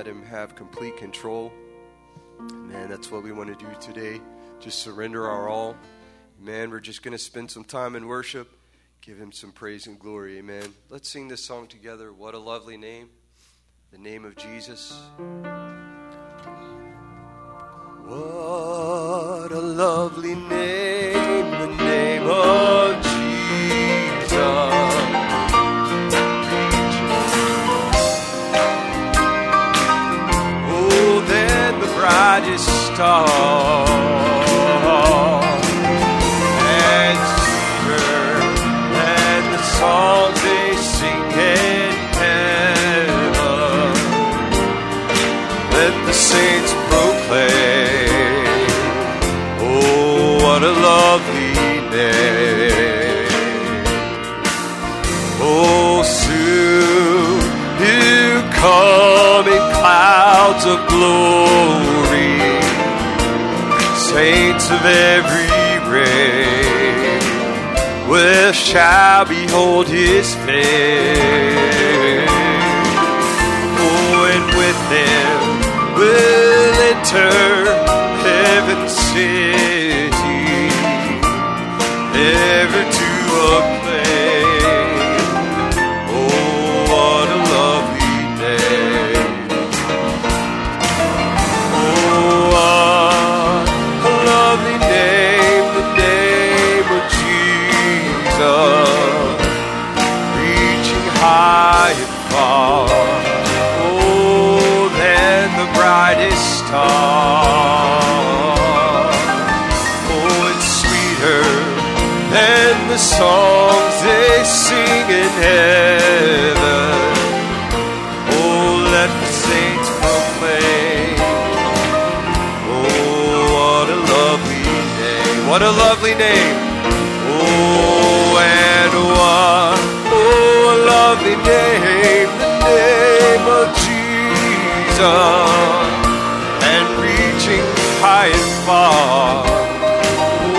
let him have complete control. Man, that's what we want to do today. Just surrender our all. Man, we're just going to spend some time in worship. Give him some praise and glory. Amen. Let's sing this song together. What a lovely name. The name of Jesus. What a lovely name, the name of brightest star. And sweeter than the songs they sing in heaven. Let the saints proclaim, oh, what a lovely name. Oh, oh soon you come in clouds of glory, saints of every race will shall behold his face. Oh, and with him will enter heaven's city, ever to acclaim. Star. Oh, it's sweeter than the songs they sing in heaven. Oh, let the saints proclaim. Oh, what a lovely name. What a lovely name. Oh, and what, oh, a lovely name. The name of Jesus. Far.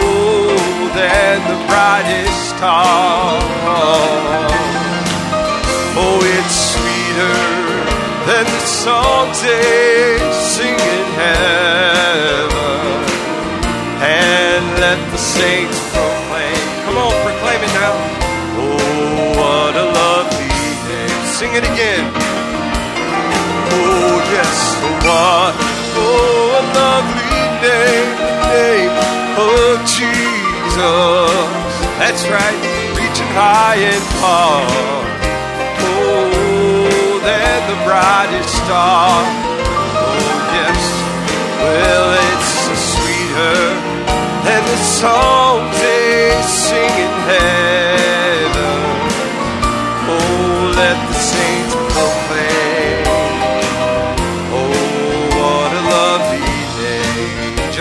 Oh, than the brightest star. Oh, it's sweeter than the songs they sing in heaven. And let the saints proclaim. Come on, proclaim it now. Oh, what a lovely name. Sing it again. Oh, yes, what? Oh, a lovely name, name of Jesus. That's right, reaching high and far. Oh, than the brightest star. Oh, yes, well, it's sweeter than the songs they sing in heaven. Oh, let the saints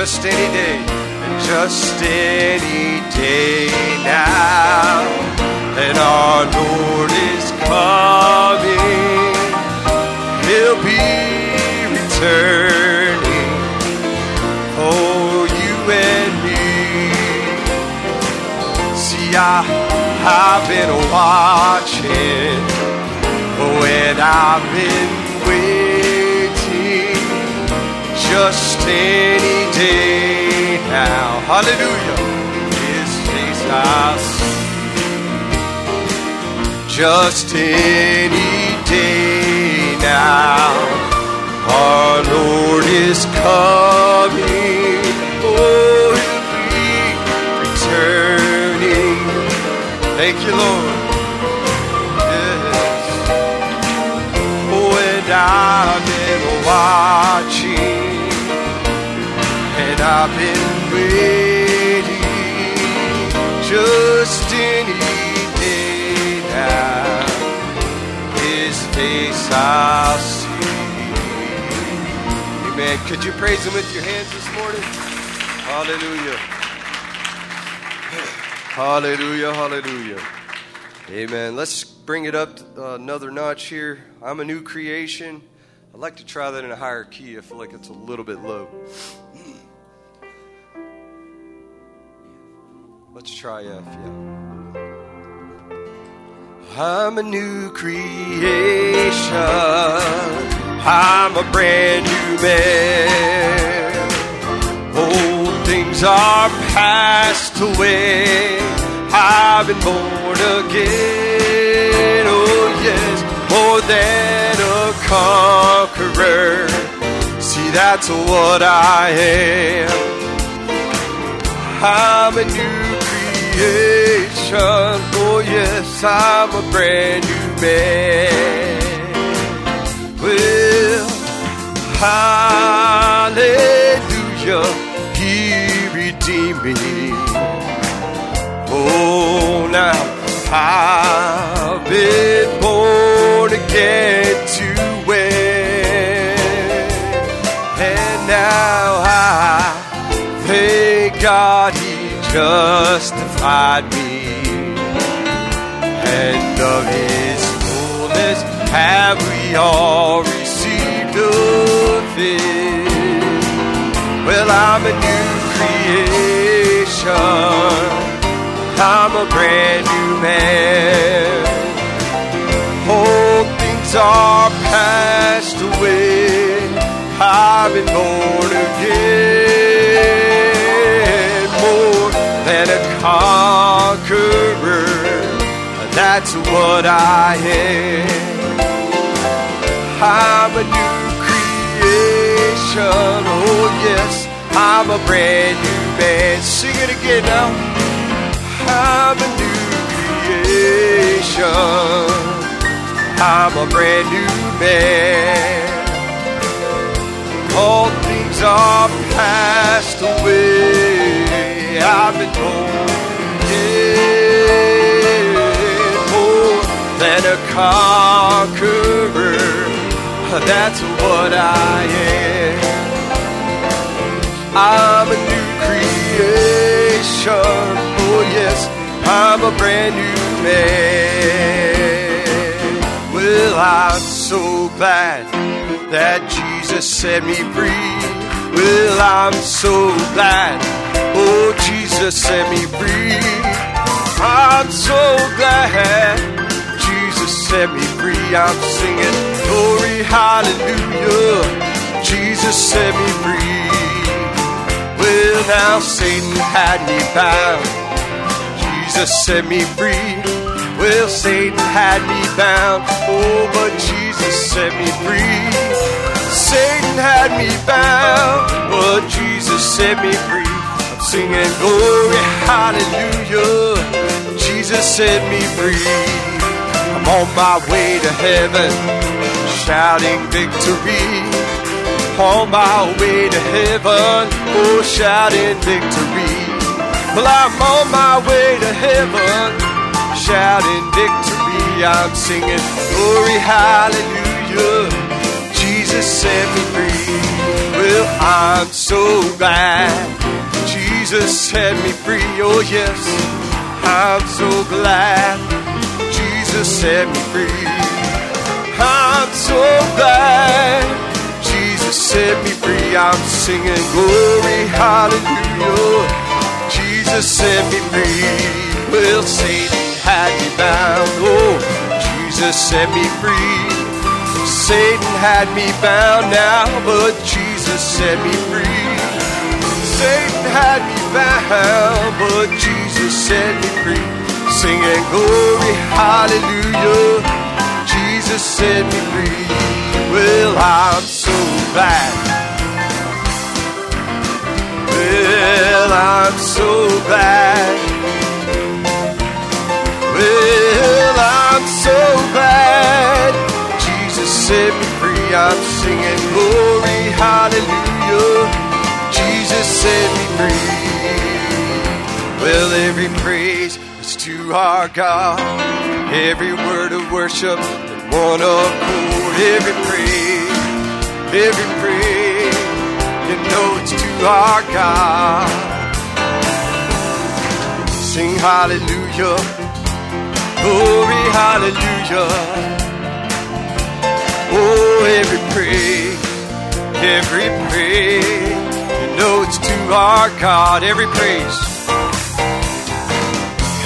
Just any day, and just any day now. that our Lord is coming. He'll be returning for you and me. See, I, I've been watching, and I've been just any day now. Hallelujah. His face I'll see. Just any day now. Our Lord is coming. Oh, he'll be returning. Thank you, Lord. Yes. Oh, and I've been watching, I've been waiting just any day now. His face I'll see. Amen. Could you praise Him with your hands this morning? Hallelujah. Hallelujah, hallelujah. Amen. Let's bring it up uh, another notch here. I'm a new creation. I'd like to try that in a higher key. I feel like it's a little bit low. Let's try F, yeah. I'm a new creation. I'm a brand new man. Old things are passed away. I've been born again. Oh, yes, more than a conqueror. See, that's what I am. I'm a new creation. Oh, yes, I'm a brand new man. Well, hallelujah, He redeemed me. Oh, now I've been born again to win. And now I thank God justified me. And of His fullness have we all received of it. Well, I'm a new creation. I'm a brand new man. Old things are passed away. I've been born again. More than a conqueror. That's what I am. I'm a new creation. Oh, yes, I'm a brand new man. Sing it again now. I'm a new creation. I'm a brand new man. All things are passed away. I've been born again. More oh, than a conqueror. That's what I am. I'm a new creation. Oh, yes, I'm a brand new man. Well, I'm so glad that Jesus set me free. Well, I'm so glad. Oh, Jesus set me free. I'm so glad Jesus set me free. I'm singing glory, hallelujah. Jesus set me free. Now Satan had me bound. Jesus set me free. Well, Satan had me bound. Oh, but Jesus set me free. Satan had me bound, but Jesus set me free. Singing glory, hallelujah. Jesus set me free. I'm on my way to heaven, shouting victory on my way to heaven, oh, shouting victory. Well, I'm on my way to heaven, shouting victory. I'm singing glory, hallelujah. Jesus set me free. Well, I'm so glad Jesus set me free. Oh, yes, I'm so glad Jesus set me free. I'm so glad Jesus set me free. I'm singing glory, hallelujah. Jesus set me free. Well, Satan had me bound. Oh, Jesus set me free. Satan had me bound now, but Jesus set me free. Satan had me bound, but Jesus set me free. Singing glory, hallelujah. Jesus set me free. Well, I'm so glad. Well, I'm so glad. Well, I'm so glad. Jesus set me free. I'm singing glory, hallelujah. Jesus set me free. Well, every praise is to our God. Every word of worship in one accord. Every praise, every praise, you know it's to our God. Sing hallelujah, glory, hallelujah. Oh, every praise, every praise, you know it's to our God. Every praise.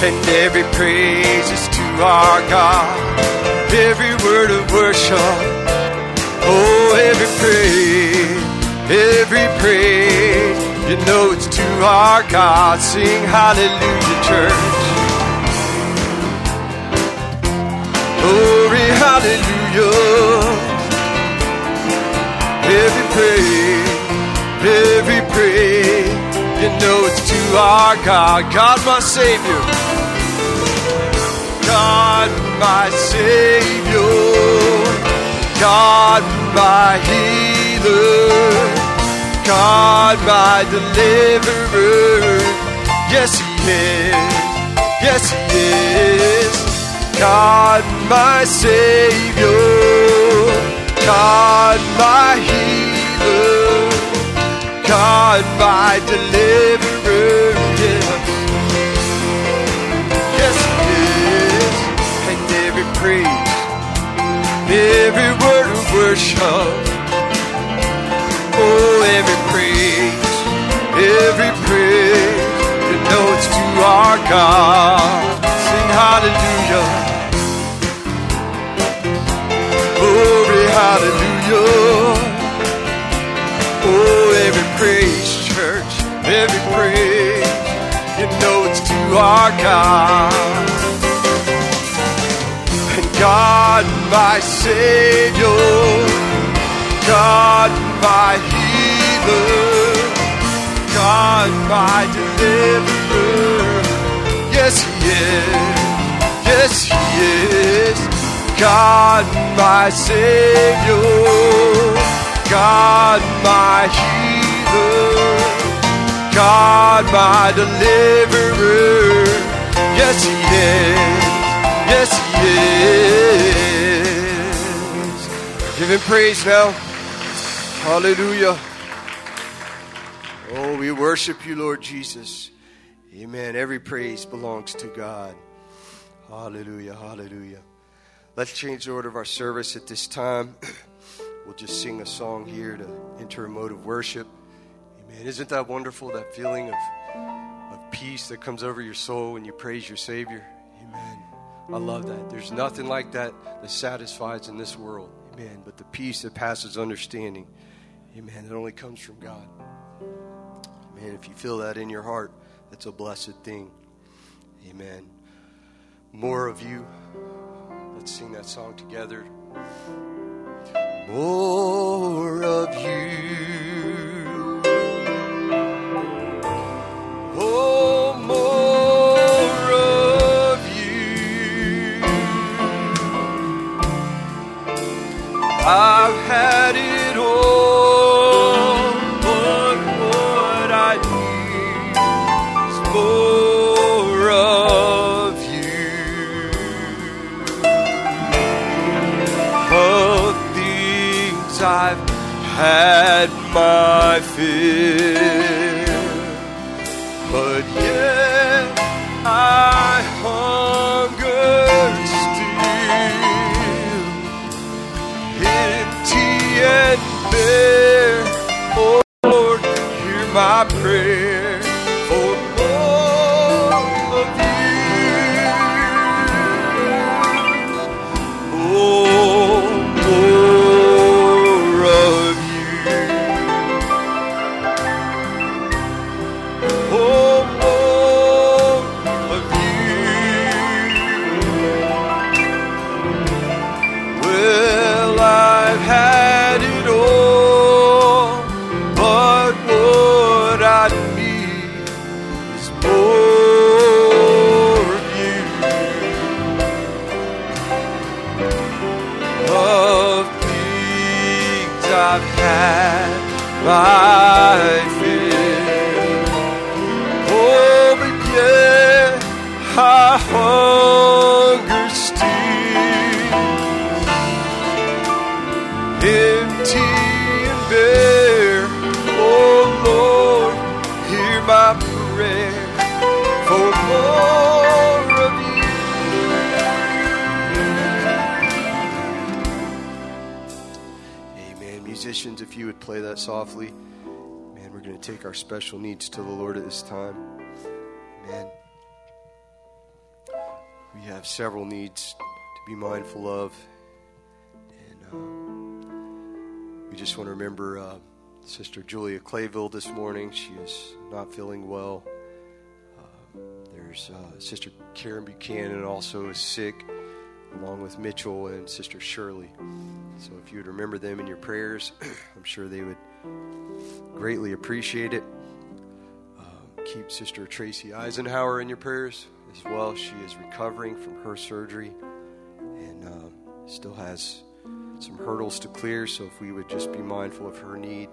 And every praise is to our God. Every word of worship. Oh, every praise. Every praise. You know it's to our God. Sing hallelujah, church. Glory, hallelujah. Every praise, every praise, you know it's to our God, God my Savior, God my Savior, God my healer, God my deliverer. Yes, He is. Yes, He is. God my Savior, God my healer, God my deliverer. Praise, every word of worship, oh, every praise, every praise, you know it's to our God. Sing hallelujah. Glory, hallelujah. Oh, every praise, church, every praise, you know it's to our God. God, my Savior, God, my healer, God, my deliverer. Yes, He is. Yes, He is. God, my Savior, God, my healer, God, my deliverer. Yes, He is. Yes, He is. Give Him praise now. Hallelujah. Oh, we worship you, Lord Jesus. Amen. Every praise belongs to God. Hallelujah. Hallelujah. Let's change the order of our service at this time. We'll just sing a song here to enter a mode of worship. Amen. Isn't that wonderful, that feeling of, of peace that comes over your soul when you praise your Savior? I love that. There's nothing like that that satisfies in this world. Amen. But the peace that passes understanding. Amen. It only comes from God. Amen. If you feel that in your heart, that's a blessed thing. Amen. More of you. Let's sing that song together. More of you. Special needs to the Lord at this time. Amen. We have several needs to be mindful of. And uh, we just want to remember uh, Sister Julia Clayville this morning. She is not feeling well. Uh, there's uh, Sister Karen Buchanan also is sick, along with Mitchell and Sister Shirley. So if you would remember them in your prayers, I'm sure they would greatly appreciate it. Uh, keep Sister Tracy Eisenhower in your prayers as well. She is recovering from her surgery and um, still has some hurdles to clear. So if we would just be mindful of her need.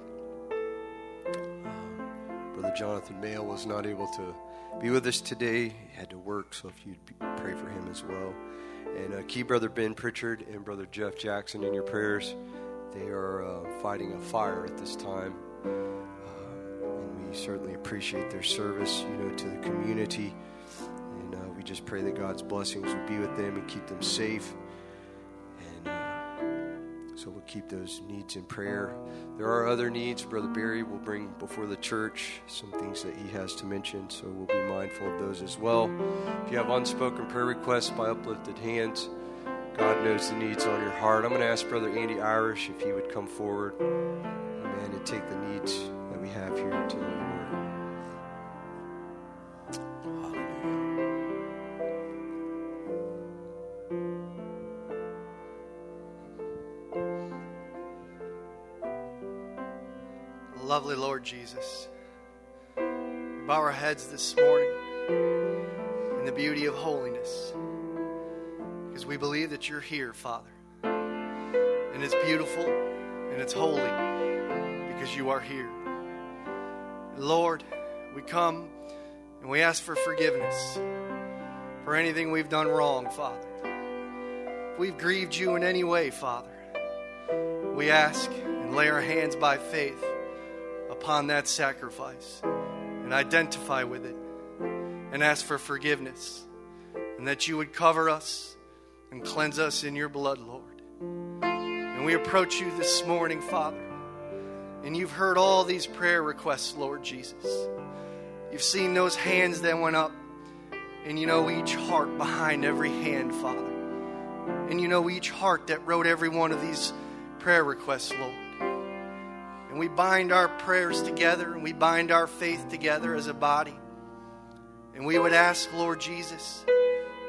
Um, Brother Jonathan Mayle was not able to be with us today. He had to work, so if you'd pray for him as well. And uh, keep Brother Ben Pritchard and Brother Jeff Jackson in your prayers. They are uh, fighting a fire at this time. Uh, and we certainly appreciate their service, you know, to the community. And uh, we just pray that God's blessings would be with them and keep them safe. And uh, so we'll keep those needs in prayer. There are other needs. Brother Barry will bring before the church some things that he has to mention, so we'll be mindful of those as well. If you have unspoken prayer requests by uplifted hands, God knows the needs on your heart. I'm going to ask Brother Andy Irish if he would come forward, and take the needs that we have here to the Lord. Hallelujah. Lovely Lord Jesus, we bow our heads this morning in the beauty of holiness because we believe that you're here, Father. And it's beautiful and it's holy because you are here. Lord, we come and we ask for forgiveness for anything we've done wrong, Father. If we've grieved you in any way, Father, we ask and lay our hands by faith upon that sacrifice and identify with it and ask for forgiveness and that you would cover us and cleanse us in your blood, Lord. And we approach you this morning, Father, and you've heard all these prayer requests, Lord Jesus. You've seen those hands that went up, and you know each heart behind every hand, Father. And you know each heart that wrote every one of these prayer requests, Lord. And we bind our prayers together and we bind our faith together as a body. And we would ask, Lord Jesus,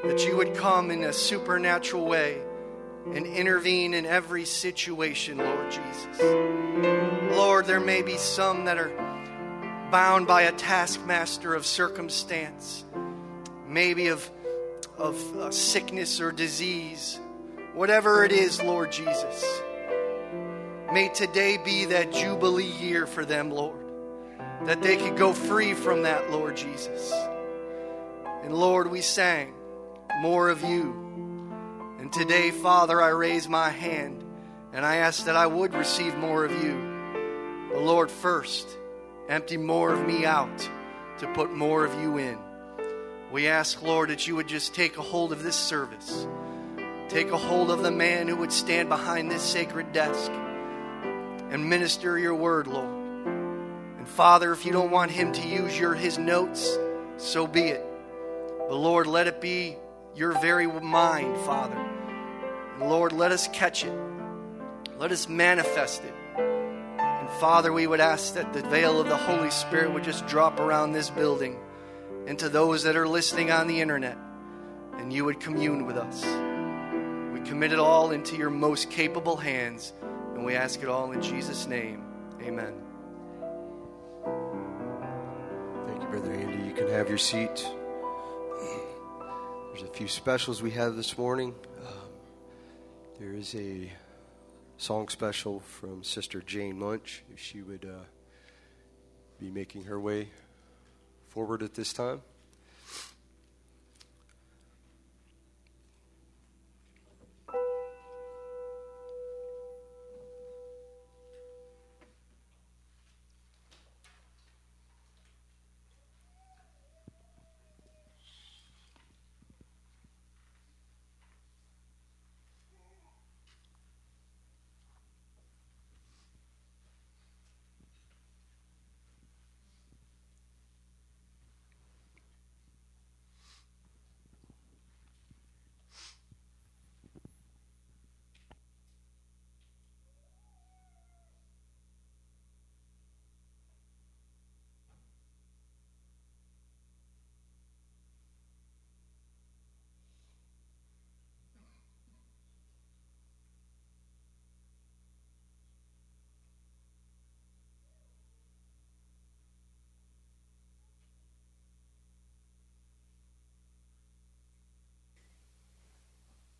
that you would come in a supernatural way and intervene in every situation, Lord Jesus. Lord, there may be some that are bound by a taskmaster of circumstance, maybe of, of uh, sickness or disease, whatever it is, Lord Jesus. May today be that Jubilee year for them, Lord, that they could go free from that, Lord Jesus. And Lord, we sang more of you. And today, Father, I raise my hand and I ask that I would receive more of you. But Lord, first, empty more of me out to put more of you in. We ask, Lord, that you would just take a hold of this service. Take a hold of the man who would stand behind this sacred desk and minister your word, Lord. And Father, if you don't want him to use your his notes, so be it. But Lord, let it be your very mind, Father. And Lord, let us catch it. Let us manifest it. Father, we would ask that the veil of the Holy Spirit would just drop around this building and to those that are listening on the internet, and you would commune with us. We commit it all into your most capable hands, and we ask it all in Jesus' name. Amen. Thank you, Brother Andy. You can have your seat. There's a few specials we have this morning. Um, there is a song special from Sister Jane Munch, if she would uh, be making her way forward at this time.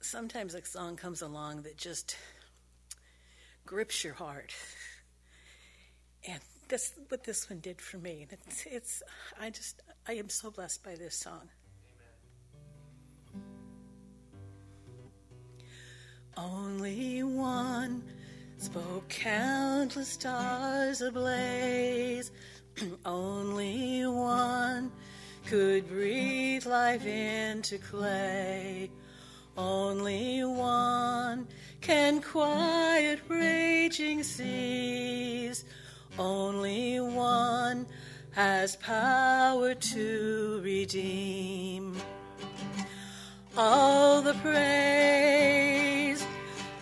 Sometimes a song comes along that just grips your heart. And that's what this one did for me. It's, it's I just, I am so blessed by this song. Only one spoke countless stars ablaze. Only one could breathe life into clay. Only one can quiet raging seas. Only one has power to redeem. All the praise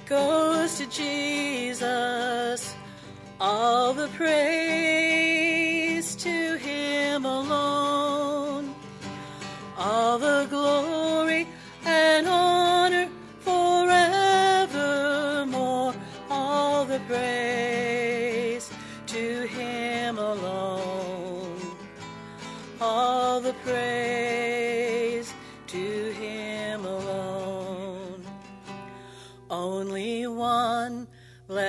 goes to Jesus. All the praise to Him alone.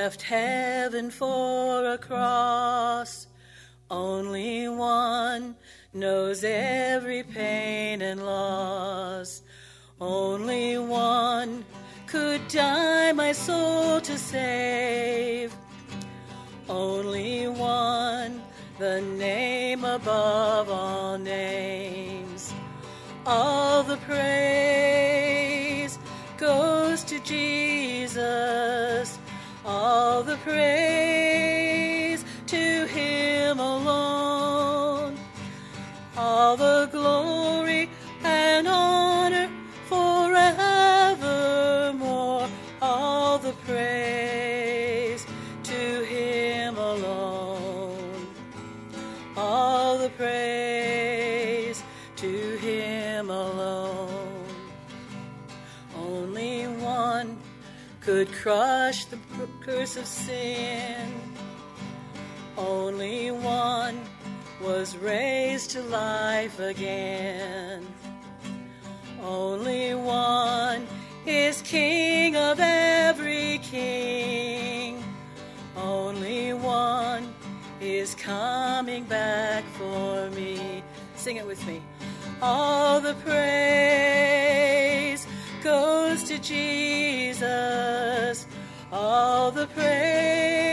Left heaven for a cross. Only one knows every pain and loss. Only one could die my soul to save. Only one, the name above all names. All the praise goes to Jesus. All the praise to Him alone. All the glory and honor forevermore. All the praise to Him alone. All the praise to Him alone. Only one could crush the curse of sin. Only one was raised to life again. Only one is King of every king. Only one is coming back for me. Sing it with me. All the praise goes to Jesus. The praise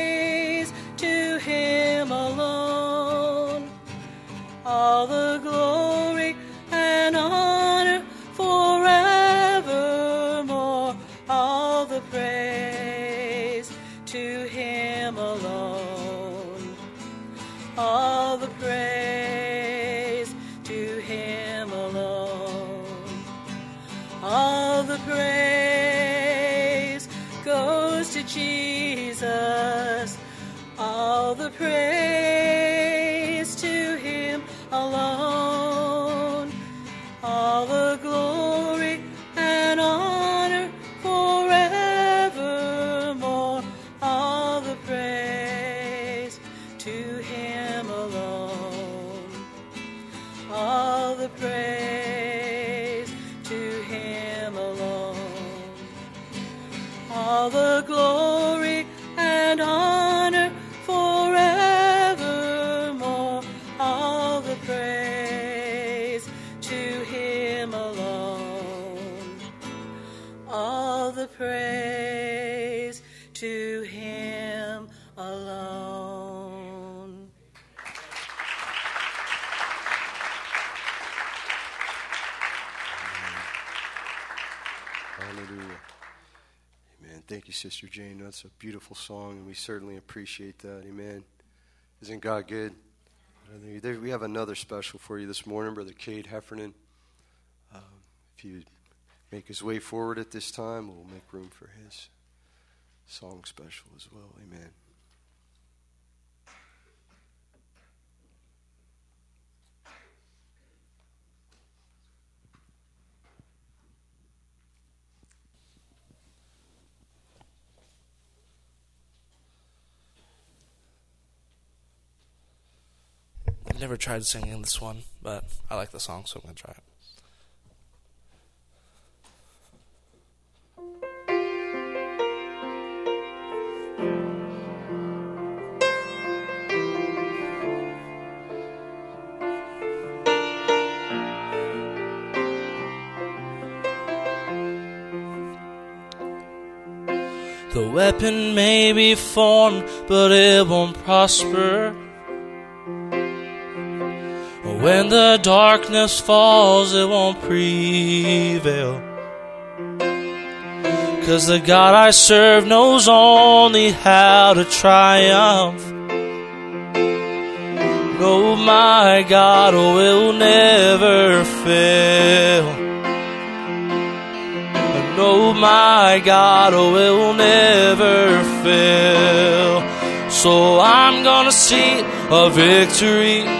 Sister Jane. That's a beautiful song, and we certainly appreciate that. Amen. Isn't God good? We have another special for you this morning, Brother Cade Heffernan. Um, if you make his way forward at this time, we'll make room for his song special as well. Amen. never tried singing this one, but I like the song, so I'm going to try it. The weapon may be formed, but it won't prosper. When the darkness falls, it won't prevail. Cause the God I serve knows only how to triumph. No, my God will never fail. No, my God will never fail. So I'm gonna see a victory.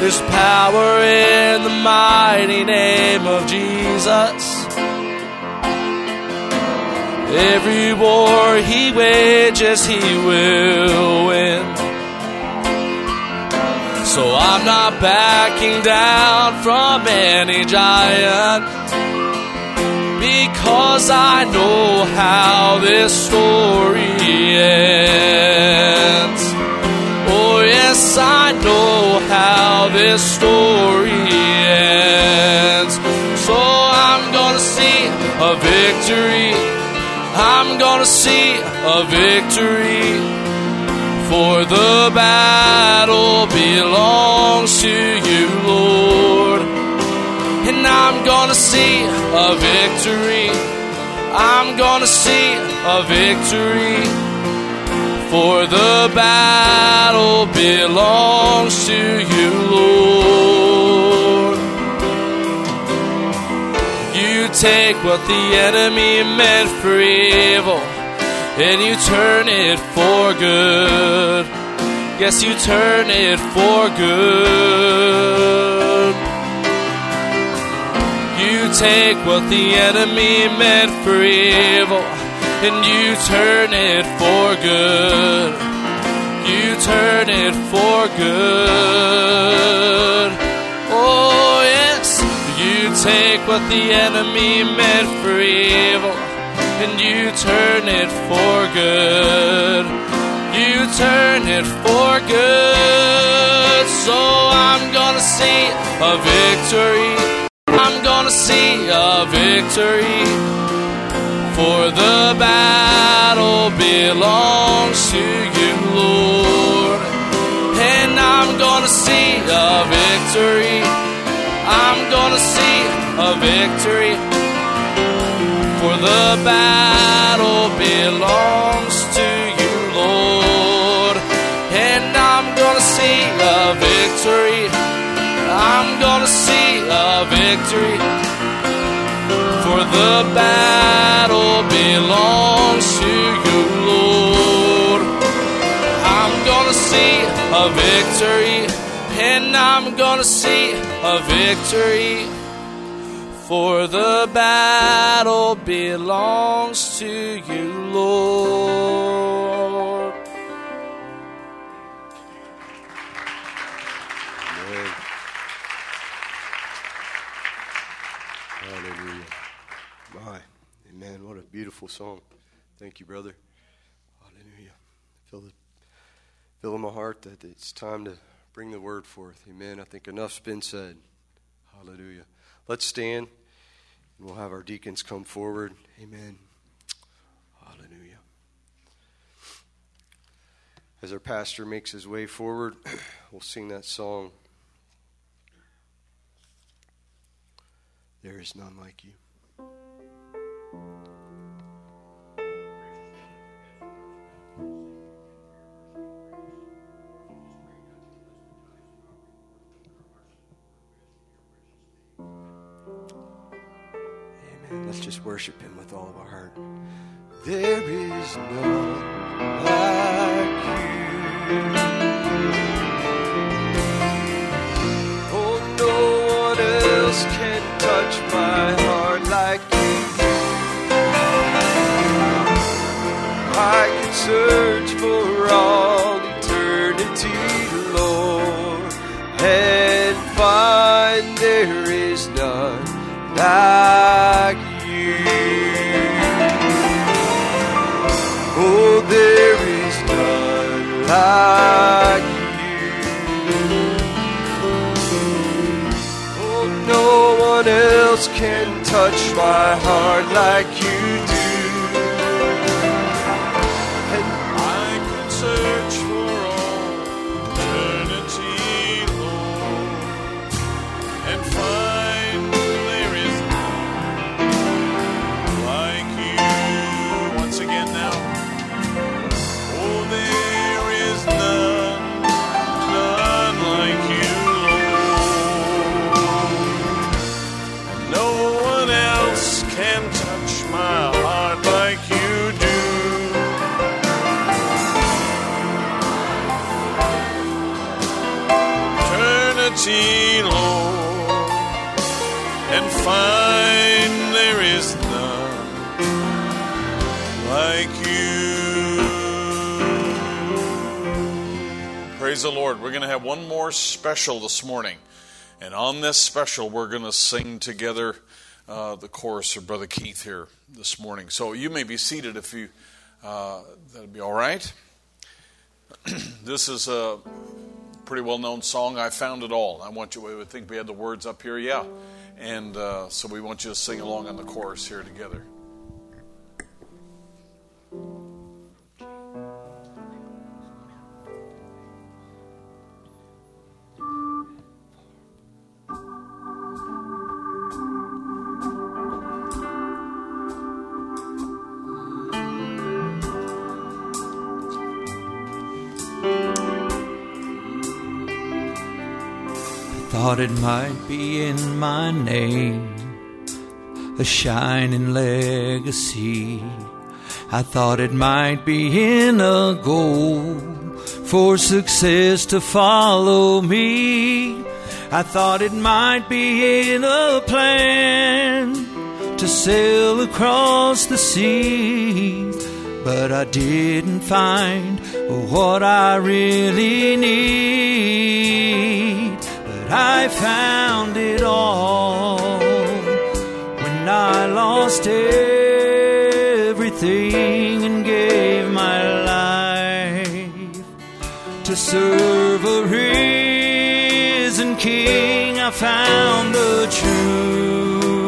There's power in the mighty name of Jesus. Every war he wages, he will win. So I'm not backing down from any giant because I know how this story ends. Oh, yes, I know how this story ends. So I'm gonna see a victory. I'm gonna see a victory. For the battle belongs to you, Lord. And I'm gonna see a victory. I'm gonna see a victory. For the battle belongs to you, Lord. You take what the enemy meant for evil and you turn it for good. Yes, you turn it for good. You take what the enemy meant for evil and you turn it for good. You turn it for good. Oh, yes. You take what the enemy meant for evil and you turn it for good. You turn it for good. So I'm gonna see a victory. I'm gonna see a victory. For the battle belongs to you, Lord. And I'm gonna see a victory. I'm gonna see a victory. For the battle belongs to you, Lord. And I'm gonna see a victory. I'm gonna see a victory. For the battle belongs to you, Lord. I'm gonna see a victory. And I'm gonna see a victory. For the battle belongs to you, Lord. Beautiful song. Thank you, brother. Hallelujah. Feel, the, feel in my heart that it's time to bring the word forth. Amen. I think enough's been said. Hallelujah. Let's stand and we'll have our deacons come forward. Amen. Hallelujah. As our pastor makes his way forward, we'll sing that song. There is none like you. Let's just worship him with all of our heart. There is none like you. Oh, no one else can touch my heart like you. I can search for all my heart like you do. Lord. We're going to have one more special this morning. And on this special, we're going to sing together uh, the chorus of Brother Keith here this morning. So you may be seated if you, uh, that'd be all right. this is a pretty well known song. I found it all. I want you. I would think we had the words up here, yeah. And uh, so we want you to sing along on the chorus here together. Thought it might be in my name, a shining legacy. I thought it might be in a goal for success to follow me. I thought it might be in a plan to sail across the seas, but I didn't find what I really need. But I found it all when I lost everything and gave my life to serve a risen king. I found the truth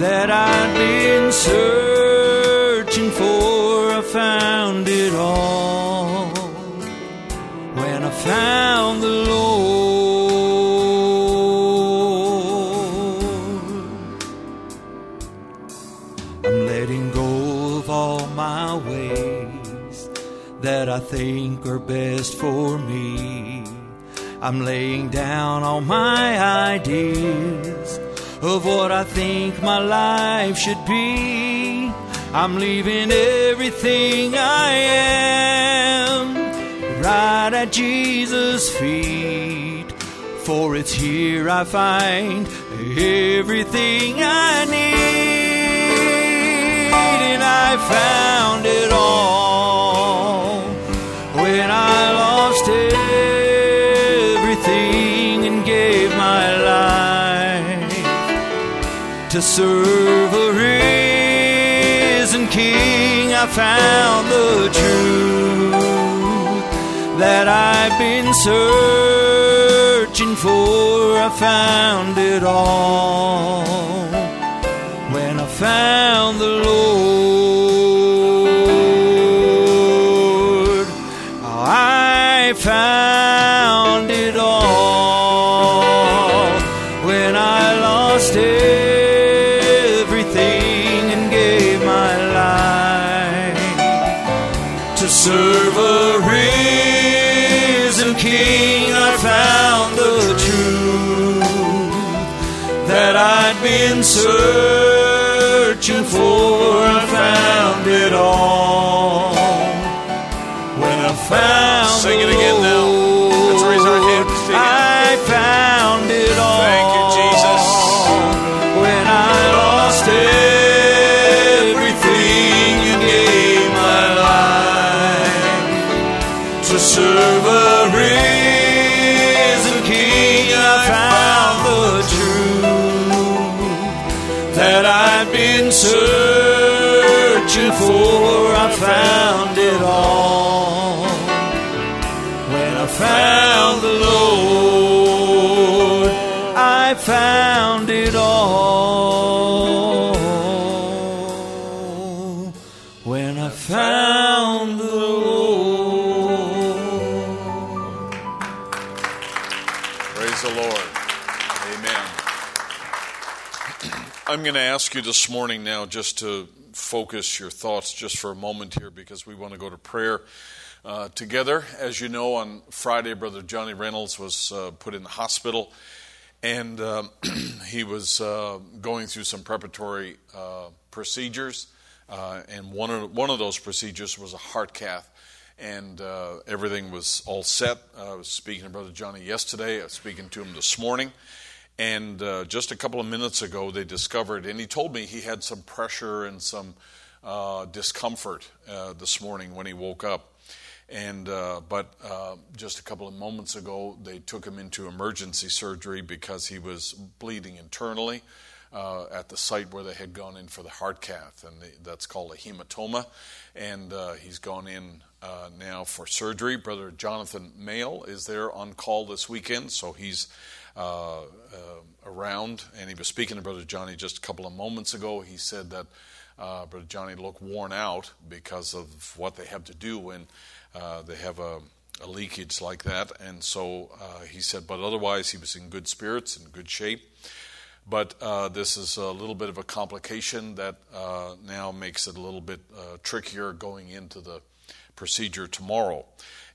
that I'd been searching for. I found it all when I found the Lord. I think are best for me. I'm laying down all my ideas of what I think my life should be. I'm leaving everything I am right at Jesus' feet. For it's here I find everything I need. And I found it all I lost everything and gave my life to serve a risen king. I found the truth that I've been searching for. I found it all when I found the Lord. Ask you this morning now just to focus your thoughts just for a moment here because we want to go to prayer uh, together. As you know, on Friday, Brother Johnny Reynolds was uh, put in the hospital and um he was uh, going through some preparatory uh, procedures. Uh, and one of, one of those procedures was a heart cath and uh, everything was all set. I was speaking to Brother Johnny yesterday. I was speaking to him this morning. And uh, just a couple of minutes ago, they discovered, and he told me he had some pressure and some uh, discomfort uh, this morning when he woke up. And uh, but uh, just a couple of moments ago, they took him into emergency surgery because he was bleeding internally uh, at the site where they had gone in for the heart cath, and the, that's called a hematoma. And uh, he's gone in uh, now for surgery. Brother Jonathan Mail is there on call this weekend, so he's uh, uh, around. And he was speaking to Brother Johnny just a couple of moments ago. He said that uh, Brother Johnny looked worn out because of what they have to do when uh, they have a a leakage like that. And so uh, he said, but otherwise, he was in good spirits, in good shape. But this is a little bit of a complication that now makes it a little bit trickier going into the procedure tomorrow.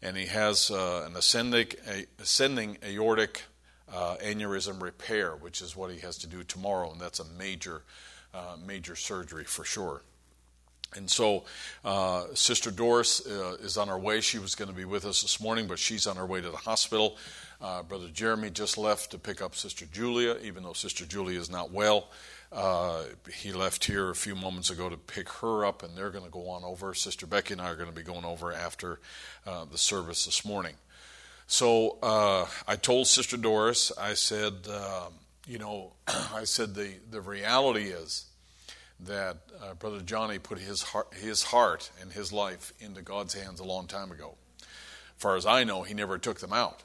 And he has uh, an ascending, a, ascending aortic uh, aneurysm repair, which is what he has to do tomorrow, and that's a major, uh, major surgery for sure. And so, uh, Sister Doris uh, is on her way. She was going to be with us this morning, but she's on her way to the hospital. Uh, Brother Jeremy just left to pick up Sister Julia, even though Sister Julia is not well. Uh, he left here a few moments ago to pick her up, and they're going to go on over. Sister Becky and I are going to be going over after uh, the service this morning. So uh, I told Sister Doris, I said, um, you know, I said the, the reality is that uh, Brother Johnny put his heart, his heart and his life into God's hands a long time ago. As far as I know, he never took them out.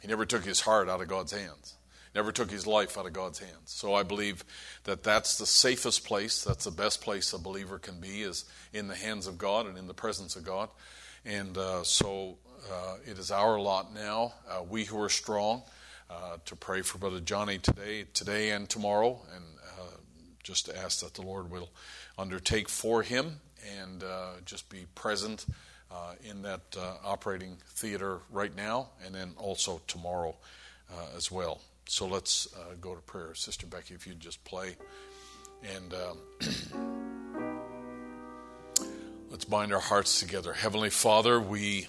He never took his heart out of God's hands. Never took his life out of God's hands. So I believe that that's the safest place. That's the best place a believer can be is in the hands of God and in the presence of God. And uh, so uh, it is our lot now, uh, we who are strong, uh, to pray for Brother Johnny today, today and tomorrow, and uh, just ask that the Lord will undertake for him and uh, just be present uh, in that uh, operating theater right now and then also tomorrow uh, as well. So let's uh, go to prayer. Sister Becky, if you'd just play. And um, let's bind our hearts together. Heavenly Father, we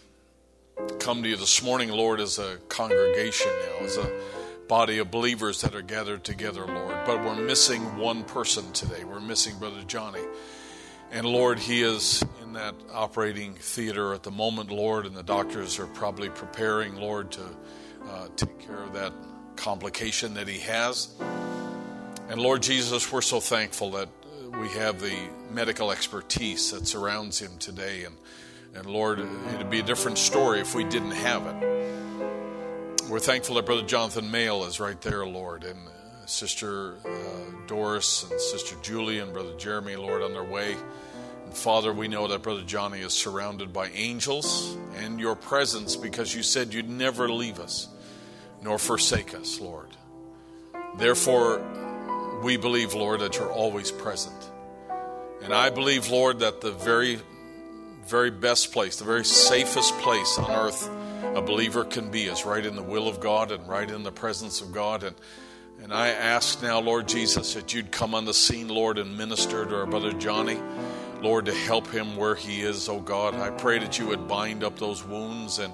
come to you this morning, Lord, as a congregation now, as a body of believers that are gathered together, Lord. But we're missing one person today. We're missing Brother Johnny. And Lord, he is in that operating theater at the moment, Lord, and the doctors are probably preparing, Lord, to uh, take care of that complication that he has. And Lord Jesus, we're so thankful that uh, we have the medical expertise that surrounds him today. And, and Lord, it'd be a different story if we didn't have it. We're thankful that Brother Jonathan Mail is right there, Lord, and uh, Sister uh, Doris and Sister Julie and Brother Jeremy, Lord, on their way. And Father, we know that Brother Johnny is surrounded by angels and your presence because you said you'd never leave us nor forsake us, Lord. Therefore, we believe, Lord, that you're always present. And I believe, Lord, that the very, very best place, the very safest place on earth a believer can be is right in the will of God and right in the presence of God. And, and I ask now, Lord Jesus, that you'd come on the scene, Lord, and minister to our brother Johnny. Lord, to help him where he is, oh God. I pray that you would bind up those wounds and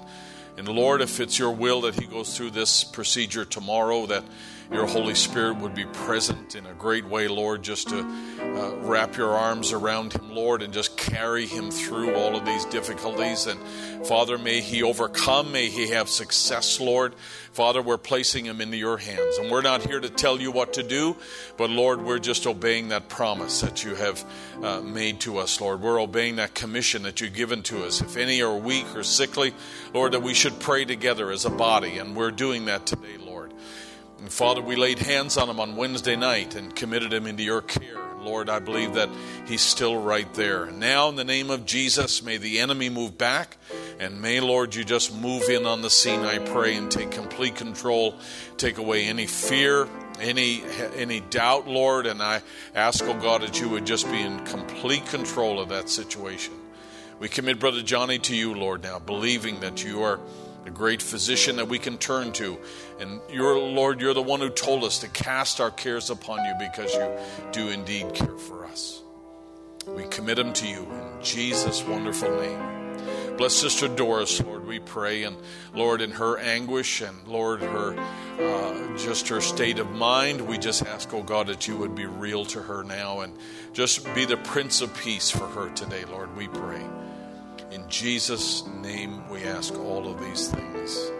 and Lord, if it's your will that he goes through this procedure tomorrow, that your Holy Spirit would be present in a great way, Lord, just to uh, wrap your arms around him, Lord, and just carry him through all of these difficulties. And Father, may he overcome, may he have success, Lord. Father, we're placing him into your hands. And we're not here to tell you what to do, but Lord, we're just obeying that promise that you have uh, made to us, Lord. We're obeying that commission that you've given to us. If any are weak or sickly, Lord, that we should pray together as a body. And we're doing that today, Lord. And Father, we laid hands on him on Wednesday night and committed him into your care. Lord, I believe that he's still right there. Now, in the name of Jesus, may the enemy move back. And may, Lord, you just move in on the scene, I pray, and take complete control. Take away any fear, any, any doubt, Lord. And I ask, oh God, that you would just be in complete control of that situation. We commit Brother Johnny to you, Lord, now, believing that you are the great physician that we can turn to. And your Lord, you're the one who told us to cast our cares upon you because you do indeed care for us. We commit them to you in Jesus' wonderful name. Bless Sister Doris, Lord, we pray. And Lord, in her anguish and Lord, her uh, just her state of mind, we just ask, oh God, that you would be real to her now and just be the Prince of Peace for her today, Lord, we pray. In Jesus' name, we ask all of these things.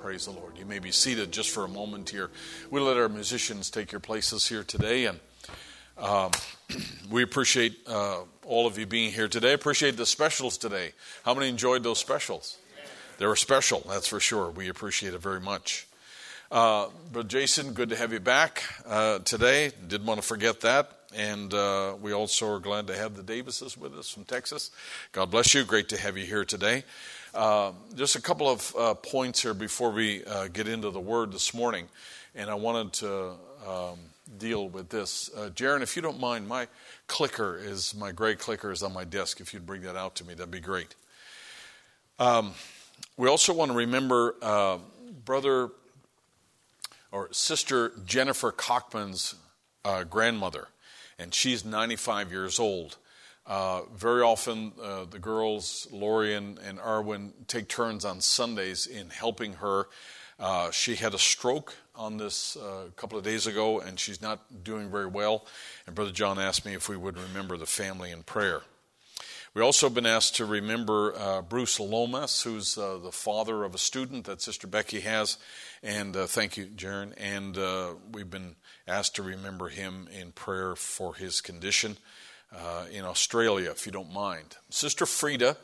Praise the Lord. You may be seated just for a moment here. We'll let our musicians take your places here today, and um, we appreciate uh, all of you being here today. Appreciate the specials today. How many enjoyed those specials? They were special, that's for sure. We appreciate it very much. Uh, but Jason, good to have you back uh, today. Didn't want to forget that. And uh, we also are glad to have the Davises with us from Texas. God bless you. Great to have you here today. Uh, just a couple of uh, points here before we uh, get into the word this morning. And I wanted to um, deal with this. Uh, Jaron, if you don't mind, my clicker is, my gray clicker is on my desk. If you'd bring that out to me, that'd be great. Um, we also want to remember uh, Brother or Sister Jennifer Cockman's uh, grandmother and she's 95 years old. Uh, very often, uh, the girls, Lori and, and Arwen, take turns on Sundays in helping her. Uh, she had a stroke on this uh, a couple of days ago, and she's not doing very well. And Brother John asked me if we would remember the family in prayer. We've also been asked to remember uh, Bruce Lomas, who's uh, the father of a student that Sister Becky has. And uh, thank you, Jaron. And uh, we've been asked to remember him in prayer for his condition uh, in Australia, if you don't mind. Sister Frida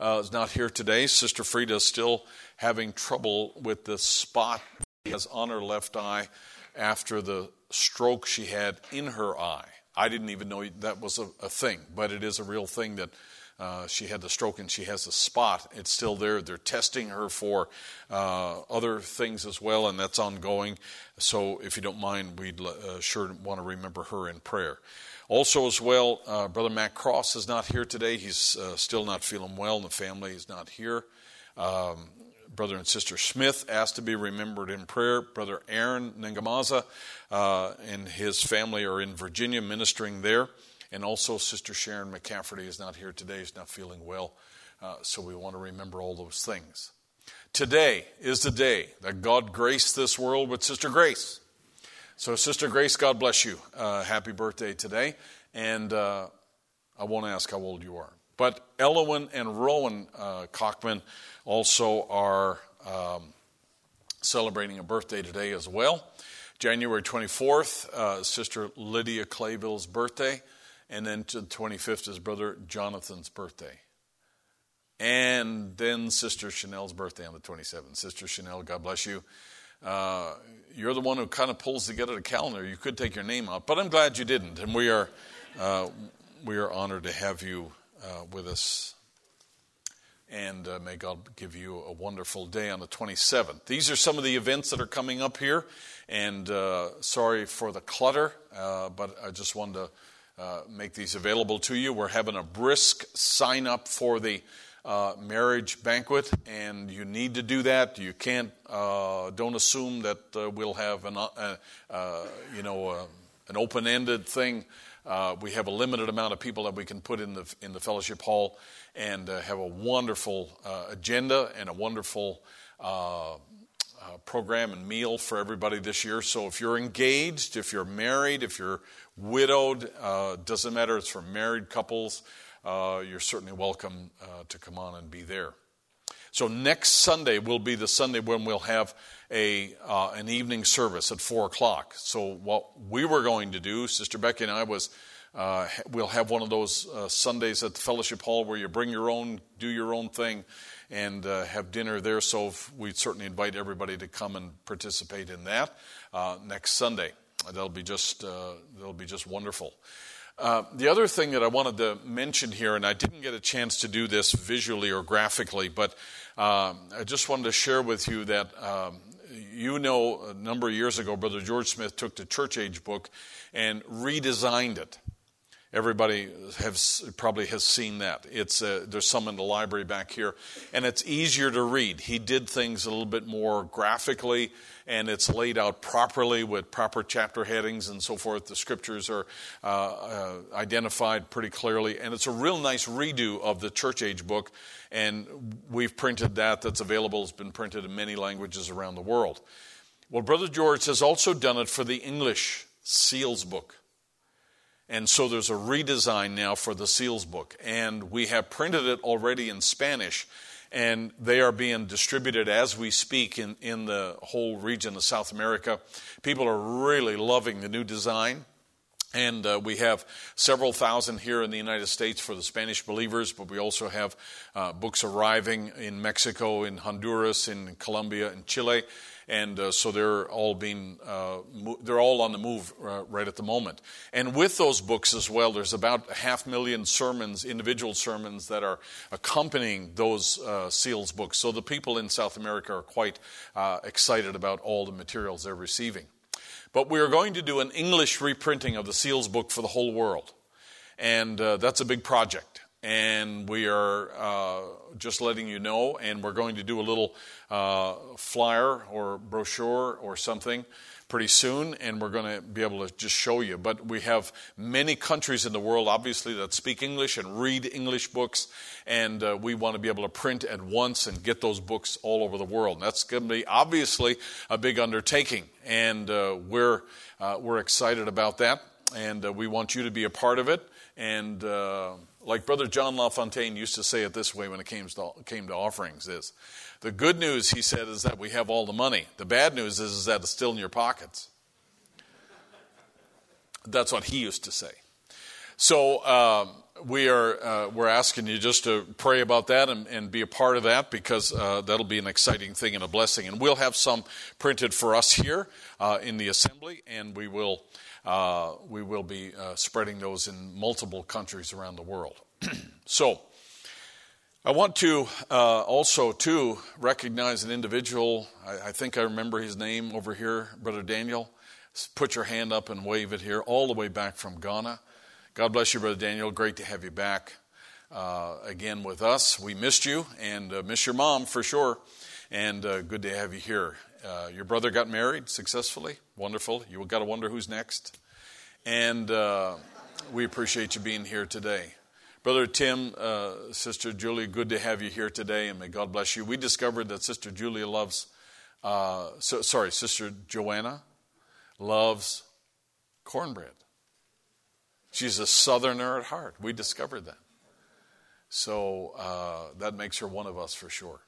uh, is not here today. Sister Frida is still having trouble with the spot she has on her left eye after the stroke she had in her eye. I didn't even know that was a, a thing, but it is a real thing that uh, she had the stroke and she has a spot. It's still there. They're testing her for uh, other things as well, and that's ongoing. So, if you don't mind, we'd uh, sure want to remember her in prayer. Also, as well, uh, Brother Matt Cross is not here today. He's uh, still not feeling well, and the family is not here. Um, Brother and Sister Smith asked to be remembered in prayer. Brother Aaron Ningamaza and his family are in Virginia ministering there. And also, Sister Sharon McCafferty is not here today, is not feeling well. Uh, so we want to remember all those things. Today is the day that God graced this world with Sister Grace. So, Sister Grace, God bless you. Uh, happy birthday today. And uh, I won't ask how old you are. But Elwin and Rowan uh, Cockman also are um, celebrating a birthday today as well. January 24th, uh, Sister Lydia Clayville's birthday. And then to the 25th is Brother Jonathan's birthday. And then Sister Chanel's birthday on the 27th. Sister Chanel, God bless you. Uh, you're the one who kind of pulls together the calendar. You could take your name out, but I'm glad you didn't. And we are, uh, we are honored to have you uh, with us. And uh, may God give you a wonderful day on the 27th. These are some of the events that are coming up here. And uh, sorry for the clutter, uh, but I just wanted to make these available to you. We're having a brisk sign up for the uh, marriage banquet, and you need to do that. You can't, uh, don't assume that uh, we'll have an, uh, you know, an open ended thing. we have a limited amount of people that we can put in the, in the fellowship hall and have a wonderful agenda and a wonderful program and meal for everybody this year. So if you're engaged, if you're married, if you're widowed, uh, doesn't matter. It's for married couples. Uh, you're certainly welcome uh, to come on and be there. So next Sunday will be the Sunday when we'll have a uh, an evening service at four o'clock. So what we were going to do, Sister Becky and I, was uh, we'll have one of those uh, Sundays at the fellowship hall where you bring your own, do your own thing, and uh, have dinner there. So we certainly invite everybody to come and participate in that uh, next Sunday. That'll be just uh, that'll be just wonderful. Uh, the other thing that I wanted to mention here, and I didn't get a chance to do this visually or graphically, but um, I just wanted to share with you that um, you know a number of years ago, Brother George Smith took the church age book and redesigned it. Everybody has, probably has seen that. It's uh, there's some in the library back here, and it's easier to read. He did things a little bit more graphically, and it's laid out properly with proper chapter headings and so forth. The scriptures are uh, uh, identified pretty clearly, and it's a real nice redo of the church age book. And we've printed that. That's available. It's been printed in many languages around the world. Well, Brother George has also done it for the English Seals book. And so there's a redesign now for the Seals book. And we have printed it already in Spanish. And they are being distributed as we speak in, in the whole region of South America. People are really loving the new design. And uh, we have several thousand here in the United States for the Spanish believers, but we also have uh, books arriving in Mexico, in Honduras, in Colombia, in Chile and uh, so they're all being uh, mo- they're all on the move uh, right at the moment. And with those books as well, there's about a half million sermons, individual sermons that are accompanying those uh, seals books. So the people in South America are quite uh, excited about all the materials they're receiving. But we are going to do an English reprinting of the seals book for the whole world, and uh, that's a big project and we are uh, just letting you know. And we're going to do a little uh, flyer or brochure or something pretty soon, and we're going to be able to just show you. But we have many countries in the world, obviously, that speak English and read English books, and uh, we want to be able to print at once and get those books all over the world. And that's going to be obviously a big undertaking, and uh, we're uh, we're excited about that, and uh, we want you to be a part of it, and like Brother John LaFontaine used to say it this way when it came to, came to offerings is the good news, he said, is that we have all the money. The bad news is, is that it's still in your pockets. That's what he used to say. So um, we are uh, we're asking you just to pray about that and, and be a part of that because uh, that'll be an exciting thing and a blessing. And we'll have some printed for us here uh, in the assembly, and we will uh, we will be uh, spreading those in multiple countries around the world. so, I want to uh, also to recognize an individual. I, I, think I remember his name over here, Brother Daniel. Put your hand up and wave it here, all the way back from Ghana. God bless you, Brother Daniel. Great to have you back uh, again with us. We missed you and uh, miss your mom for sure, and good to have you here. Uh, your brother got married successfully. Wonderful. You got to wonder who's next. And uh, we appreciate you being here today. Brother Tim, uh, Sister Julie, good to have you here today, and may God bless you. We discovered that Sister Julia loves, uh, so, sorry, Sister Joanna loves cornbread. She's a southerner at heart. We discovered that. So uh, that makes her one of us for sure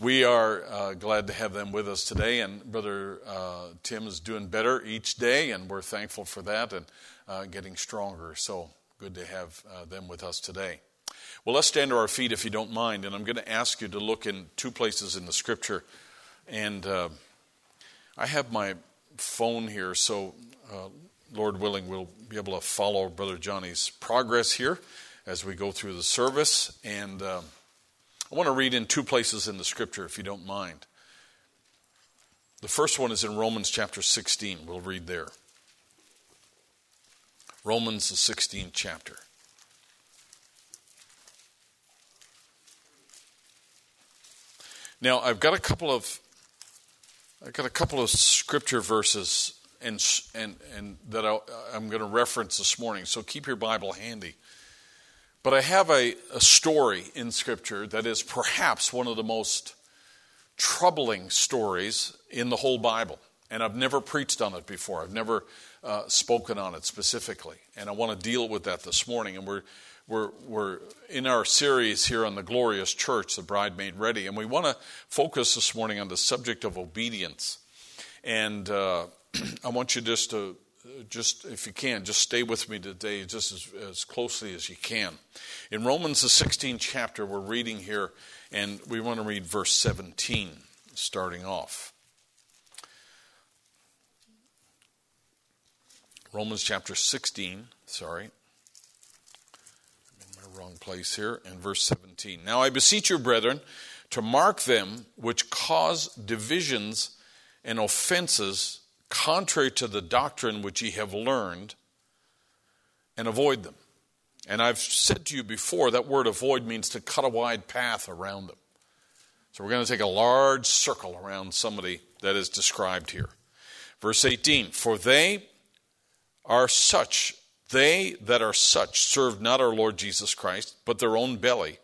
we are uh, glad to have them with us today. And Brother uh, Tim is doing better each day, and we're thankful for that and uh, getting stronger. So good to have uh, them with us today. Well, let's stand to our feet if you don't mind. And I'm going to ask you to look in two places in the scripture. And uh, I have my phone here, so uh, Lord willing, we'll be able to follow Brother Johnny's progress here as we go through the service. And. I want to read in two places in the scripture, if you don't mind. The first one is in Romans chapter 16. We'll read there. Romans, the 16th chapter. Now, I've got a couple of I've got a couple of scripture verses and and and that I, I'm going to reference this morning. So keep your Bible handy. But I have a, a story in Scripture that is perhaps one of the most troubling stories in the whole Bible. And I've never preached on it before. I've never uh, spoken on it specifically. And I want to deal with that this morning. And we're, we're, we're in our series here on the glorious church, the bride made ready. And we want to focus this morning on the subject of obedience. And uh, I want you just to, just if you can, just stay with me today just as, as closely as you can. In Romans, the 16th chapter, we're reading here, and we want to read verse 17 starting off. Romans chapter 16, sorry. I'm in my wrong place here, in verse 17. Now I beseech you, brethren, to mark them which cause divisions and offenses contrary to the doctrine which ye have learned, and avoid them. And I've said to you before that word avoid means to cut a wide path around them. So we're going to take a large circle around somebody that is described here. Verse 18 For they are such, they that are such, serve not our Lord Jesus Christ, but their own belly,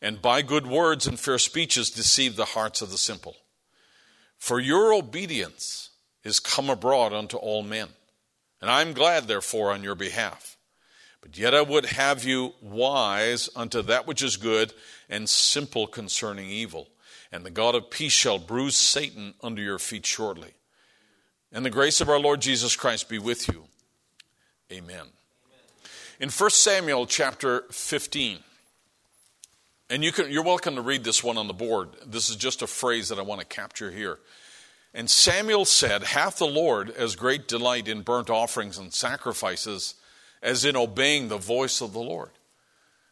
and by good words and fair speeches deceive the hearts of the simple. For your obedience is come abroad unto all men. And I am glad, therefore, on your behalf. But yet I would have you wise unto that which is good, and simple concerning evil. And the God of peace shall bruise Satan under your feet shortly. And the grace of our Lord Jesus Christ be with you. Amen. In 1 Samuel chapter 15, and you can, you're welcome to read this one on the board. This is just a phrase that I want to capture here. And Samuel said, Hath the Lord as great delight in burnt offerings and sacrifices as in obeying the voice of the Lord?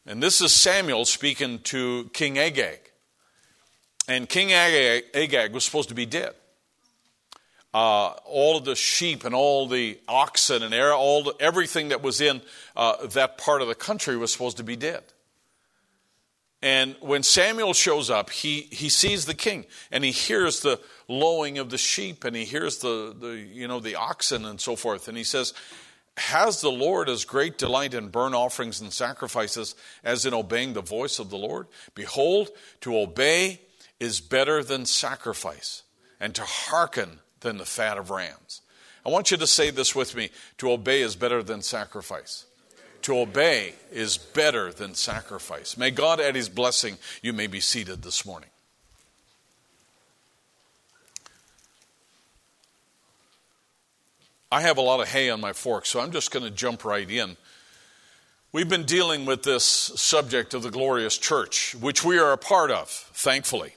And this is Samuel speaking to King Agag. And King Agag, Agag was supposed to be dead. Uh, all of the sheep and all the oxen and all the, everything that was in uh, that part of the country was supposed to be dead. And when Samuel shows up, he, he sees the king and he hears the lowing of the sheep and he hears the, the, you know, the oxen and so forth. And he says, Has the Lord as great delight in burnt offerings and sacrifices as in obeying the voice of the Lord? Behold, to obey is better than sacrifice, and to hearken than the fat of rams. I want you to say this with me to obey is better than sacrifice. To obey is better than sacrifice. May God add his blessing. You may be seated this morning. I have a lot of hay on my fork, so I'm just going to jump right in. We've been dealing with this subject of the glorious church, which we are a part of, thankfully.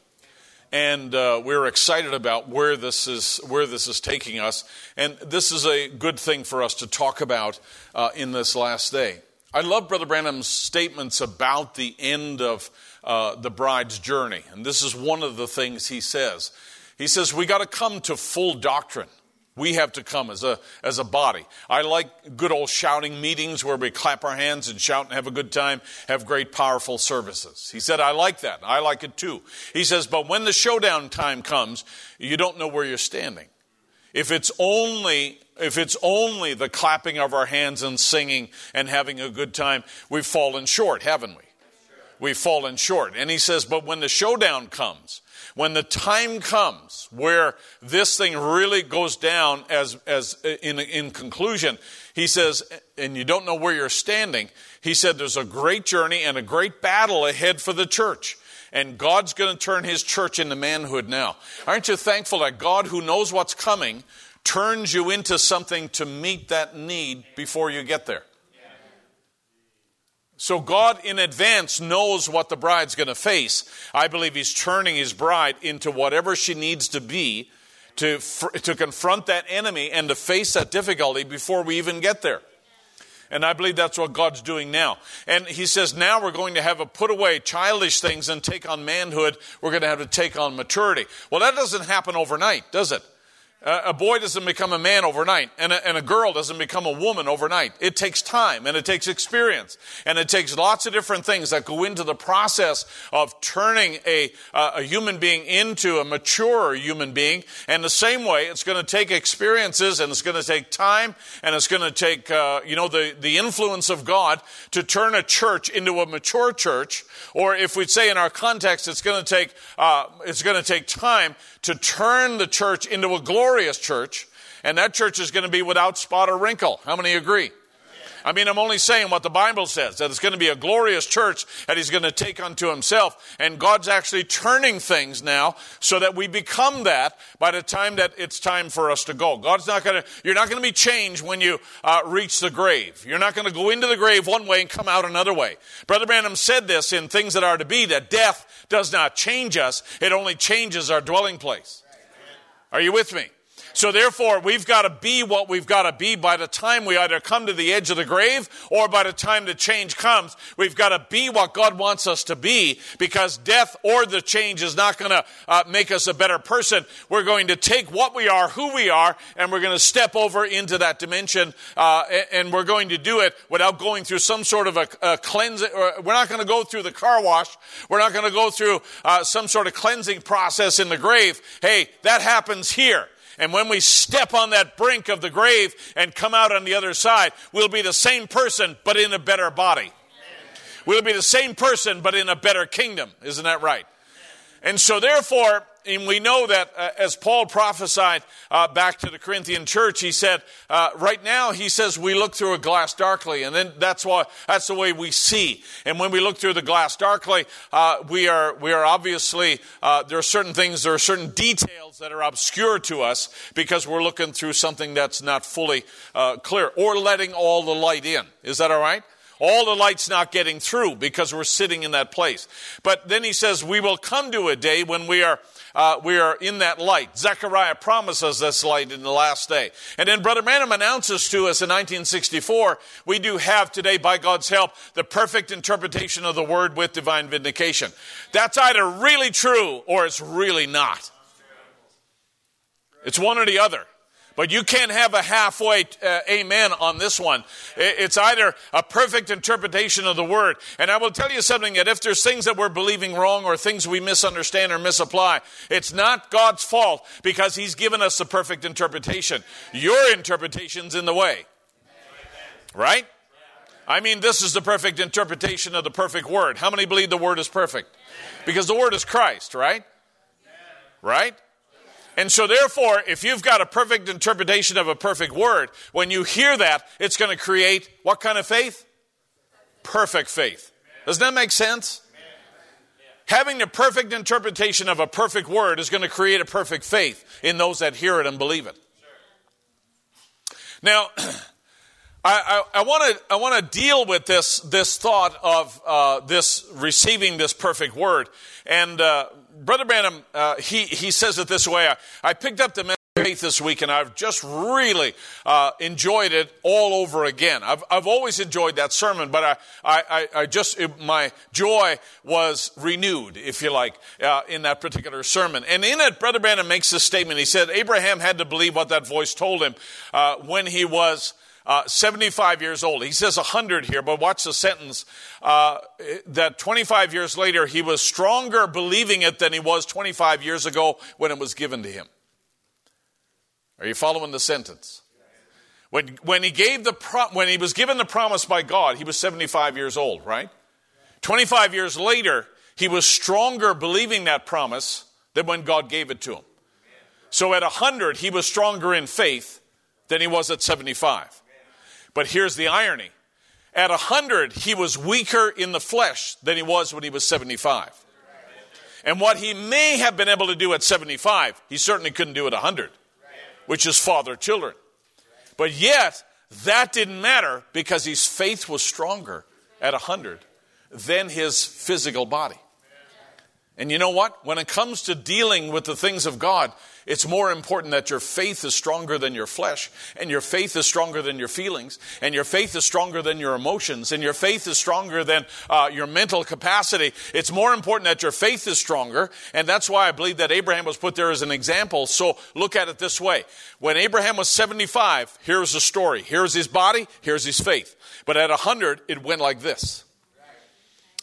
And uh, we're excited about where this is where this is taking us. And this is a good thing for us to talk about uh, in this last day. I love Brother Branham's statements about the end of uh, the bride's journey. And this is one of the things he says. He says, We got to come to full doctrine. We have to come as a, as a body. I like good old shouting meetings where we clap our hands and shout and have a good time, have great, powerful services. He said, I like that. I like it too. He says, but when the showdown time comes, you don't know where you're standing. If it's only if it's only the clapping of our hands and singing and having a good time, we've fallen short, haven't we? We've fallen short. And he says, but when the showdown comes, when the time comes where this thing really goes down as, as in, in conclusion, he says, and you don't know where you're standing, he said there's a great journey and a great battle ahead for the church. And God's going to turn his church into manhood now. Aren't you thankful that God, who knows what's coming, turns you into something to meet that need before you get there? So God in advance knows what the bride's going to face. I believe He's turning His bride into whatever she needs to be to, to confront that enemy and to face that difficulty before we even get there. And I believe that's what God's doing now. And He says, now we're going to have to put away childish things and take on manhood. We're going to have to take on maturity. Well, that doesn't happen overnight, does it? A boy doesn't become a man overnight, and a, and a, girl doesn't become a woman overnight. It takes time, and it takes experience, and it takes lots of different things that go into the process of turning a, a human being into a mature human being. And the same way, it's going to take experiences, and it's going to take time, and it's going to take, uh, you know, the, the influence of God to turn a church into a mature church. Or if we'd say in our context, it's going to take, uh, it's going to take time to turn the church into a glorious church, and that church is going to be without spot or wrinkle. How many agree? I mean, I'm only saying what the Bible says that it's going to be a glorious church that He's going to take unto Himself. And God's actually turning things now so that we become that by the time that it's time for us to go. God's not going to, you're not going to be changed when you uh, reach the grave. You're not going to go into the grave one way and come out another way. Brother Branham said this in Things That Are to Be that death does not change us, it only changes our dwelling place. Are you with me? So therefore, we've got to be what we've got to be by the time we either come to the edge of the grave or by the time the change comes. We've got to be what God wants us to be because death or the change is not going to uh, make us a better person. We're going to take what we are, who we are, and we're going to step over into that dimension, uh, and we're going to do it without going through some sort of a, a cleansing. we're not going to go through the car wash. We're not going to go through uh, some sort of cleansing process in the grave. Hey, that happens here. And when we step on that brink of the grave and come out on the other side, we'll be the same person, but in a better body. We'll be the same person, but in a better kingdom. Isn't that right? And so, therefore, and we know that uh, as Paul prophesied uh, back to the Corinthian church, he said, uh, right now, he says, we look through a glass darkly, and then that's why that's the way we see. And when we look through the glass darkly, uh, we are we are obviously uh, there are certain things, there are certain details that are obscure to us because we're looking through something that's not fully uh, clear, or letting all the light in. Is that all right? All the light's not getting through because we're sitting in that place. But then he says, We will come to a day when we are uh, we are in that light. Zechariah promises this light in the last day. And then Brother Branham announces to us in 1964, we do have today, by God's help, the perfect interpretation of the word with divine vindication. That's either really true or it's really not. It's one or the other. But you can't have a halfway uh, amen on this one. It's either a perfect interpretation of the word. And I will tell you something that if there's things that we're believing wrong or things we misunderstand or misapply, it's not God's fault because He's given us the perfect interpretation. Your interpretation's in the way. Right? I mean, this is the perfect interpretation of the perfect word. How many believe the word is perfect? Because the word is Christ, right? Right? And so, therefore, if you've got a perfect interpretation of a perfect word, when you hear that, it's going to create what kind of faith? Perfect faith. Doesn't that make sense? Having the perfect interpretation of a perfect word is going to create a perfect faith in those that hear it and believe it. Now, I, I, I want to I want to deal with this this thought of uh, this receiving this perfect word, and uh, Brother Branham, uh, he, he says it this way. I, I picked up the faith this week and I've just really uh, enjoyed it all over again. I've, I've always enjoyed that sermon, but I, I, I just, it, my joy was renewed, if you like, uh, in that particular sermon. And in it, Brother Branham makes this statement. He said, Abraham had to believe what that voice told him uh, when he was uh, 75 years old. He says 100 here, but watch the sentence. Uh, that 25 years later, he was stronger believing it than he was 25 years ago when it was given to him. Are you following the sentence? When, when, he gave the pro- when he was given the promise by God, he was 75 years old, right? 25 years later, he was stronger believing that promise than when God gave it to him. So at 100, he was stronger in faith than he was at 75. But here's the irony at 100, he was weaker in the flesh than he was when he was 75. And what he may have been able to do at 75, he certainly couldn't do at 100, which is father children. But yet, that didn't matter because his faith was stronger at 100 than his physical body. And you know what? When it comes to dealing with the things of God, it's more important that your faith is stronger than your flesh, and your faith is stronger than your feelings, and your faith is stronger than your emotions, and your faith is stronger than uh, your mental capacity. It's more important that your faith is stronger, and that's why I believe that Abraham was put there as an example. So look at it this way. When Abraham was 75, here's the story. Here's his body, here's his faith. But at 100, it went like this.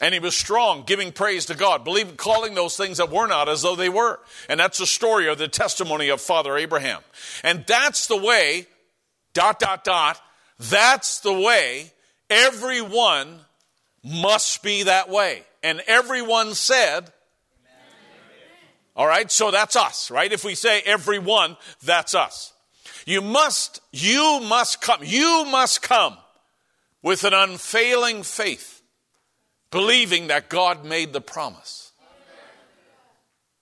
And he was strong, giving praise to God, believing, calling those things that were not as though they were. And that's the story or the testimony of Father Abraham. And that's the way, dot, dot, dot, that's the way everyone must be that way. And everyone said, all right, so that's us, right? If we say everyone, that's us. You must, you must come, you must come with an unfailing faith believing that God made the promise.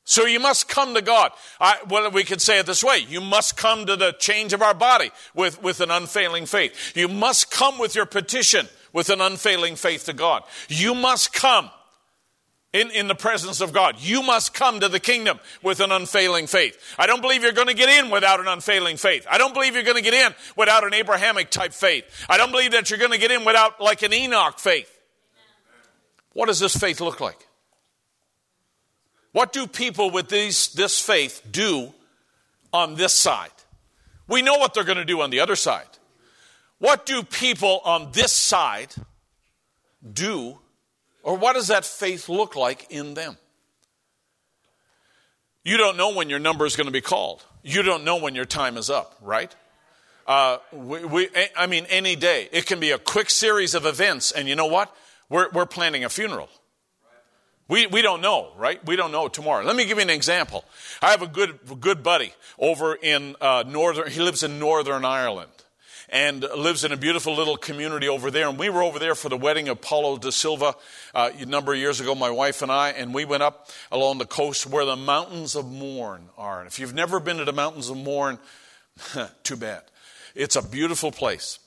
So you must come to God. I, well, we could say it this way. You must come to the change of our body with, with an unfailing faith. You must come with your petition with an unfailing faith to God. You must come in, in the presence of God. You must come to the kingdom with an unfailing faith. I don't believe you're going to get in without an unfailing faith. I don't believe you're going to get in without an Abrahamic type faith. I don't believe that you're going to get in without like an Enoch faith. What does this faith look like? What do people with these, this faith do on this side? We know what they're going to do on the other side. What do people on this side do, or what does that faith look like in them? You don't know when your number is going to be called. You don't know when your time is up, right? Uh, we, we, I mean, any day. It can be a quick series of events, and you know what? We're, we're planning a funeral. We, we don't know, right? We don't know tomorrow. Let me give you an example. I have a good, good buddy over in uh, northern, he lives in Northern Ireland and lives in a beautiful little community over there. And we were over there for the wedding of Paulo da Silva uh, a number of years ago, my wife and I, and we went up along the coast where the mountains of Mourne are. And if you've never been to the mountains of Mourne, too bad. It's a beautiful place.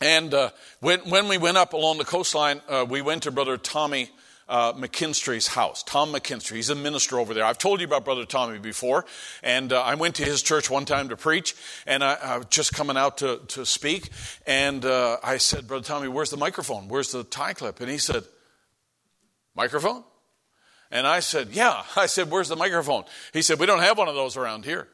And uh, when, when we went up along the coastline, uh, we went to Brother Tommy uh, McKinstry's house. Tom McKinstry, he's a minister over there. I've told you about Brother Tommy before, and uh, I went to his church one time to preach, and I, I was just coming out to, to speak, and uh, I said, Brother Tommy, where's the microphone? Where's the tie clip? And he said, Microphone? And I said, Yeah. I said, Where's the microphone? He said, We don't have one of those around here.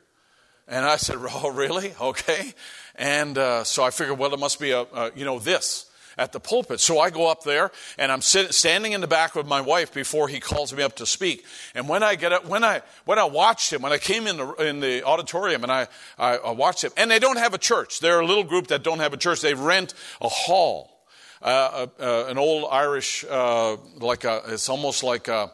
And I said, Oh, really? Okay. And uh, so I figured, well, it must be a, a, you know, this at the pulpit. So I go up there and I'm standing in the back with my wife before he calls me up to speak. And when I get up, when I when I watched him, when I came in the in the auditorium and I, I, I watched him, and they don't have a church. They're a little group that don't have a church. They rent a hall. Uh, uh, an old Irish, uh, like a, it's almost like a,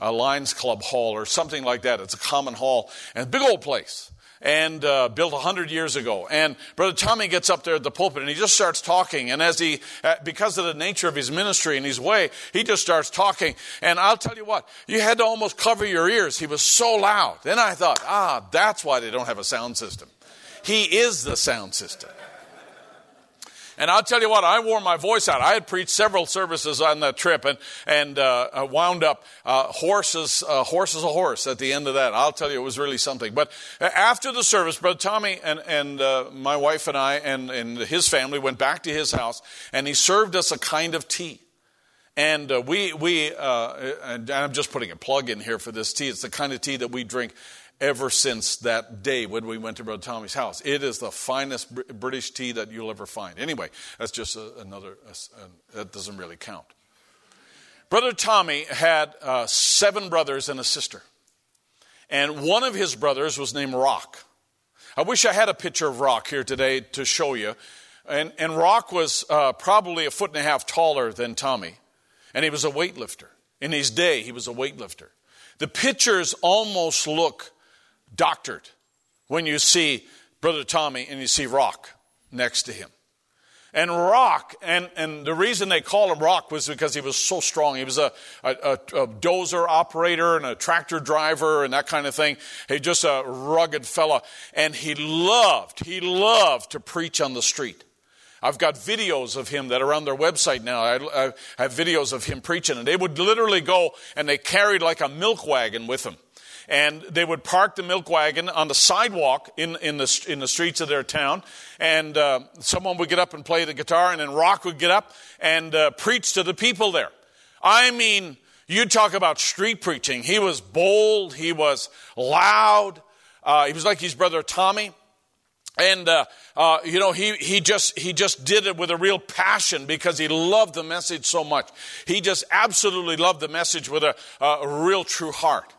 a Lions Club hall or something like that. It's a common hall and big old place and uh, built 100 years ago. And Brother Tommy gets up there at the pulpit and he just starts talking. And as he, uh, because of the nature of his ministry and his way, he just starts talking. And I'll tell you what, you had to almost cover your ears. He was so loud. Then I thought, ah, that's why they don't have a sound system. He is the sound system. And I'll tell you what, I wore my voice out. I had preached several services on that trip and, and uh, wound up uh, horses, uh, horse is a horse at the end of that. I'll tell you, it was really something. But uh, after the service, Brother Tommy and, and uh, my wife and I and, and his family went back to his house and he served us a kind of tea. And uh, we, we uh, and I'm just putting a plug in here for this tea. It's the kind of tea that we drink ever since that day when we went to Brother Tommy's house. It is the finest British tea that you'll ever find. Anyway, that's just another, that doesn't really count. Brother Tommy had uh, seven brothers and a sister. And one of his brothers was named Rock. I wish I had a picture of Rock here today to show you. And, and Rock was uh, probably a foot and a half taller than Tommy. And he was a weightlifter. In his day, he was a weightlifter. The pictures almost look doctored when you see Brother Tommy and you see Rock next to him. And Rock, and, and the reason they call him Rock was because he was so strong. He was a, a, a, dozer operator and a tractor driver and that kind of thing. He just a rugged fella. And he loved, he loved to preach on the street. I've got videos of him that are on their website now. I, I have videos of him preaching, and they would literally go and they carried like a milk wagon with them. And they would park the milk wagon on the sidewalk in, in, the, in the streets of their town. And uh, someone would get up and play the guitar, and then Rock would get up and uh, preach to the people there. I mean, you talk about street preaching. He was bold, he was loud, uh, he was like his brother Tommy. And uh, uh, you know, he he just he just did it with a real passion because he loved the message so much. He just absolutely loved the message with a, a real true heart.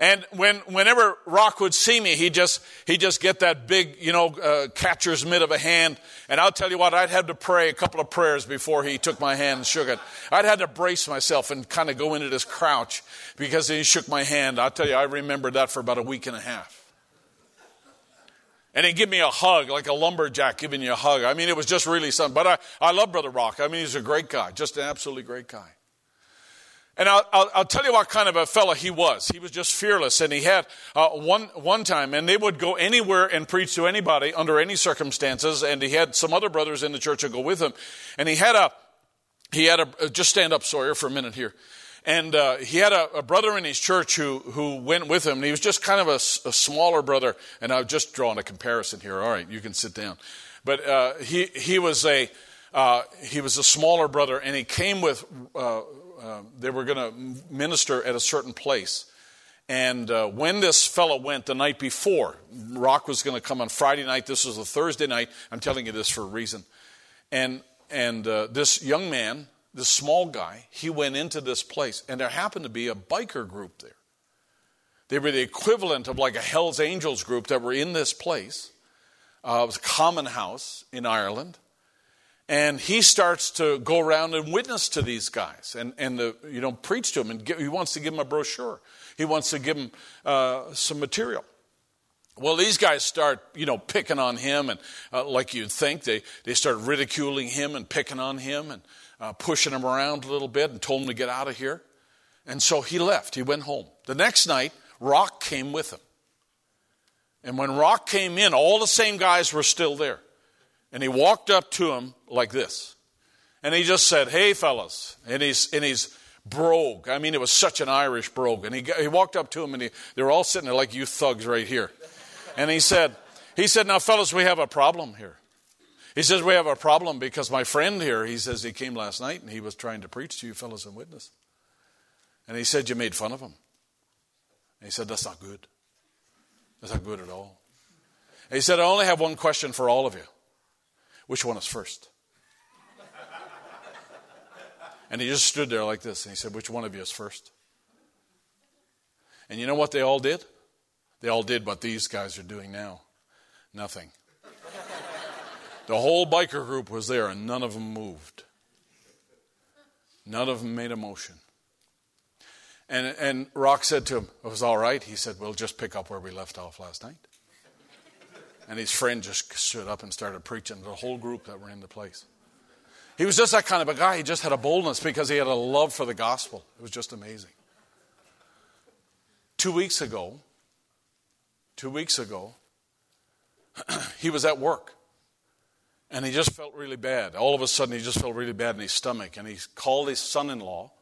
And when, whenever Rock would see me, he just, he just get that big, you know, uh, catcher's mitt of a hand. And I'll tell you what, I'd have to pray a couple of prayers before he took my hand and shook it. I'd had to brace myself and kind of go into this crouch because he shook my hand. I'll tell you, I remembered that for about a week and a half. And he'd give me a hug, like a lumberjack giving you a hug. I mean, it was just really something. But I, I love Brother Rock. I mean, he's a great guy, just an absolutely great guy. And I'll, I'll, I'll, tell you what kind of a fellow he was. He was just fearless. And he had uh, one, one time, and they would go anywhere and preach to anybody under any circumstances. And he had some other brothers in the church to go with him. And he had a, he had a, uh, just stand up, Sawyer, for a minute here. And uh, he had a, a, brother in his church who, who went with him. And he was just kind of a, a smaller brother. And I've just drawn a comparison here. All right, you can sit down. But uh, he, he, was a, uh, he was a smaller brother, and he came with uh, uh, they were going to minister at a certain place. And uh, when this fellow went the night before, Rock was going to come on Friday night. This was a Thursday night. I'm telling you this for a reason. And, and uh, this young man, this small guy, he went into this place, and there happened to be a biker group there. They were the equivalent of like a Hells Angels group that were in this place. Uh, it was a common house in Ireland. And he starts to go around and witness to these guys and, and the, you know, preach to them. And give, he wants to give them a brochure. He wants to give them uh, some material. Well, these guys start, you know, picking on him, and uh, like you'd think, they, they start ridiculing him and picking on him and uh, pushing him around a little bit and told him to get out of here. And so he left. He went home. The next night, Rock came with him. And when Rock came in, all the same guys were still there. And he walked up to him like this. And he just said, Hey, fellas. And he's, and he's brogue. I mean, it was such an Irish brogue. And he, he walked up to him and he, they were all sitting there like you thugs right here. And he said, he said, Now, fellas, we have a problem here. He says, We have a problem because my friend here, he says, he came last night and he was trying to preach to you fellas and witness. And he said, You made fun of him. And he said, That's not good. That's not good at all. And he said, I only have one question for all of you. Which one is first? And he just stood there like this and he said, Which one of you is first? And you know what they all did? They all did what these guys are doing now nothing. the whole biker group was there and none of them moved. None of them made a motion. And, and Rock said to him, It was all right. He said, We'll just pick up where we left off last night. And his friend just stood up and started preaching to the whole group that were in the place. He was just that kind of a guy. He just had a boldness because he had a love for the gospel. It was just amazing. Two weeks ago, two weeks ago, he was at work and he just felt really bad. All of a sudden, he just felt really bad in his stomach. And he called his son in law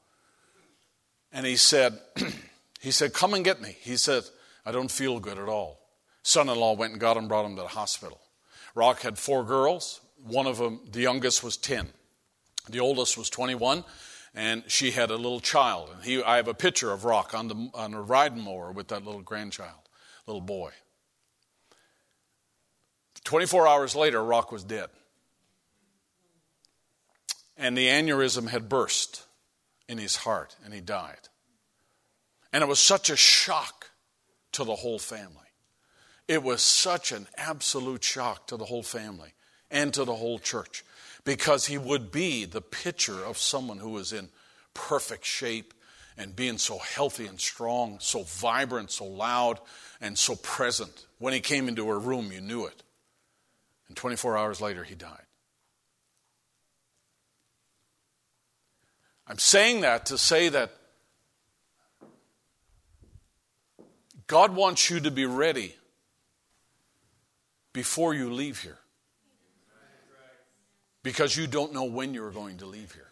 and he said, he said, Come and get me. He said, I don't feel good at all son in law went and got him, brought him to the hospital. Rock had four girls. One of them, the youngest, was 10. The oldest was 21, and she had a little child. And he, I have a picture of Rock on, the, on a riding mower with that little grandchild, little boy. 24 hours later, Rock was dead. And the aneurysm had burst in his heart, and he died. And it was such a shock to the whole family. It was such an absolute shock to the whole family and to the whole church because he would be the picture of someone who was in perfect shape and being so healthy and strong, so vibrant, so loud, and so present. When he came into a room, you knew it. And 24 hours later, he died. I'm saying that to say that God wants you to be ready before you leave here. because you don't know when you're going to leave here.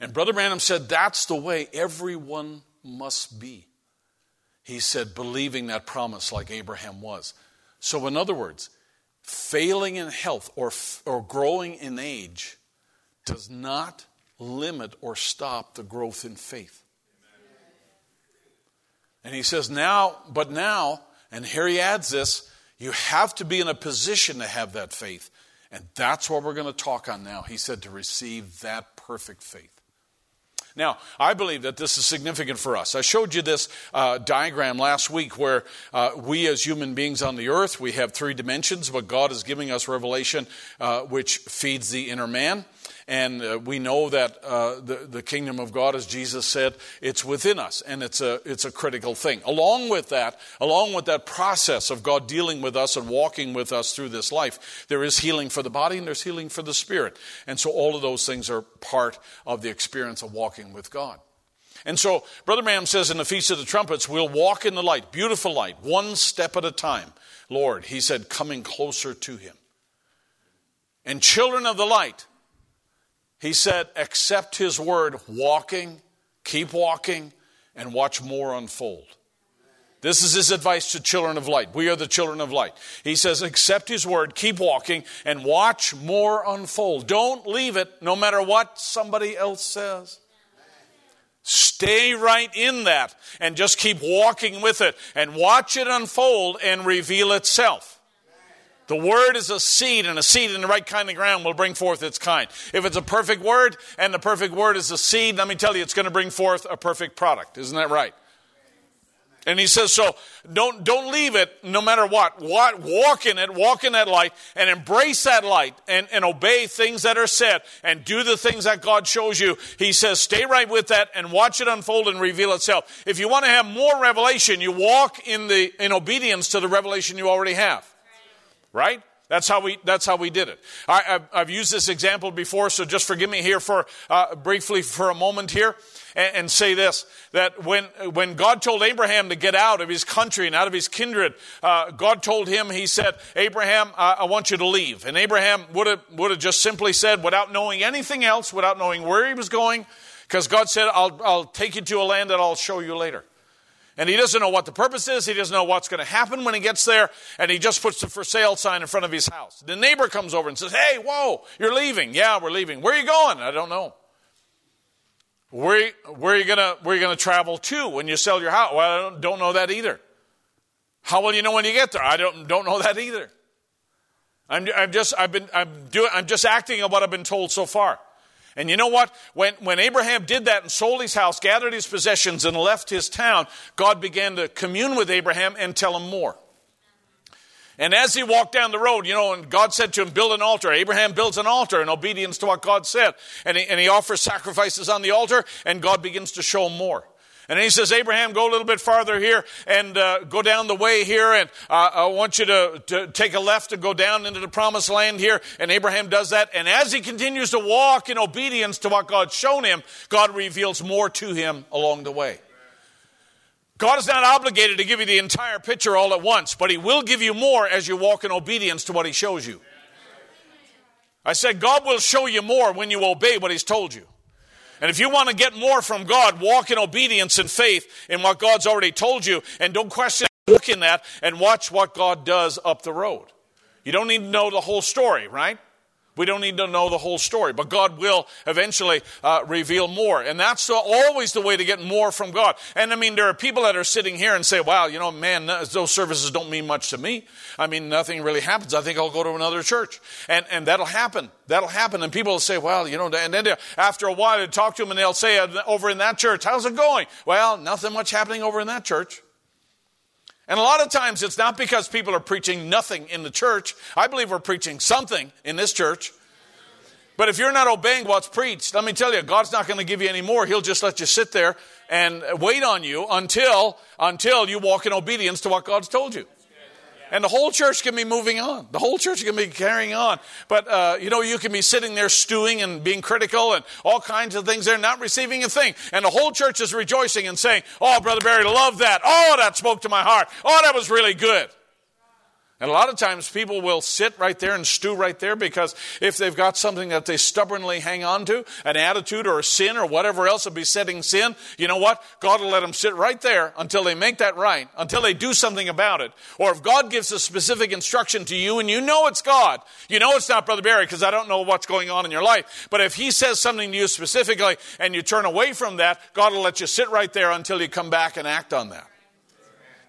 And Brother Branham said that's the way everyone must be. He said, believing that promise like Abraham was. So, in other words, failing in health or, or growing in age does not limit or stop the growth in faith. And he says, now, but now, and here he adds this, you have to be in a position to have that faith. And that's what we're going to talk on now. He said to receive that perfect faith. Now, I believe that this is significant for us. I showed you this uh, diagram last week where uh, we, as human beings on the earth, we have three dimensions, but God is giving us revelation uh, which feeds the inner man. And uh, we know that uh, the, the kingdom of God, as Jesus said, it's within us, and it's a, it's a critical thing. Along with that, along with that process of God dealing with us and walking with us through this life, there is healing for the body and there's healing for the spirit. And so all of those things are part of the experience of walking with God. And so, Brother Branham says in the Feast of the Trumpets, we'll walk in the light, beautiful light, one step at a time. Lord, he said, coming closer to him. And children of the light, he said, accept his word, walking, keep walking, and watch more unfold. This is his advice to children of light. We are the children of light. He says, accept his word, keep walking, and watch more unfold. Don't leave it no matter what somebody else says. Stay right in that and just keep walking with it and watch it unfold and reveal itself. The word is a seed, and a seed in the right kind of ground will bring forth its kind. If it's a perfect word, and the perfect word is a seed, let me tell you, it's going to bring forth a perfect product. Isn't that right? And he says, so don't, don't leave it no matter what. what. Walk in it, walk in that light, and embrace that light and, and obey things that are said and do the things that God shows you. He says, stay right with that and watch it unfold and reveal itself. If you want to have more revelation, you walk in, the, in obedience to the revelation you already have right? That's how we, that's how we did it. I, have used this example before, so just forgive me here for uh, briefly for a moment here and, and, say this that when, when God told Abraham to get out of his country and out of his kindred, uh, God told him, He said, Abraham, I, I want you to leave. And Abraham would have, would have just simply said, without knowing anything else, without knowing where he was going, because God said, I'll, I'll take you to a land that I'll show you later. And he doesn't know what the purpose is. He doesn't know what's going to happen when he gets there. And he just puts the for sale sign in front of his house. The neighbor comes over and says, Hey, whoa, you're leaving. Yeah, we're leaving. Where are you going? I don't know. Where, where are you gonna where you gonna travel to when you sell your house? Well, I don't, don't know that either. How will you know when you get there? I don't don't know that either. I'm, I'm just I've been I'm doing I'm just acting on what I've been told so far. And you know what? When, when Abraham did that and sold his house, gathered his possessions, and left his town, God began to commune with Abraham and tell him more. And as he walked down the road, you know, and God said to him, Build an altar. Abraham builds an altar in obedience to what God said. And he, and he offers sacrifices on the altar, and God begins to show more. And then he says, Abraham, go a little bit farther here and uh, go down the way here. And uh, I want you to, to take a left and go down into the promised land here. And Abraham does that. And as he continues to walk in obedience to what God's shown him, God reveals more to him along the way. God is not obligated to give you the entire picture all at once, but He will give you more as you walk in obedience to what He shows you. I said, God will show you more when you obey what He's told you. And if you want to get more from God, walk in obedience and faith in what God's already told you and don't question look in that and watch what God does up the road. You don't need to know the whole story, right? We don't need to know the whole story, but God will eventually uh, reveal more. And that's always the way to get more from God. And I mean, there are people that are sitting here and say, wow, you know, man, those services don't mean much to me. I mean, nothing really happens. I think I'll go to another church. And, and that'll happen. That'll happen. And people will say, well, you know, and then after a while, they talk to them and they'll say, uh, over in that church, how's it going? Well, nothing much happening over in that church. And a lot of times it's not because people are preaching nothing in the church. I believe we're preaching something in this church. But if you're not obeying what's preached, let me tell you, God's not going to give you any more. He'll just let you sit there and wait on you until, until you walk in obedience to what God's told you. And the whole church can be moving on. The whole church can be carrying on. But, uh, you know, you can be sitting there stewing and being critical and all kinds of things. They're not receiving a thing. And the whole church is rejoicing and saying, Oh, Brother Barry, love that. Oh, that spoke to my heart. Oh, that was really good. And a lot of times people will sit right there and stew right there because if they've got something that they stubbornly hang on to, an attitude or a sin or whatever else of besetting sin, you know what? God will let them sit right there until they make that right, until they do something about it. Or if God gives a specific instruction to you and you know it's God, you know it's not Brother Barry because I don't know what's going on in your life. But if He says something to you specifically and you turn away from that, God will let you sit right there until you come back and act on that.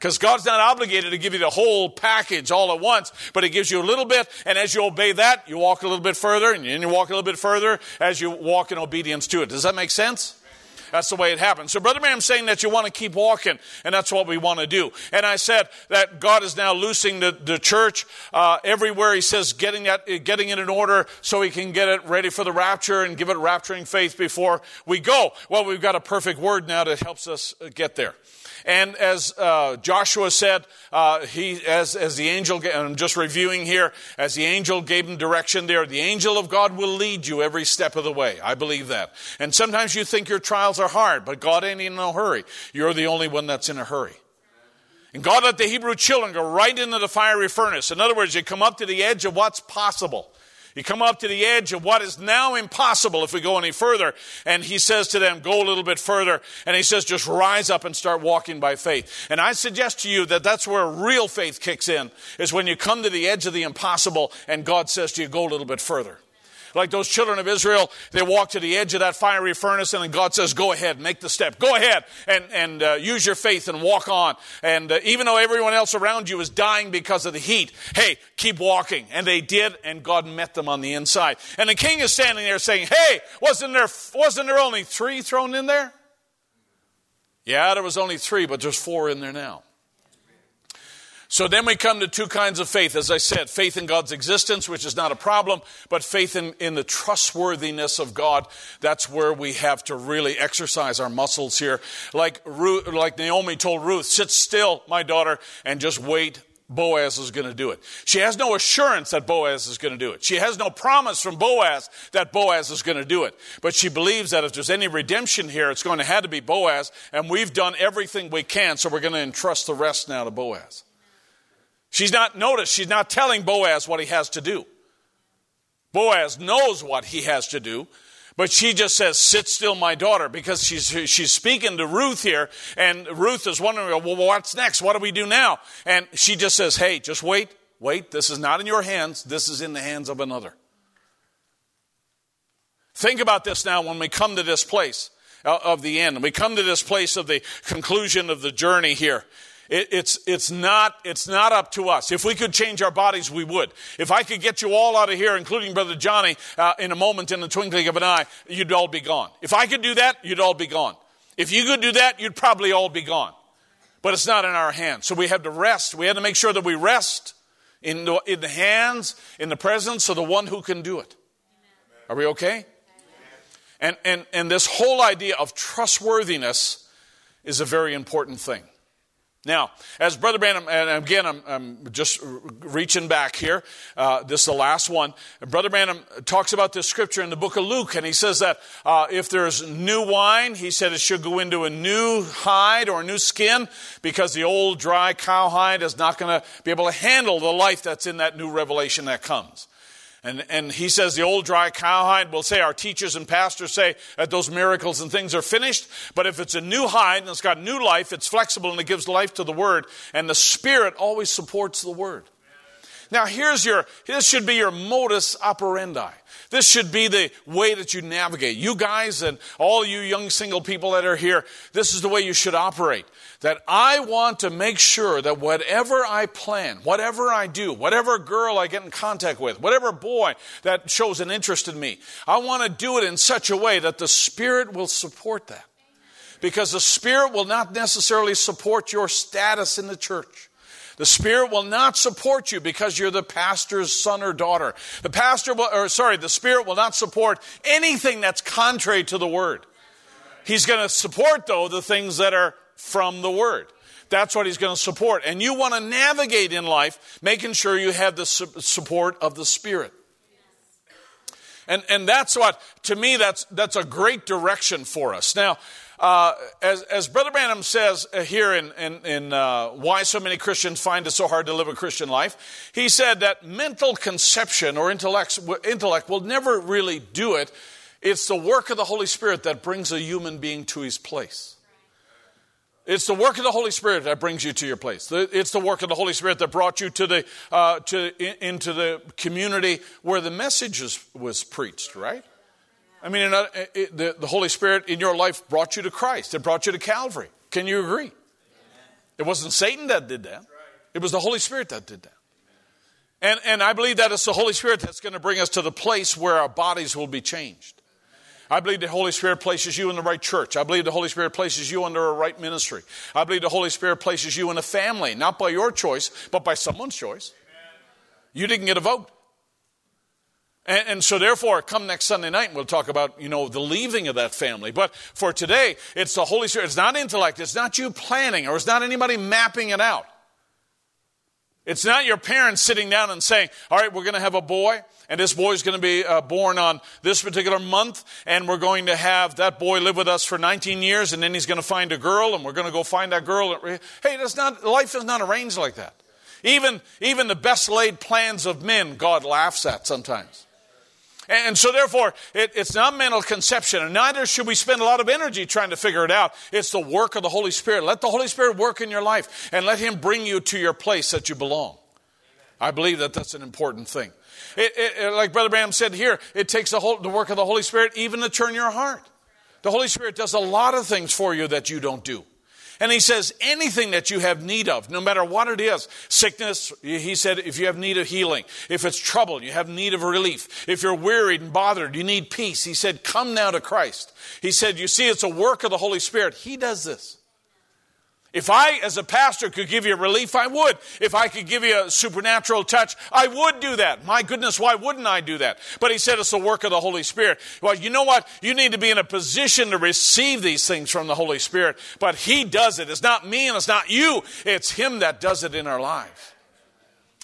Because God's not obligated to give you the whole package all at once, but He gives you a little bit, and as you obey that, you walk a little bit further, and you walk a little bit further as you walk in obedience to it. Does that make sense? That's the way it happens. So, Brother Branham's saying that you want to keep walking, and that's what we want to do. And I said that God is now loosing the, the church uh, everywhere. He says getting, that, getting it in order so He can get it ready for the rapture and give it rapturing faith before we go. Well, we've got a perfect word now that helps us uh, get there. And as uh, Joshua said, uh, he, as, as the angel, I'm just reviewing here, as the angel gave him direction there, the angel of God will lead you every step of the way. I believe that. And sometimes you think your trials are hard, but God ain't in no hurry. You're the only one that's in a hurry. And God let the Hebrew children go right into the fiery furnace. In other words, you come up to the edge of what's possible. You come up to the edge of what is now impossible if we go any further. And he says to them, go a little bit further. And he says, just rise up and start walking by faith. And I suggest to you that that's where real faith kicks in, is when you come to the edge of the impossible and God says to you, go a little bit further. Like those children of Israel, they walk to the edge of that fiery furnace, and then God says, Go ahead, make the step. Go ahead and, and uh, use your faith and walk on. And uh, even though everyone else around you is dying because of the heat, hey, keep walking. And they did, and God met them on the inside. And the king is standing there saying, Hey, wasn't there, wasn't there only three thrown in there? Yeah, there was only three, but there's four in there now. So then we come to two kinds of faith. As I said, faith in God's existence, which is not a problem, but faith in, in the trustworthiness of God. That's where we have to really exercise our muscles here. Like, like Naomi told Ruth, sit still, my daughter, and just wait Boaz is going to do it. She has no assurance that Boaz is going to do it. She has no promise from Boaz that Boaz is going to do it. But she believes that if there's any redemption here, it's going to have to be Boaz, and we've done everything we can, so we're going to entrust the rest now to Boaz. She's not, notice, she's not telling Boaz what he has to do. Boaz knows what he has to do, but she just says, Sit still, my daughter, because she's, she's speaking to Ruth here, and Ruth is wondering, Well, what's next? What do we do now? And she just says, Hey, just wait, wait. This is not in your hands, this is in the hands of another. Think about this now when we come to this place uh, of the end. We come to this place of the conclusion of the journey here. It, it's, it's, not, it's not up to us. If we could change our bodies, we would. If I could get you all out of here, including Brother Johnny, uh, in a moment, in the twinkling of an eye, you'd all be gone. If I could do that, you'd all be gone. If you could do that, you'd probably all be gone. But it's not in our hands. So we have to rest. We have to make sure that we rest in the, in the hands, in the presence of the one who can do it. Are we okay? And, and, and this whole idea of trustworthiness is a very important thing. Now, as Brother Branham, and again, I'm, I'm just reaching back here. Uh, this is the last one. Brother Branham talks about this scripture in the book of Luke, and he says that uh, if there's new wine, he said it should go into a new hide or a new skin because the old dry cowhide is not going to be able to handle the life that's in that new revelation that comes. And, and he says the old dry cowhide will say, our teachers and pastors say that those miracles and things are finished. But if it's a new hide and it's got new life, it's flexible and it gives life to the word. And the spirit always supports the word. Now here's your, this should be your modus operandi. This should be the way that you navigate. You guys and all you young single people that are here, this is the way you should operate that I want to make sure that whatever I plan, whatever I do, whatever girl I get in contact with, whatever boy that shows an interest in me, I want to do it in such a way that the Spirit will support that. Because the Spirit will not necessarily support your status in the church. The Spirit will not support you because you're the pastor's son or daughter. The pastor will, or sorry, the Spirit will not support anything that's contrary to the Word. He's going to support, though, the things that are from the Word. That's what he's going to support. And you want to navigate in life making sure you have the su- support of the Spirit. And, and that's what, to me, that's, that's a great direction for us. Now, uh, as, as Brother Branham says uh, here in, in, in uh, Why So Many Christians Find It So Hard to Live a Christian Life, he said that mental conception or intellect, intellect will never really do it. It's the work of the Holy Spirit that brings a human being to his place. It's the work of the Holy Spirit that brings you to your place. It's the work of the Holy Spirit that brought you to the, uh, to, into the community where the message was preached, right? I mean, eh, eh, the, the Holy Spirit in your life brought you to Christ. It brought you to Calvary. Can you agree? It wasn't Satan that did that. It was the Holy Spirit that did that. And, and I believe that it's the Holy Spirit that's going to bring us to the place where our bodies will be changed. I believe the Holy Spirit places you in the right church. I believe the Holy Spirit places you under a right ministry. I believe the Holy Spirit places you in a family, not by your choice, but by someone's choice. You didn't get a vote. And, and, so therefore, come next Sunday night, we'll talk about, you know, the leaving of that family. But for today, it's the Holy Spirit. It's not intellect. It's not you planning, or it's not anybody mapping it out. It's not your parents sitting down and saying, all right, we're going to have a boy, and this boy is going to be uh, born on this particular month, and we're going to have that boy live with us for 19 years, and then he's going to find a girl, and we're going to go find that girl. Hey, that's not, life is not arranged like that. Even, even the best laid plans of men, God laughs at sometimes. And so, therefore, it, it's not mental conception, and neither should we spend a lot of energy trying to figure it out. It's the work of the Holy Spirit. Let the Holy Spirit work in your life, and let Him bring you to your place that you belong. I believe that that's an important thing. It, it, like Brother Branham said here, it takes the, whole, the work of the Holy Spirit even to turn your heart. The Holy Spirit does a lot of things for you that you don't do. And he says, anything that you have need of, no matter what it is, sickness, he said, if you have need of healing, if it's trouble, you have need of relief, if you're wearied and bothered, you need peace, he said, come now to Christ. He said, you see, it's a work of the Holy Spirit. He does this. If I, as a pastor, could give you relief, I would. If I could give you a supernatural touch, I would do that. My goodness, why wouldn't I do that? But he said it's the work of the Holy Spirit. Well, you know what? You need to be in a position to receive these things from the Holy Spirit. But he does it. It's not me and it's not you. It's him that does it in our lives.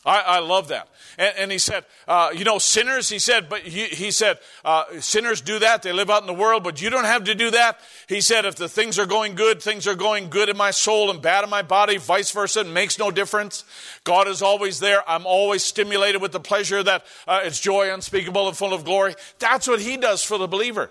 I, I love that. And, and he said, uh, you know, sinners, he said, but he, he said, uh, sinners do that. They live out in the world, but you don't have to do that. He said, if the things are going good, things are going good in my soul and bad in my body, vice versa, it makes no difference. God is always there. I'm always stimulated with the pleasure that uh, it's joy unspeakable and full of glory. That's what he does for the believer.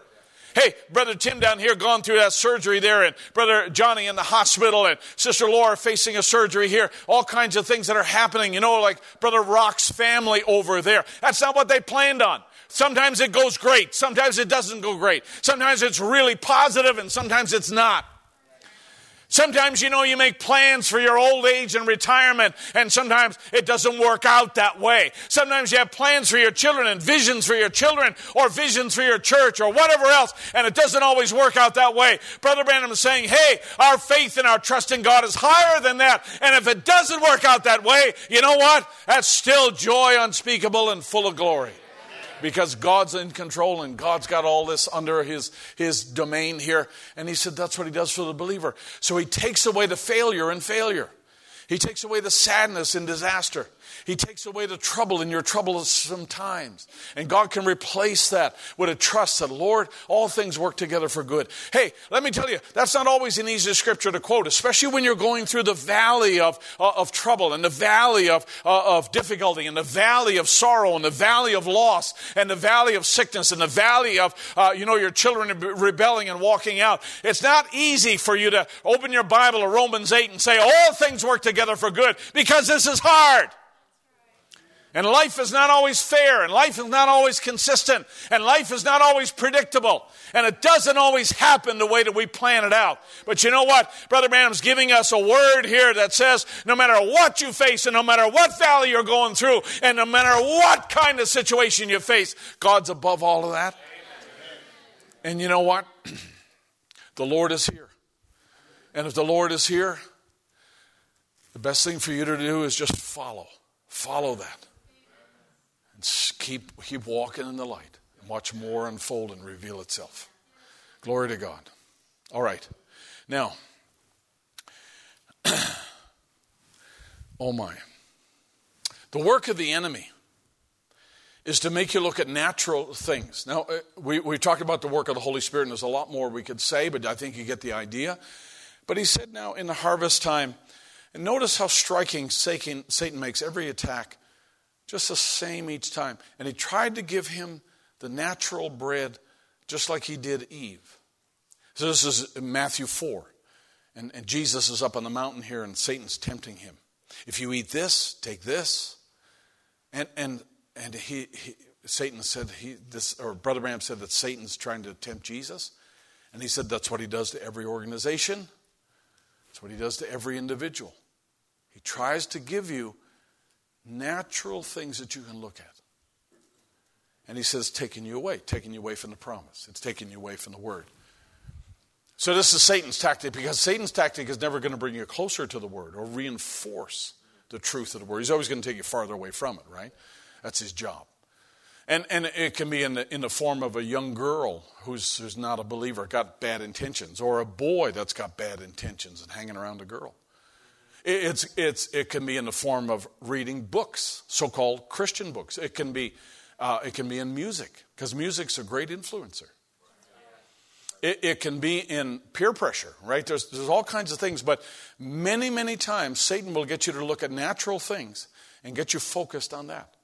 Hey, Brother Tim down here gone through that surgery there, and Brother Johnny in the hospital, and Sister Laura facing a surgery here. All kinds of things that are happening, you know, like Brother Rock's family over there. That's not what they planned on. Sometimes it goes great, sometimes it doesn't go great. Sometimes it's really positive, and sometimes it's not. Sometimes, you know, you make plans for your old age and retirement, and sometimes it doesn't work out that way. Sometimes you have plans for your children and visions for your children, or visions for your church, or whatever else, and it doesn't always work out that way. Brother Branham is saying, hey, our faith and our trust in God is higher than that, and if it doesn't work out that way, you know what? That's still joy unspeakable and full of glory because God's in control and God's got all this under his, his domain here. And he said that's what he does for the believer. So he takes away the failure and failure. He takes away the sadness and disaster. He takes away the trouble in your troublesome times. And God can replace that with a trust that, Lord, all things work together for good. Hey, let me tell you, that's not always an easy scripture to quote, especially when you're going through the valley of, uh, of trouble and the valley of, uh, of difficulty and the valley of sorrow and the valley of loss and the valley of sickness and the valley of, uh, you know, your children rebelling and walking out. It's not easy for you to open your Bible to Romans 8 and say, all things work together for good because this is hard. And life is not always fair, and life is not always consistent, and life is not always predictable, and it doesn't always happen the way that we plan it out. But you know what? Brother Branham's giving us a word here that says no matter what you face, and no matter what valley you're going through, and no matter what kind of situation you face, God's above all of that. And you know what? the Lord is here. And if the Lord is here, the best thing for you to do is just follow. Follow that keep, keep walking in the light and watch more unfold and reveal itself. Glory to God. All right. Now, oh my. The work of the enemy is to make you look at natural things. Now, uh, we, we talked about the work of the Holy Spirit, and there's a lot more we could say, but I think you get the idea. But he said now in the harvest time, and notice how striking Satan, Satan makes every attack just the same each time. And he tried to give him the natural bread just like he did Eve. So this is Matthew 4. And, and Jesus is up on the mountain here, and Satan's tempting him. If you eat this, take this. And, and, and he, he Satan said, he, this, or Brother Branham said that Satan's trying to tempt Jesus. And he said that's what he does to every organization, that's what he does to every individual. He tries to give you natural things that you can look at. And he says, taking you away, taking you away from the promise. It's taking you away from the word. So this is Satan's tactic because Satan's tactic is never going to bring you closer to the word or reinforce the truth of the word. He's always going to take you farther away from it, right? That's his job. And, and it can be in the, in the form of a young girl who's, who's not a believer, got bad intentions, or a boy that's got bad intentions and hanging around a girl. It, it's, it's, it can be in the form of reading books, so called Christian books. It can be, uh, it can be in music, because music's a great influencer. It, it, can be in peer pressure, right? There's, there's all kinds of things, but many, many times Satan will get you to look at natural things and get you focused on that.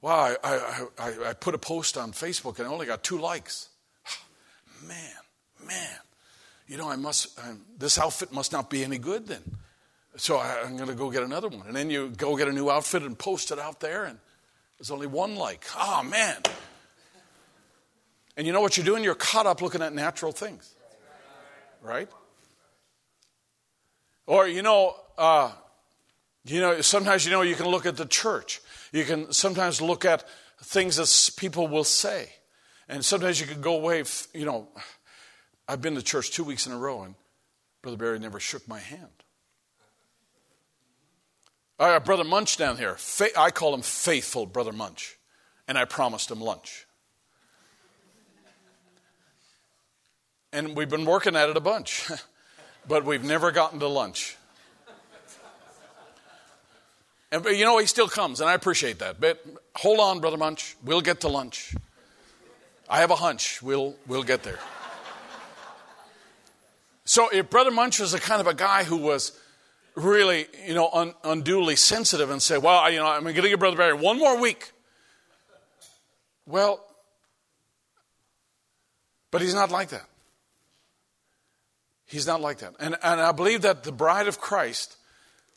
Wow, I, I, I, I put a post on Facebook and I only got two likes. Man, man, you know, I must, I'm, this outfit must not be any good then. So I'm going to go get another one. And then you go get a new outfit and post it out there, and there's only one like. Oh, man, and you know what you're doing? You're caught up looking at natural things. Right? Or, you know, uh, you know, sometimes you know you can look at the church. You can sometimes look at things that people will say. And sometimes you can go away, you know, I've been to church two weeks in a row and Brother Barry never shook my hand. Got Brother Munch down here. I call him faithful Brother Munch. And I promised him lunch. And we've been working at it a bunch, but we've never gotten to lunch. And you know, he still comes, and I appreciate that. But hold on, Brother Munch. We'll get to lunch. I have a hunch. We'll, we'll get there. So if Brother Munch was a kind of a guy who was really, you know, un, unduly sensitive and say, well, you know, I'm going to give Brother Barry one more week. Well, but he's not like that. He's not like that. And, and I believe that the bride of Christ,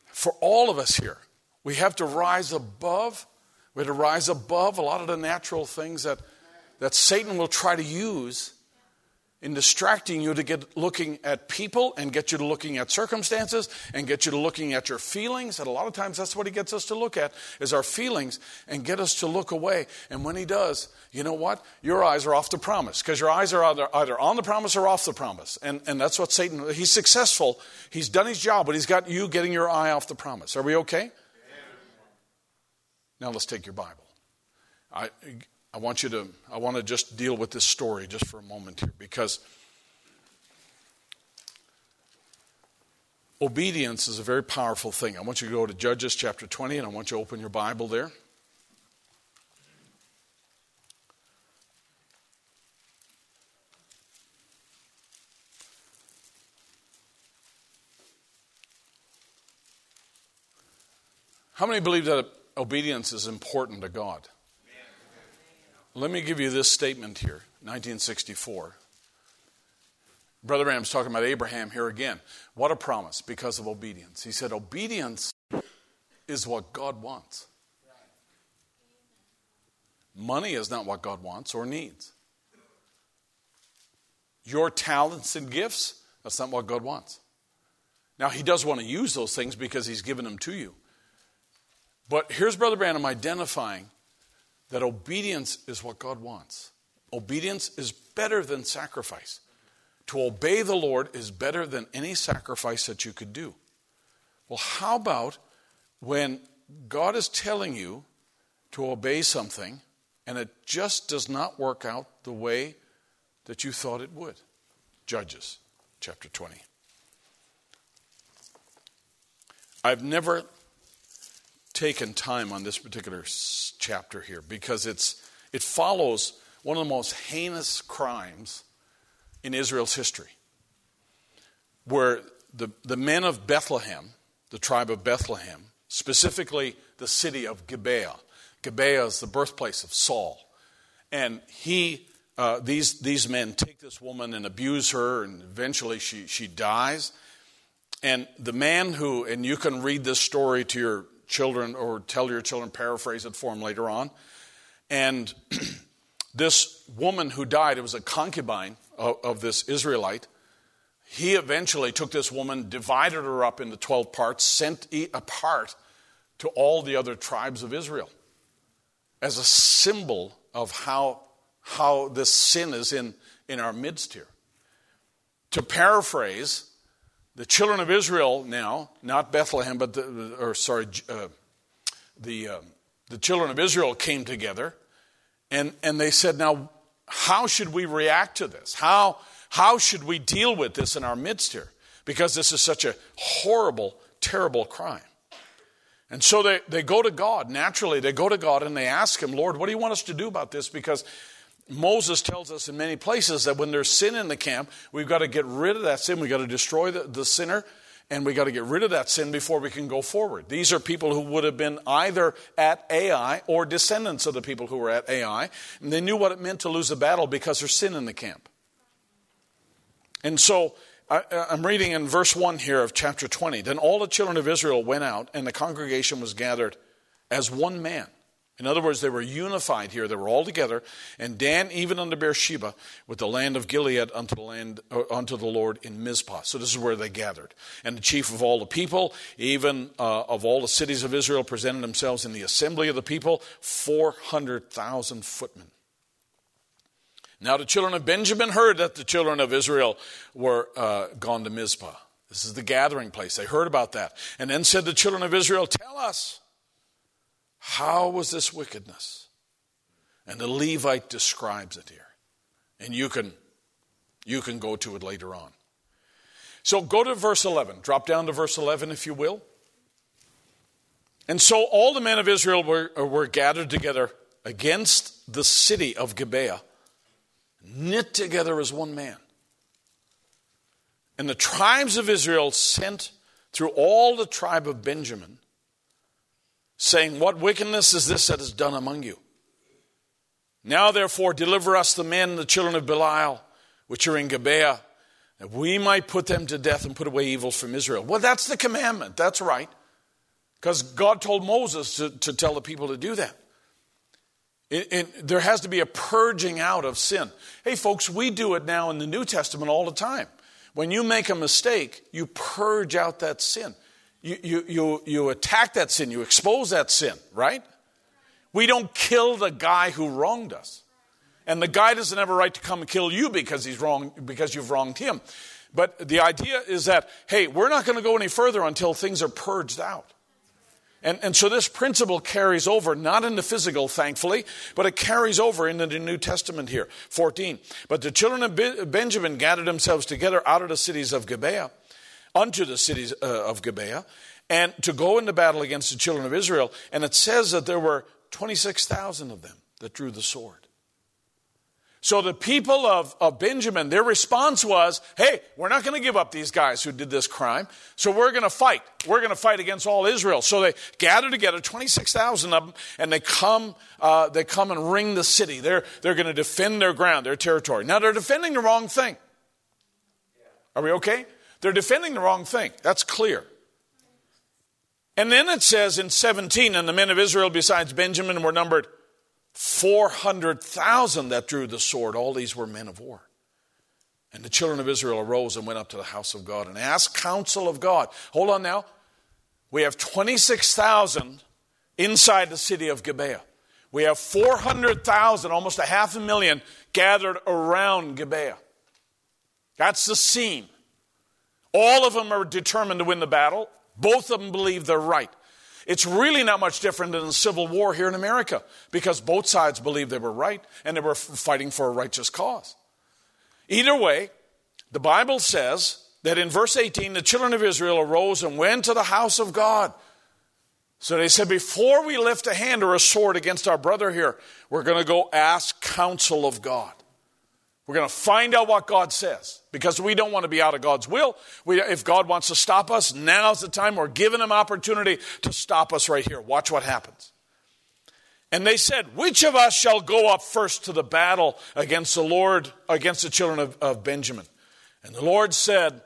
for all of us here, we have to rise above. We have to rise above a lot of the natural things that, that Satan will try to use in distracting you to get looking at people and get you to looking at circumstances and get you to looking at your feelings. And a lot of times that's what he gets us to look at is our feelings and get us to look away. And when he does you know what? Your eyes are off the promise because your eyes are either, either on the promise or off the promise. And, and that's what satan he's successful. He's done his job but he's got you getting your eye off the promise. Are we okay? Now let's take your bible. I, I want you to, I want to just deal with this story just for a moment here because obedience is a very powerful thing. I want you to go to Judges chapter 20 and I want you to open your Bible there. How many believe that obedience is important to God? Let me give you this statement here 1964. Brother Branham's talking about Abraham here again. What a promise because of obedience. He said, Obedience is what God wants. Money is not what God wants or needs. Your talents and gifts, that's not what God wants. Now, He does want to use those things because He's given them to you. But here's Brother Branham identifying that obedience is what God wants. Obedience is better than sacrifice. To obey the Lord is better than any sacrifice that you could do. Well, how about when God is telling you to obey something and it just does not work out the way that you thought it would? Judges chapter 20. I've never taken time on this particular chapter here because it's, it follows one of the most heinous crimes in Israel's history, where the, the men of Bethlehem, the tribe of Bethlehem, specifically the city of Gibeah, Gibeah is the birthplace of Saul. And he, uh, these, these men take this woman and abuse her, and eventually she, she dies. And the man who, and you can read this story to your children or tell your children, paraphrase it for them later on. And this woman who died, it was a concubine of, of this Israelite. He eventually took this woman, divided her up into 12 parts, sent a part to all the other tribes of Israel as a symbol of how, how this sin is in, in our midst here. To paraphrase, the children of Israel now, not Bethlehem, but the, or sorry, uh, the, uh, the children of Israel came together and, and they said, now, how should we react to this? How, how should we deal with this in our midst here? Because this is such a horrible, terrible crime. And so they, they go to God. Naturally, they go to God and they ask Him, Lord, what do you want us to do about this? Because Moses tells us in many places that when there's sin in the camp, we've got to get rid of that sin. We've got to destroy the, the sinner, and we've got to get rid of that sin before we can go forward. These are people who would have been either at Ai or descendants of the people who were at Ai, and they knew what it meant to lose a battle because there's sin in the camp. And so I, am reading in verse 1 here of chapter 20. Then all the children of Israel went out, and the congregation was gathered as one man. In other words, they were unified here. They were all together. And Dan, even unto Beersheba, with the land of Gilead unto the land uh, unto the Lord in Mizpah. So this is where they gathered. And the chief of all the people, even uh, of all the cities of Israel, presented themselves in the assembly of the people, four hundred thousand footmen. Now the children of Benjamin heard that the children of Israel were uh, gone to Mizpah. This is the gathering place. They heard about that. And then said the children of Israel, Tell us. How was this wickedness? And the Levite describes it here. And you can, you can go to it later on. So go to verse 11. Drop down to verse 11, if you will. And so all the men of Israel were, were gathered together against the city of Gibeah, knit together as one man. And the tribes of Israel sent through all the tribe of Benjamin saying, What wickedness is this that is done among you? Now, therefore, deliver us the men, and the children of Belial, which are in Gibeah, that we might put them to death and put away evil from Israel. Well, that's the commandment. That's right. Because God told Moses to, to tell the people to do that. It, it, there has to be a purging out of sin. Hey, folks, we do it now in the New Testament all the time. When you make a mistake, you purge out that sin you, you, you, you attack that sin, you expose that sin, right? We don't kill the guy who wronged us. And the guy doesn't have a right to come and kill you because he's wrong because you've wronged him. But the idea is that, hey, we're not going to go any further until things are purged out. And, and so this principle carries over, not in the physical, thankfully, but it carries over into the New Testament here. 14. But the children of Benjamin gathered themselves together out of the cities of Gibeah unto the cities uh, of Gibeah and to go into battle against the children of Israel. And it says that there were 26,000 of them that drew the sword. So the people of, of Benjamin, their response was, hey, we're not going to give up these guys who did this crime. So we're going to fight. We're going to fight against all Israel. So they gather together, 26,000 of them, and they come, uh, they come and ring the city. They're, they're going to defend their ground, their territory. Now they're defending the wrong thing. Are we okay? They're defending the wrong thing. That's clear. And then it says in 17, and the men of Israel besides Benjamin were numbered 400,000 that drew the sword. All these were men of war. And the children of Israel arose and went up to the house of God and asked counsel of God. Hold on now. We have 26,000 inside the city of Gibeah. We have 400,000, almost a half a million, gathered around Gibeah. That's the scene. All of them are determined to win the battle. Both of them believe they're right. It's really not much different than the Civil War here in America because both sides believed they were right and they were fighting for a righteous cause. Either way, the Bible says that in verse 18, the children of Israel arose and went to the house of God. So they said, before we lift a hand or a sword against our brother here, we're going to go ask counsel of God. We're going to find out what God says because we don't want to be out of God's will. We, if God wants to stop us, now's the time. We're giving him opportunity to stop us right here. Watch what happens. And they said, Which of us shall go up first to the battle against the Lord, against the children of, of Benjamin? And the Lord said,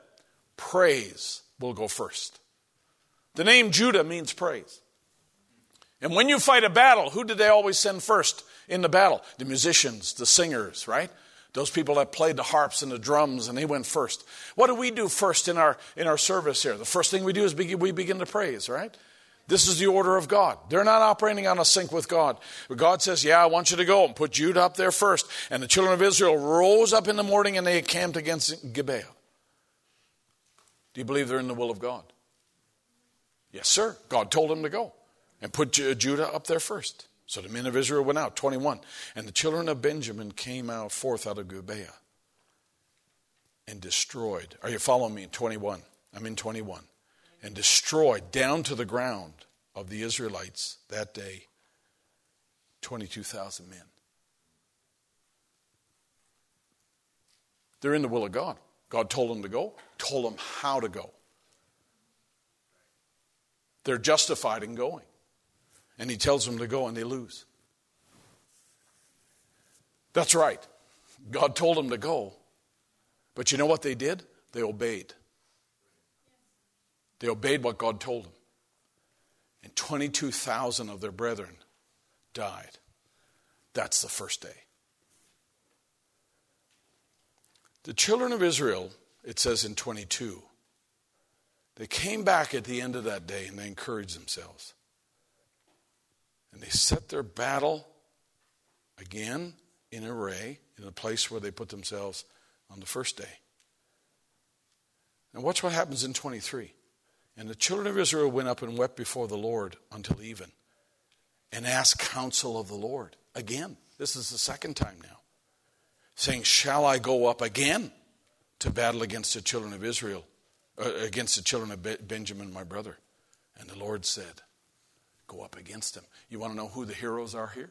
Praise will go first. The name Judah means praise. And when you fight a battle, who did they always send first in the battle? The musicians, the singers, right? Those people that played the harps and the drums, and they went first. What do we do first in our, in our service here? The first thing we do is we begin to praise, right? This is the order of God. They're not operating on a sync with God. God says, Yeah, I want you to go and put Judah up there first. And the children of Israel rose up in the morning and they camped against Gibeah. Do you believe they're in the will of God? Yes, sir. God told them to go and put Judah up there first. So the men of Israel went out, 21. And the children of Benjamin came out forth out of Gibeah and destroyed. Are you following me? in 21. I'm in 21. And destroyed down to the ground of the Israelites that day 22,000 men. They're in the will of God. God told them to go, told them how to go. They're justified in going. And he tells them to go and they lose. That's right. God told them to go. But you know what they did? They obeyed. They obeyed what God told them. And 22,000 of their brethren died. That's the first day. The children of Israel, it says in 22, they came back at the end of that day and they encouraged themselves. And they set their battle again in array in the place where they put themselves on the first day. Now, watch what happens in 23. And the children of Israel went up and wept before the Lord until even and asked counsel of the Lord. Again, this is the second time now. Saying, Shall I go up again to battle against the children of Israel, uh, against the children of Benjamin, my brother? And the Lord said, Go up against them. You want to know who the heroes are here?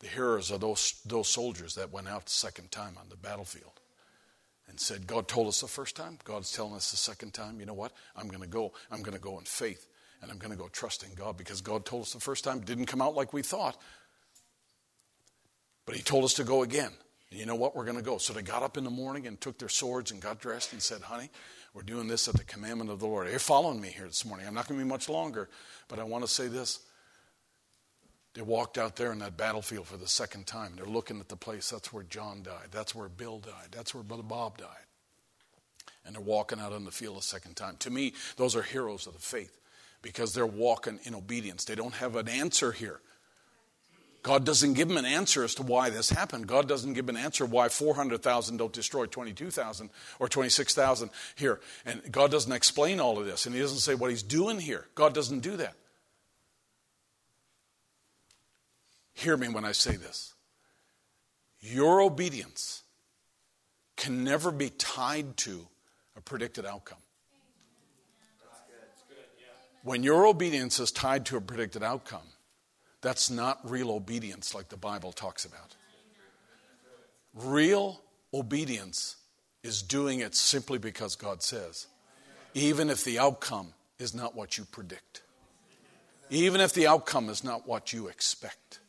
The heroes are those, those soldiers that went out the second time on the battlefield and said, God told us the first time, God's telling us the second time, you know what? I'm going to go. I'm going to go in faith and I'm going to go trusting God because God told us the first time. Didn't come out like we thought, but He told us to go again. And you know what? We're going to go. So they got up in the morning and took their swords and got dressed and said, honey, we're doing this at the commandment of the Lord. You're following me here this morning. I'm not going to be much longer, but I want to say this. They walked out there in that battlefield for the second time. They're looking at the place. That's where John died. That's where Bill died. That's where Brother Bob died. And they're walking out on the field a second time. To me, those are heroes of the faith because they're walking in obedience. They don't have an answer here. God doesn't give them an answer as to why this happened. God doesn't give an answer why 400,000 don't destroy 22,000 or 26,000 here. And God doesn't explain all of this. And He doesn't say what He's doing here. God doesn't do that. Hear me when I say this. Your obedience can never be tied to a predicted outcome. When your obedience is tied to a predicted outcome, that's not real obedience like the Bible talks about. Real obedience is doing it simply because God says, even if the outcome is not what you predict, even if the outcome is not what you expect.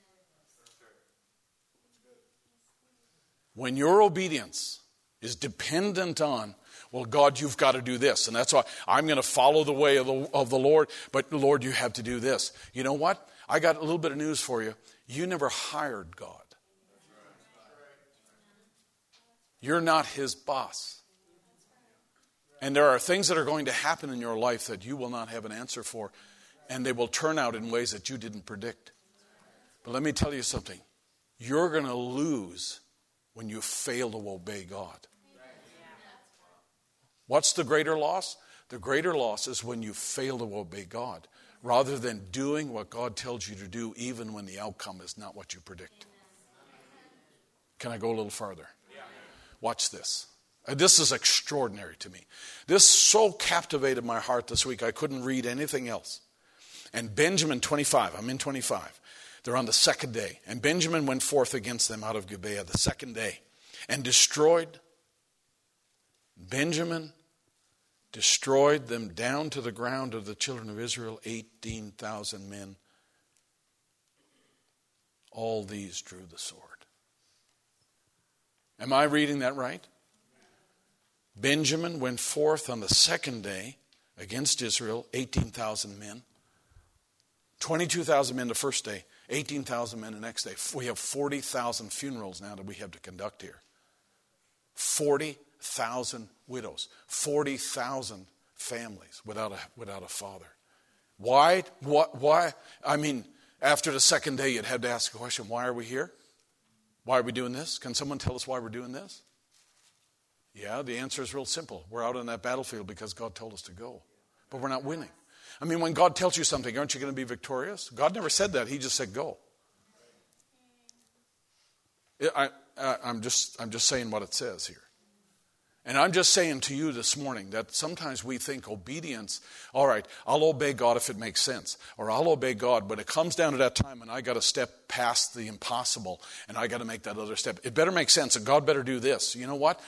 When your obedience is dependent on well, God, you've got to do this. And that's why I'm going to follow the way of the, of the Lord. But Lord, you have to do this. You know what? I got a little bit of news for you. You never hired God. You're not his boss. And there are things that are going to happen in your life that you will not have an answer for, and they will turn out in ways that you didn't predict. But let me tell you something you're going to lose when you fail to obey God. What's the greater loss? The greater loss is when you fail to obey God rather than doing what God tells you to do, even when the outcome is not what you predict. Can I go a little farther? Watch this. Uh, this is extraordinary to me. This so captivated my heart this week, I couldn't read anything else. And Benjamin, 25, I'm in 25. They're on the second day. And Benjamin went forth against them out of Gibeah the second day and destroyed. Benjamin destroyed them down to the ground of the children of Israel, 18,000 men. All these drew the sword. Am I reading that right? Benjamin went forth on the second day against Israel, 18,000 men. 22,000 men the first day, 18,000 men the next day. We have 40,000 funerals now that we have to conduct here. 40,000 widows, 40,000 families without a, without a father. Why? Why? I mean, after the second day, you'd have to ask a question why are we here? Why are we doing this? Can someone tell us why we're doing this? Yeah, the answer is real simple. We're out on that battlefield because God told us to go, but we're not winning. I mean, when God tells you something, aren't you going to be victorious? God never said that. He just said, go. I I, am just, I'm just saying what it says here. And I'm just saying to you this morning that sometimes we think obedience, all right, I'll obey God if it makes sense, or I'll obey God, but it comes down to that time and I got to step past the impossible and I got to make that other step. It better make sense and God better do this. You know what?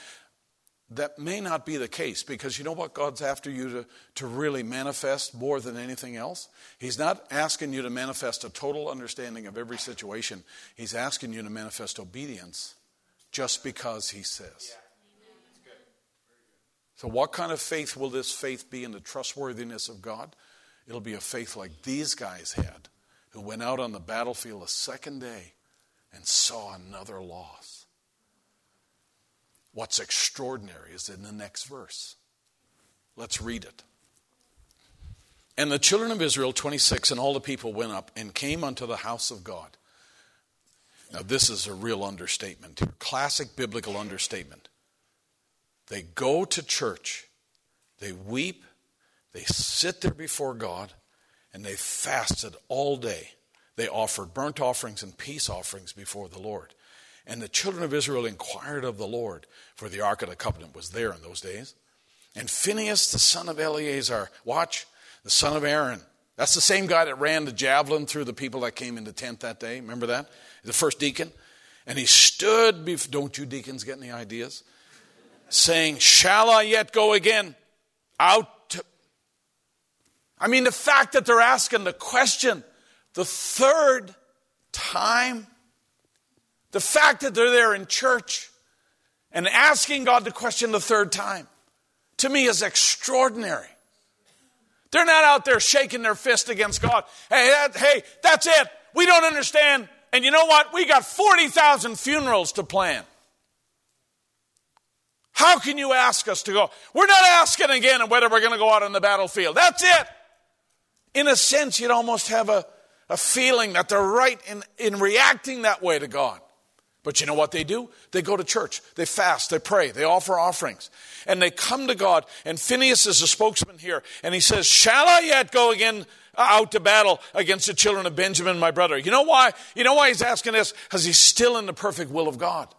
that may not be the case because you know what God's after you to, to really manifest more than anything else? He's not asking you to manifest a total understanding of every situation, He's asking you to manifest obedience just because He says. So, what kind of faith will this faith be in the trustworthiness of God? It'll be a faith like these guys had, who went out on the battlefield a second day and saw another loss. What's extraordinary is in the next verse. Let's read it. And the children of Israel, 26, and all the people went up and came unto the house of God. Now, this is a real understatement classic biblical understatement. They go to church, they weep, they sit there before God, and they fasted all day. They offered burnt offerings and peace offerings before the Lord. And the children of Israel inquired of the Lord, for the Ark of the Covenant was there in those days. And Phinehas, the son of Eleazar, watch, the son of Aaron. That's the same guy that ran the javelin through the people that came in the tent that day. Remember that? The first deacon. And he stood before, don't you deacons get any ideas? Saying, Shall I yet go again out? I mean, the fact that they're asking the question the third time the fact that they're there in church and asking God the question the third time, to me, is extraordinary. They're not out there shaking their fist against God. Hey, that, hey, that's it. We don't understand. And you know what? We got 40,000 funerals to plan. How can you ask us to go? We're not asking again whether we're going to go out on the battlefield. That's it. In a sense, you'd almost have a, a feeling that they're right in, in reacting that way to God. But you know what they do? They go to church, they fast, they pray, they offer offerings, and they come to God. And Phineas is a spokesman here, and he says, Shall I yet go again uh, out to battle against the children of Benjamin, my brother? You know why? You know why he's asking this? Because he's still in the perfect will of God.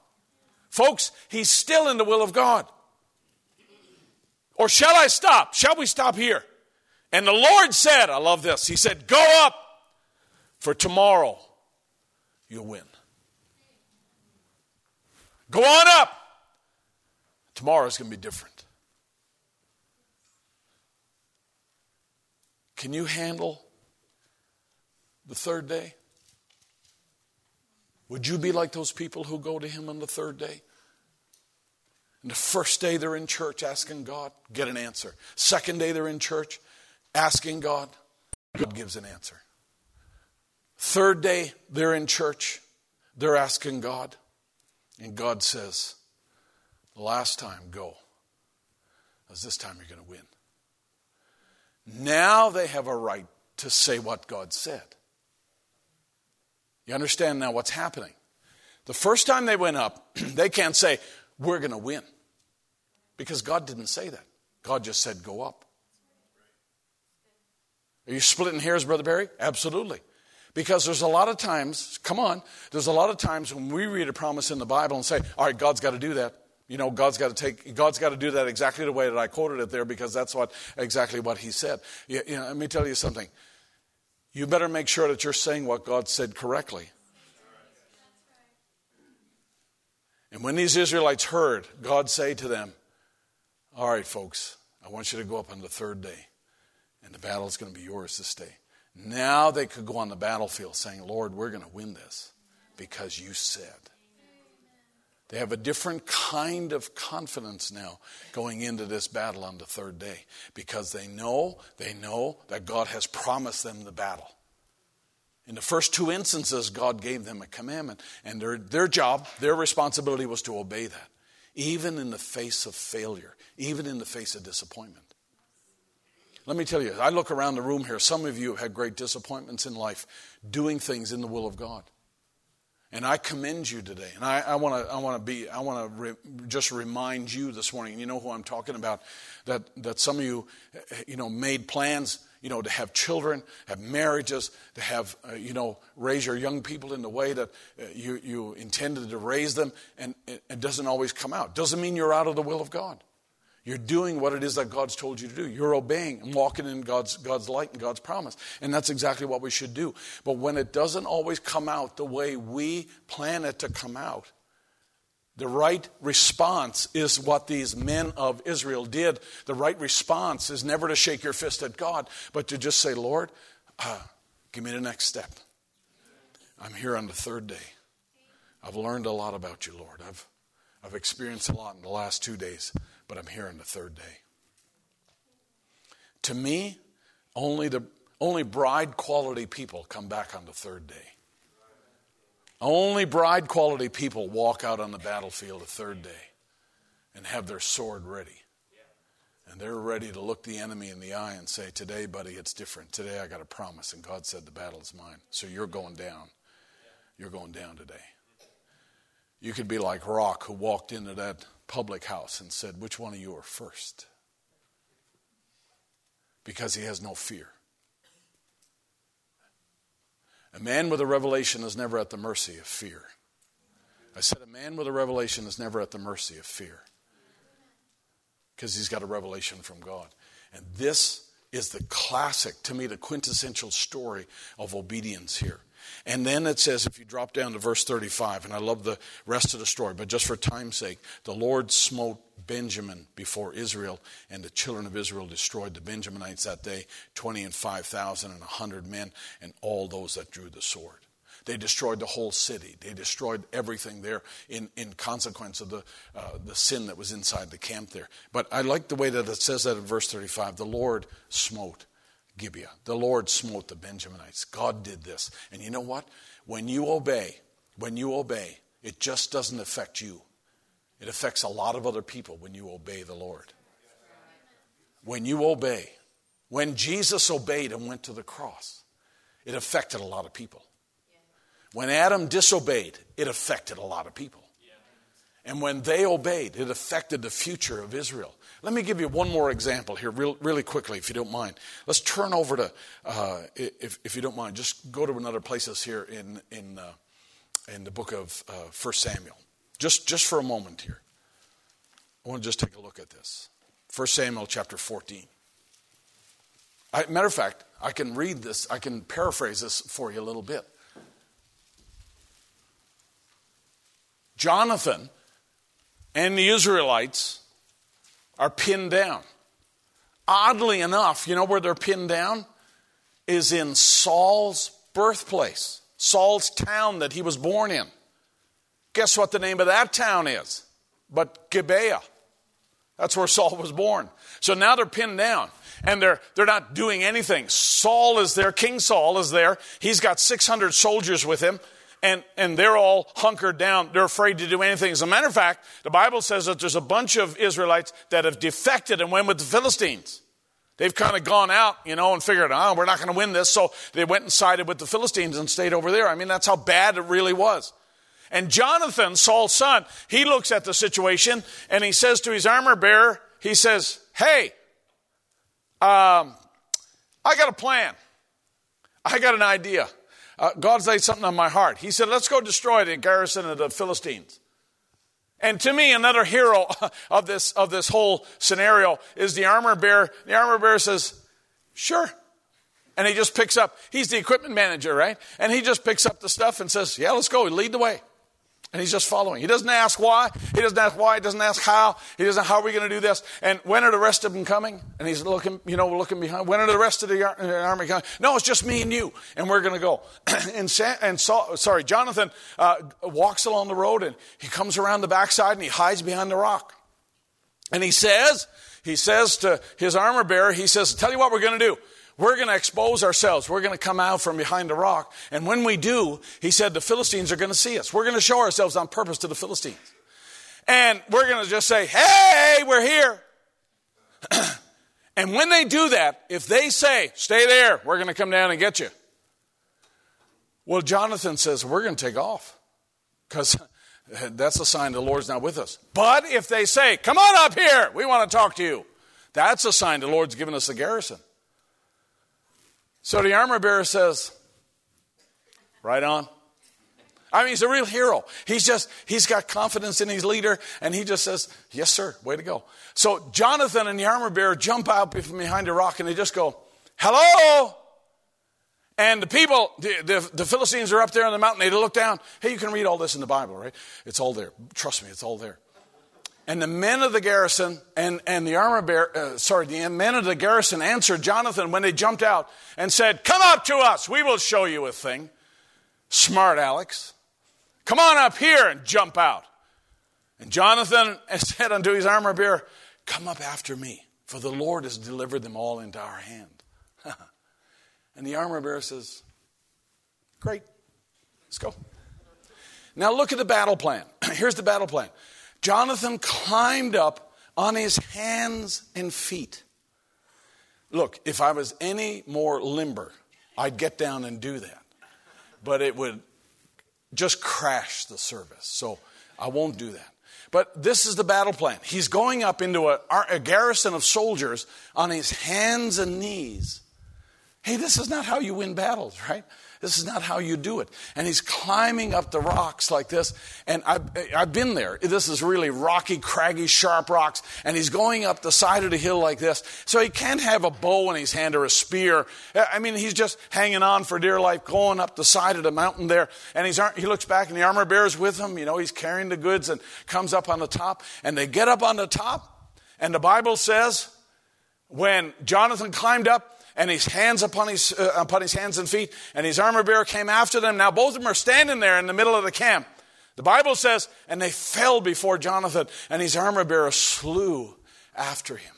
Folks, he's still in the will of God. Or shall I stop? Shall we stop here? And the Lord said, I love this. He said, Go up, for tomorrow you'll win. Go on up. Tomorrow's going to be different. Can you handle the third day? Would you be like those people who go to Him on the third day? And the first day they're in church asking God, get an answer. Second day they're in church asking God, God gives an answer. Third day they're in church, they're asking God, and God says, last time, go. Because this time you're going to win. Now they have a right to say what God said. You understand now what's happening? The first time they went up, they can't say, we're going to win. Because God didn't say that. God just said, go up. Are you splitting hairs, Brother Barry? Absolutely. Because there's a lot of times, come on, there's a lot of times when we read a promise in the Bible and say, all right, God's got to do that. You know, God's got to take, God's got to do that exactly the way that I quoted it there because that's what, exactly what he said. You, you know, let me tell you something. You better make sure that you're saying what God said correctly. And when these Israelites heard God say to them, All right, folks, I want you to go up on the third day, and the battle is going to be yours this day. Now they could go on the battlefield saying, Lord, we're going to win this because you said. They have a different kind of confidence now going into this battle on the third day because they know, they know that God has promised them the battle. In the first two instances, God gave them a commandment, and their, their job, their responsibility was to obey that, even in the face of failure, even in the face of disappointment. Let me tell you, I look around the room here, some of you have had great disappointments in life doing things in the will of God. And I commend you today. And I want to I want to be I want to re, just remind you this morning. You know who I'm talking about that that some of you you know made plans you know to have children, have marriages, to have uh, you know raise your young people in the way that uh, you you intended to raise them and it doesn't always come out. Doesn't mean you're out of the will of God. You're doing what it is that God's told you to do. You're obeying and walking in God's, God's light and God's promise. And that's exactly what we should do. But when it doesn't always come out the way we plan it to come out, the right response is what these men of Israel did. The right response is never to shake your fist at God, but to just say, Lord, uh, give me the next step. I'm here on the third day. I've learned a lot about you, Lord. I've, I've experienced a lot in the last two days but I'm here on the third day. To me, only the only bride quality people come back on the third day. Only bride quality people walk out on the battlefield the third day and have their sword ready. And they're ready to look the enemy in the eye and say, Today, buddy, it's different. Today I got a promise, and God said the battle is mine. So you're going down. You're going down today. You could be like Rock, who walked into that public house and said, Which one of you are first? Because he has no fear. A man with a revelation is never at the mercy of fear. I said, A man with a revelation is never at the mercy of fear because he's got a revelation from God. And this is the classic, to me, the quintessential story of obedience here. And then it says, if you drop down to verse 35, and I love the rest of the story, but just for time's sake, the Lord smote Benjamin before Israel, and the children of Israel destroyed the Benjaminites that day 20 and 5,000 and 100 men, and all those that drew the sword. They destroyed the whole city. They destroyed everything there in, in consequence of the, uh, the sin that was inside the camp there. But I like the way that it says that in verse 35 the Lord smote Gibeah. The Lord smote the Benjaminites. God did this. And you know what? When you obey, when you obey, it just doesn't affect you. It affects a lot of other people when you obey the Lord. When you obey, when Jesus obeyed and went to the cross, it affected a lot of people. When Adam disobeyed, it affected a lot of people. And when they obeyed, it affected the future of Israel. Let me give you one more example here, real, really quickly, if you don't mind. Let's turn over to, uh, if, if you don't mind, just go to another places here in, in, uh, in the book of uh, 1 Samuel. Just, just for a moment here. I want to just take a look at this. 1 Samuel chapter 14. I, matter of fact, I can read this, I can paraphrase this for you a little bit. Jonathan and the Israelites are pinned down. Oddly enough, you know where they're pinned down? Is in Saul's birthplace, Saul's town that he was born in. Guess what the name of that town is? But Gibeah. That's where Saul was born. So now they're pinned down and they're, they're not doing anything. Saul is there, King Saul is there. He's got 600 soldiers with him and, and they're all hunkered down. They're afraid to do anything. As a matter of fact, the Bible says that there's a bunch of Israelites that have defected and went with the Philistines. They've kind of gone out, you know, and figured, oh, we're not going to win this. So they went and sided with the Philistines and stayed over there. I mean, that's how bad it really was. And Jonathan, Saul's son, he looks at the situation and he says to his armor bearer, he says, hey, um, I got a plan. I got an idea uh, God's laid something on my heart. He said, let's go destroy the garrison of the Philistines. And to me, another hero of this, of this whole scenario is the armor bearer. The armor bearer says, sure, And he just picks up, he's the equipment manager, right? And he just picks up the stuff and says, Yeah, let's go, lead the way. And he's just following. He doesn't ask why. He doesn't ask why. He doesn't ask how. He doesn't, how are we going to do this? And when are the rest of them coming? And he's looking, you know, looking behind. When are the rest of the army coming? No, it's just me and you. And we're going to go. and, Sam, and Saul, sorry, Jonathan uh, walks along the road and he comes around the backside and he hides behind the rock. And he says, he says to his armor bearer, he says, tell you what we're going to do. We're going to expose ourselves. We're going to come out from behind a rock. And when we do, he said, the Philistines are going to see us. We're going to show ourselves on purpose to the Philistines. And we're going to just say, hey, we're here. and when they do that, if they say, stay there, we're going to come down and get you. Well, Jonathan says, we're going to take off. Because that's a sign the Lord's not with us. But if they say, come on up here, we want to talk to you, that's a sign the Lord's given us the garrison. So the armor bearer says, Right on. I mean, he's a real hero. He's just, he's got confidence in his leader, and he just says, Yes, sir, way to go. So Jonathan and the armor bearer jump out from behind a rock and they just go, Hello! And the people, the, the, the, Philistines are up there on the mountain. They look down. Hey, you can read all this in the Bible, right? It's all there. Trust me, it's all there. And the men of the garrison and, and the armor bearer, uh, sorry, the men of the garrison answered Jonathan when they jumped out and said, Come up to us, we will show you a thing. Smart Alex. Come on up here and jump out. And Jonathan said unto his armor bearer, Come up after me, for the Lord has delivered them all into our hand. and the armor bearer says, Great, let's go. Now look at the battle plan. Here's the battle plan. Jonathan climbed up on his hands and feet. Look, if I was any more limber, I'd get down and do that. But it would just crash the service. So I won't do that. But this is the battle plan. He's going up into a, a, garrison of soldiers on his hands and knees. Hey, this is not how you win battles, right? This is not how you do it. And he's climbing up the rocks like this. And I've, I've been there. This is really rocky, craggy, sharp rocks. And he's going up the side of the hill like this. So he can't have a bow in his hand or a spear. I mean, he's just hanging on for dear life, going up the side of the mountain there. And he's, he looks back and the armor bearer's with him. You know, he's carrying the goods and comes up on the top. And they get up on the top. And the Bible says, when Jonathan climbed up, and his hands upon his, uh, upon his hands and feet, and his armor bearer came after them. Now both of them are standing there in the middle of the camp. The Bible says, and they fell before Jonathan, and his armor bearer slew after him.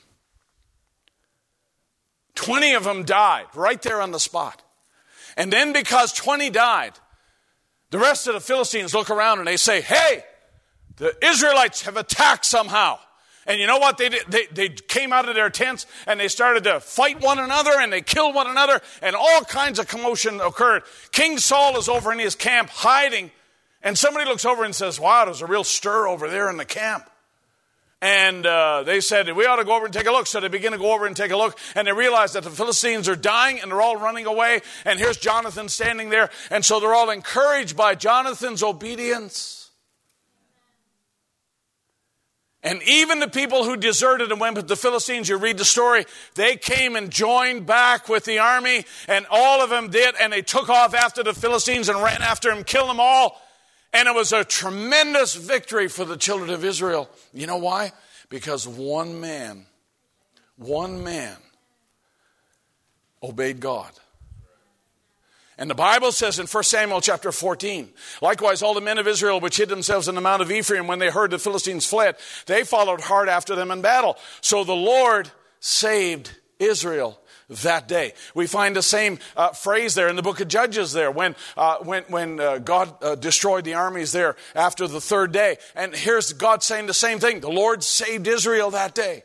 Twenty of them died right there on the spot. And then because 20 died, the rest of the Philistines look around and they say, Hey, the Israelites have attacked somehow. And you know what? They, did? they, they came out of their tents and they started to fight one another and they killed one another and all kinds of commotion occurred. King Saul is over in his camp hiding and somebody looks over and says, Wow, there's a real stir over there in the camp. And uh, they said, We ought to go over and take a look. So they begin to go over and take a look. And they realize that the Philistines are dying and they're all running away. And here's Jonathan standing there. And so they're all encouraged by Jonathan's obedience. And even the people who deserted and went with the Philistines, you read the story, they came and joined back with the army, and all of them did, and they took off after the Philistines and ran after them, killed them all. And it was a tremendous victory for the children of Israel. You know why? Because one man, one man obeyed God. And the Bible says in 1 Samuel chapter 14, likewise all the men of Israel which hid themselves in the mount of Ephraim when they heard the Philistines fled, they followed hard after them in battle. So the Lord saved Israel that day. We find the same uh, phrase there in the book of Judges there when, uh, when, when uh, God uh, destroyed the armies there after the third day. And here's God saying the same thing. The Lord saved Israel that day.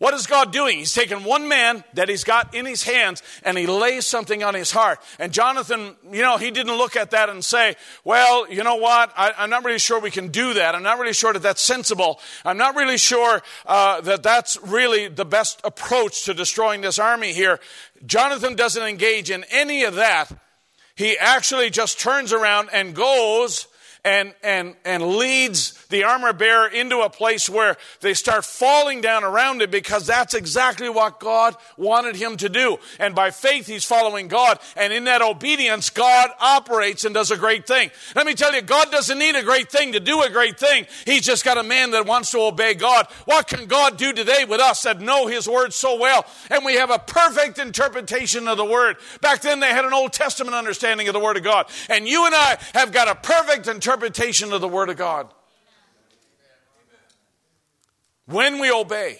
What is God doing? He's taken one man that he's got in his hands and he lays something on his heart. And Jonathan, you know, he didn't look at that and say, well, you know what? I, am not really sure we can do that. I'm not really sure that that's sensible. I'm not really sure uh, that that's really the best approach to destroying this army here. Jonathan doesn't engage in any of that. He actually just turns around and goes and, and, and leads the armor bearer into a place where they start falling down around it because that's exactly what God wanted him to do. And by faith, he's following God. And in that obedience, God operates and does a great thing. Let me tell you, God doesn't need a great thing to do a great thing. He's just got a man that wants to obey God. What can God do today with us that know his word so well? And we have a perfect interpretation of the word. Back then, they had an Old Testament understanding of the word of God. And you and I have got a perfect interpretation interpretation of the Word of God. When we obey,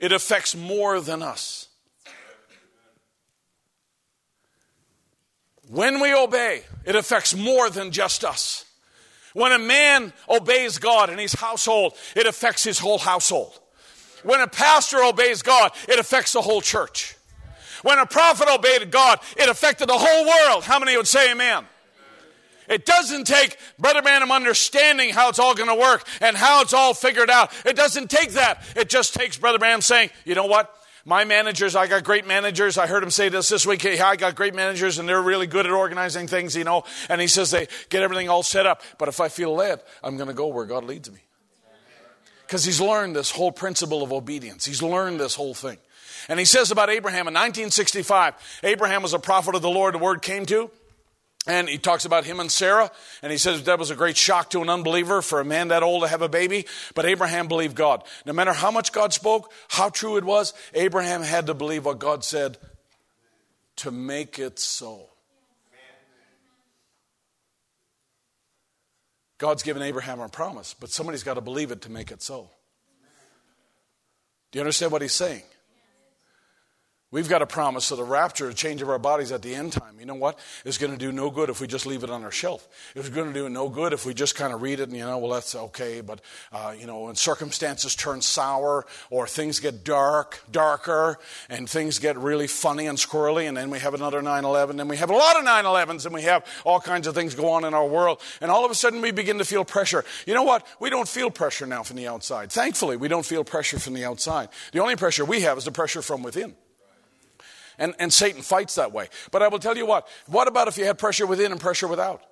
it affects more than us. When we obey, it affects more than just us. When a man obeys God in his household, it affects his whole household. When a pastor obeys God, it affects the whole church. When a prophet obeyed God, it affected the whole world. How many would say amen? It doesn't take Brother Branham understanding how it's all going to work and how it's all figured out. It doesn't take that. It just takes Brother Branham saying, you know what? My managers, I got great managers. I heard him say this this week. Hey, I got great managers and they're really good at organizing things, you know. And he says they get everything all set up. But if I feel led, I'm going to go where God leads me. Because he's learned this whole principle of obedience. He's learned this whole thing. And he says about Abraham in 1965, Abraham was a prophet of the Lord the word came to. And he talks about him and Sarah, and he says that was a great shock to an unbeliever for a man that old to have a baby. But Abraham believed God. No matter how much God spoke, how true it was, Abraham had to believe what God said to make it so. God's given Abraham a promise, but somebody's got to believe it to make it so. Do you understand what he's saying? We've got a promise of the rapture, a change of our bodies at the end time. You know what? It's going to do no good if we just leave it on our shelf. It's going to do no good if we just kind of read it and, you know, well, that's okay. But, uh, you know, when circumstances turn sour or things get dark, darker, and things get really funny and squirrely, and then we have another 9 11, and we have a lot of 9 11s, and we have all kinds of things go on in our world, and all of a sudden we begin to feel pressure. You know what? We don't feel pressure now from the outside. Thankfully, we don't feel pressure from the outside. The only pressure we have is the pressure from within. And, and Satan fights that way. But I will tell you what, what about if you had pressure within and pressure without?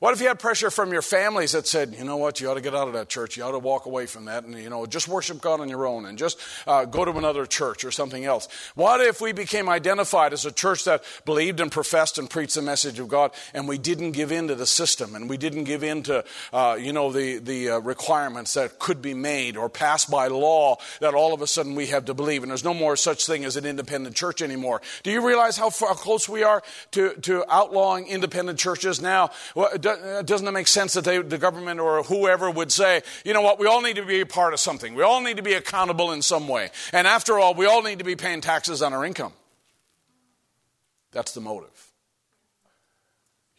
What if you had pressure from your families that said, you know what, you ought to get out of that church, you ought to walk away from that, and you know, just worship God on your own, and just uh, go to another church or something else? What if we became identified as a church that believed and professed and preached the message of God, and we didn't give in to the system, and we didn't give in to, uh, you know, the the uh, requirements that could be made or passed by law that all of a sudden we have to believe, and there's no more such thing as an independent church anymore? Do you realize how, far, how close we are to to outlawing independent churches now? Well, Uh, doesn't it make sense that they, the government or whoever would say, you know what, we all need to be a part of something. We all need to be accountable in some way. And after all, we all need to be paying taxes on our income. That's the motive.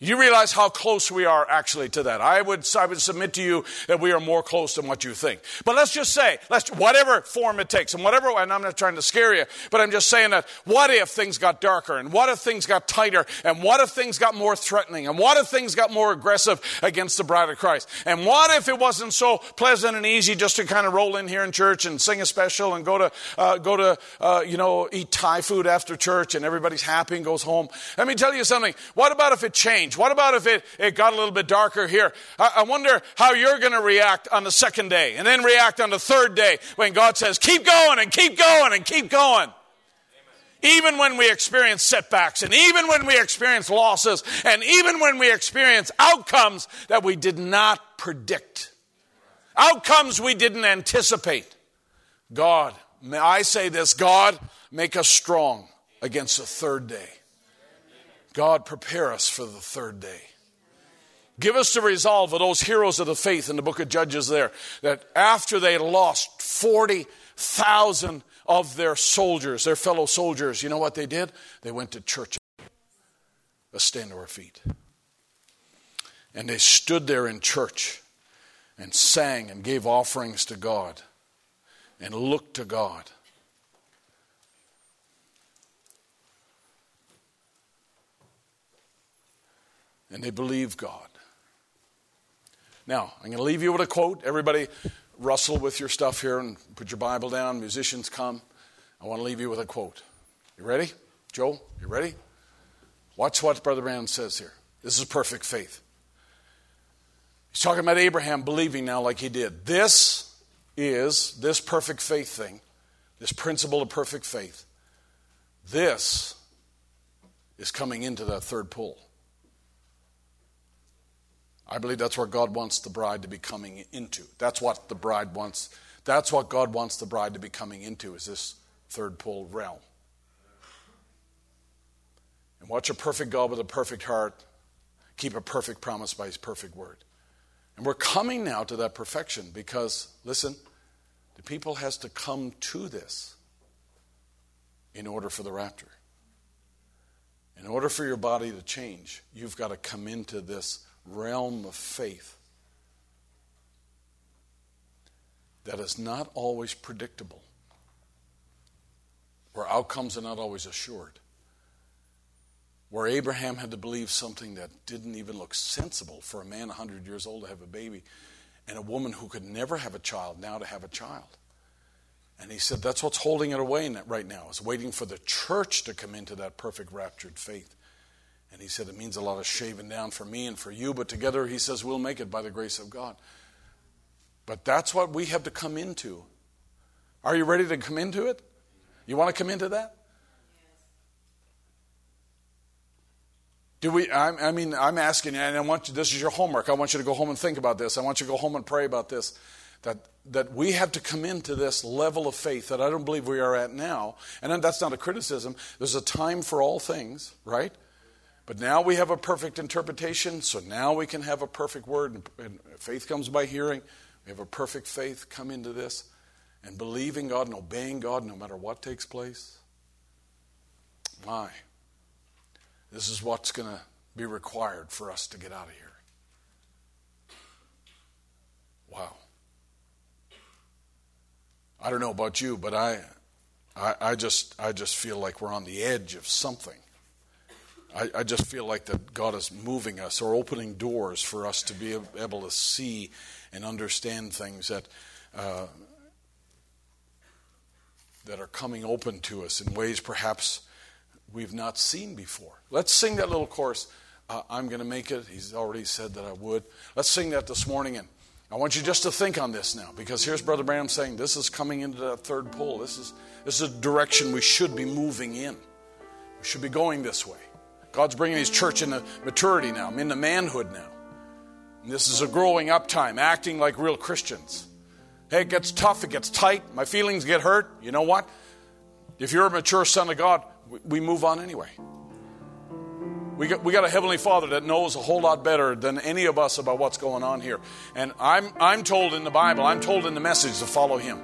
You realize how close we are actually to that. I would, I would submit to you that we are more close than what you think. But let's just say, let's, whatever form it takes, and whatever, and I'm not trying to scare you, but I'm just saying that what if things got darker, and what if things got tighter, and what if things got more threatening, and what if things got more aggressive against the bride of Christ? And what if it wasn't so pleasant and easy just to kind of roll in here in church and sing a special and go to, uh, go to, uh, you know, eat Thai food after church and everybody's happy and goes home? Let me tell you something. What about if it changed? Change? What about if it, it got a little bit darker here? I, I wonder how you're going to react on the second day and then react on the third day when God says, keep going and keep going and keep going. Even when we experience setbacks, and even when we experience losses, and even when we experience outcomes that we did not predict, outcomes we didn't anticipate. God, may I say this God, make us strong against the third day. God, prepare us for the third day. Give us the resolve of those heroes of the faith in the book of Judges there, that after they lost 40,000 of their soldiers, their fellow soldiers, you know what they did? They went to church. Let's stand to our feet. And they stood there in church and sang and gave offerings to God and looked to God. And they believe God. Now, I'm going to leave you with a quote. Everybody, rustle with your stuff here and put your Bible down. Musicians come. I want to leave you with a quote. You ready? Joe, you ready? Watch what Brother Branham says here. This is perfect faith. He's talking about Abraham believing now like he did. This is this perfect faith thing, this principle of perfect faith. This is coming into that third pull. I believe that's where God wants the bride to be coming into. That's what the bride wants. That's what God wants the bride to be coming into is this third pull realm. And watch a perfect God with a perfect heart keep a perfect promise by his perfect word. And we're coming now to that perfection because, listen, the people has to come to this in order for the rapture. In order for your body to change, you've got to come into this realm of faith that is not always predictable, where outcomes are not always assured, where Abraham had to believe something that didn't even look sensible for a man 100 years old to have a baby, and a woman who could never have a child now to have a child. And he said that's what's holding it away right now, is waiting for the church to come into that perfect raptured faith. And he said it means a lot of shaving down for me and for you, but together he says we'll make it by the grace of God. But that's what we have to come into. Are you ready to come into it? You want to come into that? Do we? I, I mean, I'm asking and I want you. This is your homework. I want you to go home and think about this. I want you to go home and pray about this. That that we have to come into this level of faith that I don't believe we are at now. And that's not a criticism. There's a time for all things, right? But now we have a perfect interpretation, so now we can have a perfect word. And faith comes by hearing. We have a perfect faith. Come into this and believing God and obeying God no matter what takes place. My. This is what's going to be required for us to get out of here. Wow. I don't know about you, but I, I, I, just, I just feel like we're on the edge of something. I, I just feel like that God is moving us or opening doors for us to be able to see and understand things that uh, that are coming open to us in ways perhaps we've not seen before. Let's sing that little chorus. Uh, I'm going to make it. He's already said that I would. Let's sing that this morning. And I want you just to think on this now, because here's Brother Branham saying this is coming into that third pull. This is, this is a direction we should be moving in. We should be going this way. God's bringing His church into maturity now, into manhood now. And this is a growing up time, acting like real Christians. Hey, it gets tough, it gets tight, my feelings get hurt. You know what? If you're a mature son of God, we move on anyway. We got, we got a Heavenly Father that knows a whole lot better than any of us about what's going on here. And I'm, I'm told in the Bible, I'm told in the message to follow Him.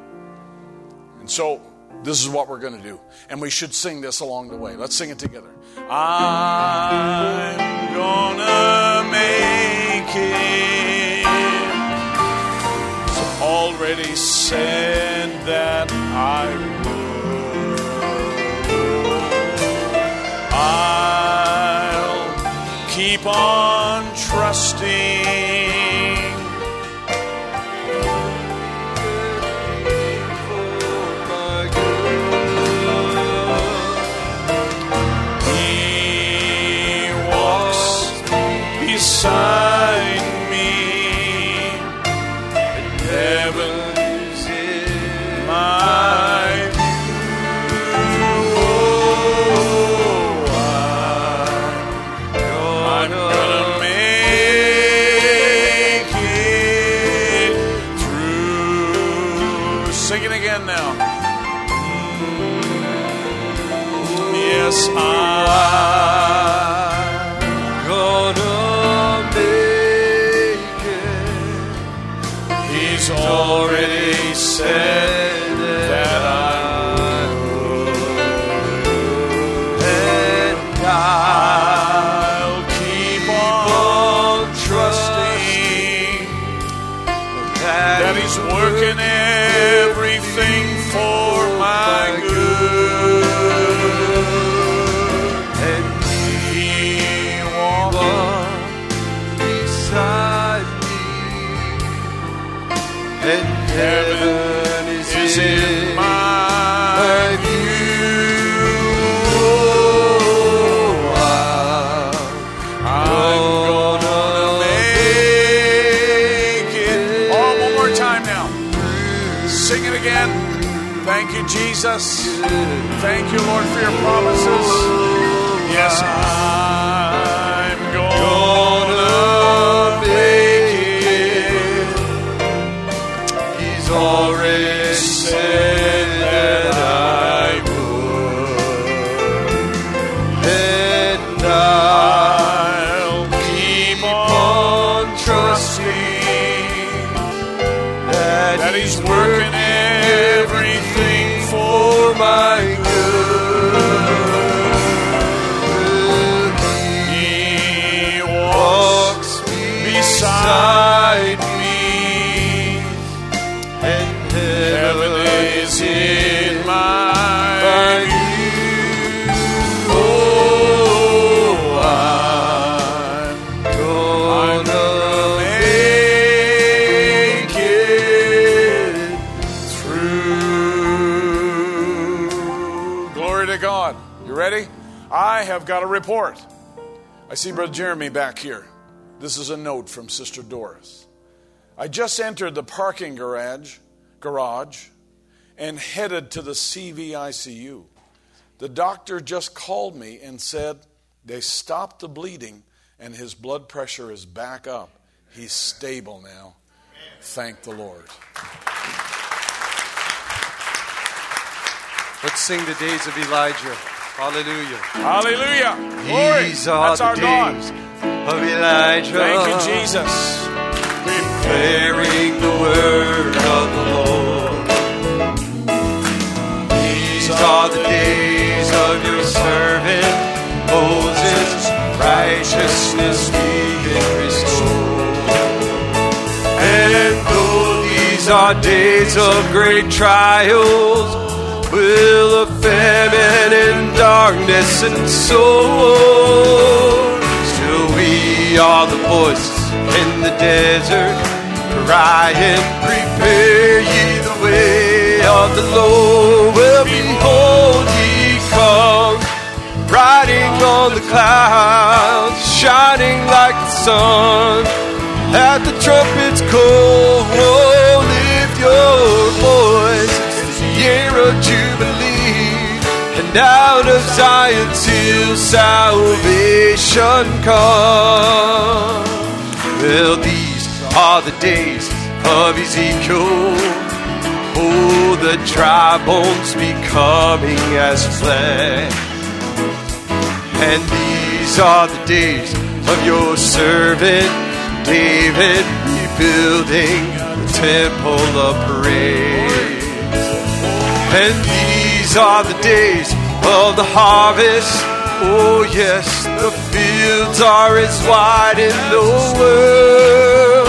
And so this is what we're going to do. And we should sing this along the way. Let's sing it together. I'm gonna make it. Already said that I will. I'll keep on trusting. Yes, I'm us. Thank you, Lord, for your promises. I have got a report. I see Brother Jeremy back here. This is a note from Sister Doris. I just entered the parking garage, garage and headed to the CVICU. The doctor just called me and said they stopped the bleeding and his blood pressure is back up. He's stable now. Thank the Lord. Let's sing the days of Elijah. Hallelujah. Hallelujah. Glory. These are That's the our God. days of Elijah. Thank you, Jesus. Declaring the word of the Lord. These are the days of your servant Moses. Righteousness we can restore. And though these are days of great trials, will of famine and darkness and sorrow, still we are the voices in the desert, crying, Prepare ye the way of the Lord. Well, behold, he comes, riding on the clouds, shining like the sun. At the trumpet's call, of Jubilee, and out of Zion till salvation comes. Well, these are the days of Ezekiel. Oh, the dry bones becoming as flesh. And these are the days of your servant David rebuilding the temple of praise. And these are the days of the harvest. Oh, yes, the fields are as wide in the world.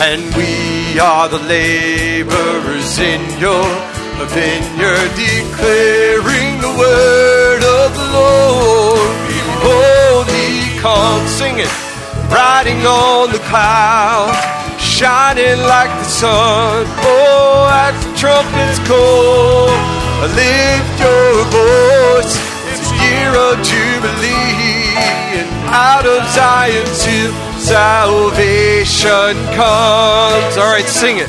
And we are the laborers in your vineyard, declaring the word of the Lord. Behold, he comes, sing it, riding on the clouds, shining like the sun. Oh, as the trumpets call, lift your voice. It's a year of jubilee, and out of Zion to salvation comes. All right, sing it.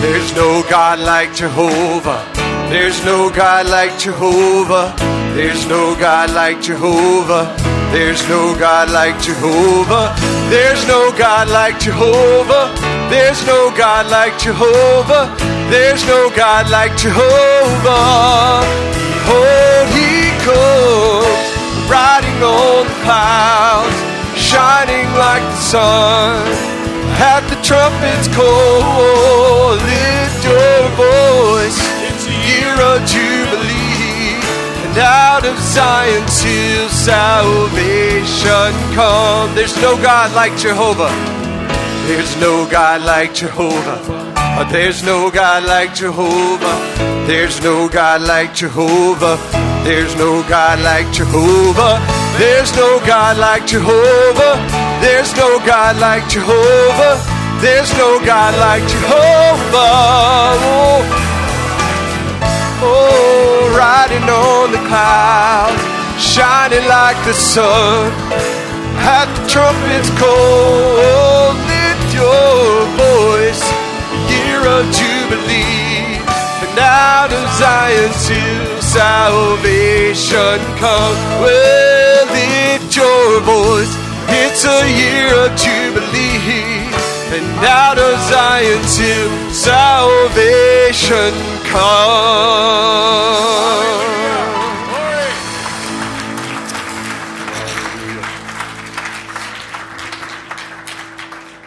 There's no God like Jehovah. There's no God like Jehovah. There's no God like Jehovah. There's no God like Jehovah. There's no God like Jehovah. There's no God like Jehovah. There's no God like Jehovah. Behold, he comes, riding on the clouds, shining like the sun. At the trumpet's call, lift your voice. It's a year of jubilee, and out of Zion till salvation come. There's no God like Jehovah. There's no God like Jehovah. There's no God like Jehovah. There's no God like Jehovah. There's no God like Jehovah. There's no God like Jehovah. There's no God like Jehovah. There's no God like Jehovah. Oh, oh riding on the clouds, shining like the sun. At the trumpet's call, lift your voice, year of jubilee, and out of Zion till salvation comes. Well, lift your voice. It's a year of jubilee. And out of Zion till salvation comes.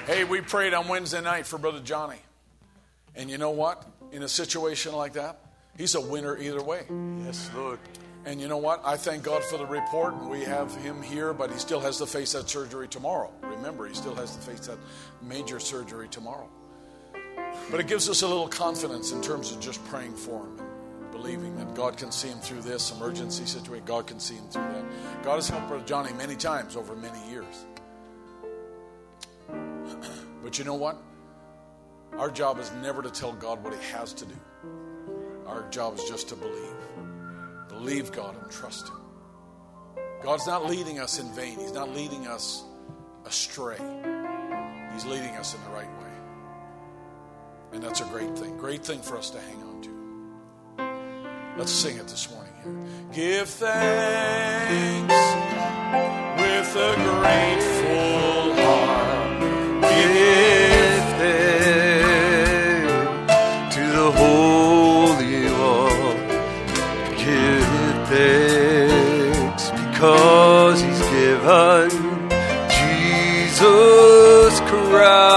Hey, we prayed on Wednesday night for Brother Johnny. And you know what? In a situation like that, he's a winner either way. Yes, Lord. And you know what? I thank God for the report. We have him here, but he still has to face that surgery tomorrow. Remember, he still has to face that major surgery tomorrow. But it gives us a little confidence in terms of just praying for him and believing that God can see him through this emergency situation. God can see him through that. God has helped Brother Johnny many times over many years. But you know what? Our job is never to tell God what He has to do. Our job is just to believe. Believe God and trust Him. God's not leading us in vain, He's not leading us astray. He's leading us in the right way. And that's a great thing. Great thing for us to hang on to. Let's sing it this morning here. Give thanks with a grateful heart. Give thanks to the Holy One. Give thanks because He's given Jesus Christ,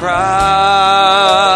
Jesus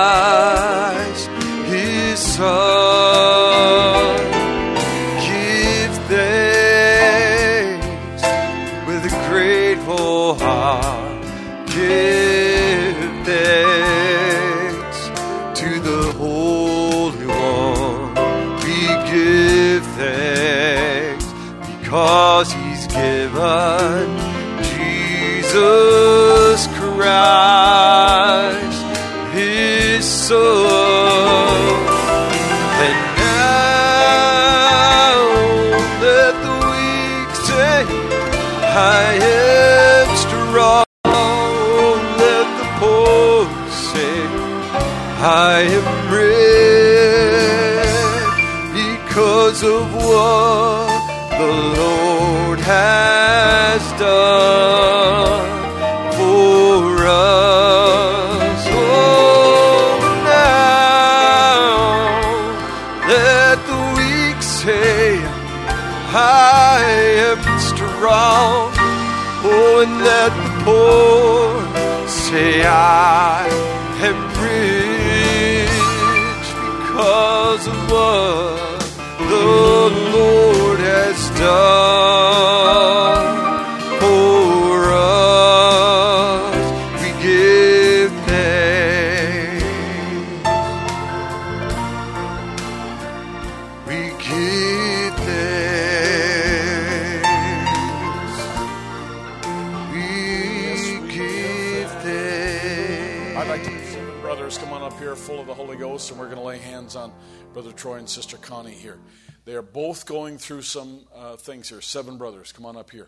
Are both going through some uh, things here. Seven brothers, come on up here.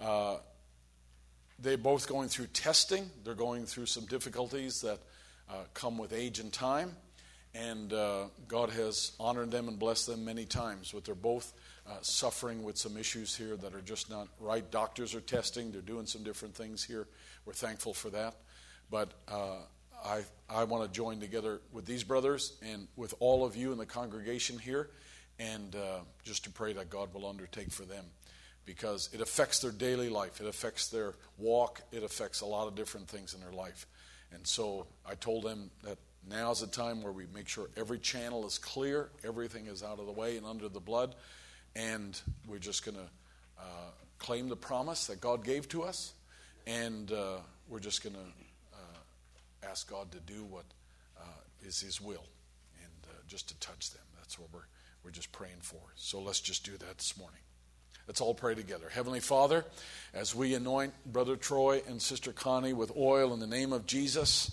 Uh, they're both going through testing. They're going through some difficulties that uh, come with age and time. And uh, God has honored them and blessed them many times. But they're both uh, suffering with some issues here that are just not right. Doctors are testing, they're doing some different things here. We're thankful for that. But uh, I, I want to join together with these brothers and with all of you in the congregation here and uh, just to pray that God will undertake for them because it affects their daily life, it affects their walk, it affects a lot of different things in their life. And so I told them that now is the time where we make sure every channel is clear, everything is out of the way and under the blood, and we're just going to uh, claim the promise that God gave to us, and uh, we're just going to uh, ask God to do what uh, is His will and uh, just to touch them. That's what we're, we're just praying for. So let's just do that this morning. Let's all pray together. Heavenly Father, as we anoint Brother Troy and Sister Connie with oil in the name of Jesus,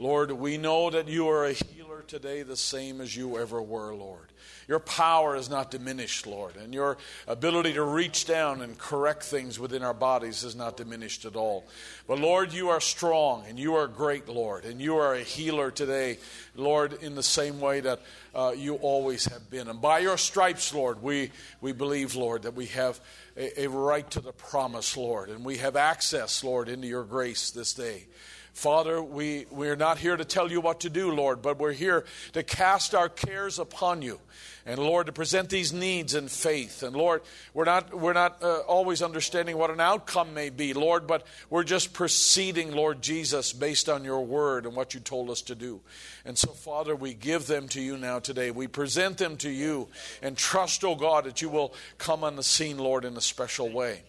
Lord, we know that you are a healer today the same as you ever were, Lord. Your power is not diminished, Lord, and your ability to reach down and correct things within our bodies is not diminished at all. But Lord, you are strong and you are great, Lord, and you are a healer today, Lord, in the same way that uh, you always have been. And by your stripes, Lord, we, we believe, Lord, that we have a, a right to the promise, Lord, and we have access, Lord, into your grace this day. Father, we, we're not here to tell you what to do, Lord, but we're here to cast our cares upon you. And Lord, to present these needs in faith. And Lord, we're not, we're not uh, always understanding what an outcome may be, Lord, but we're just proceeding, Lord Jesus, based on your word and what you told us to do. And so, Father, we give them to you now today. We present them to you and trust, oh God, that you will come on the scene, Lord, in a special way.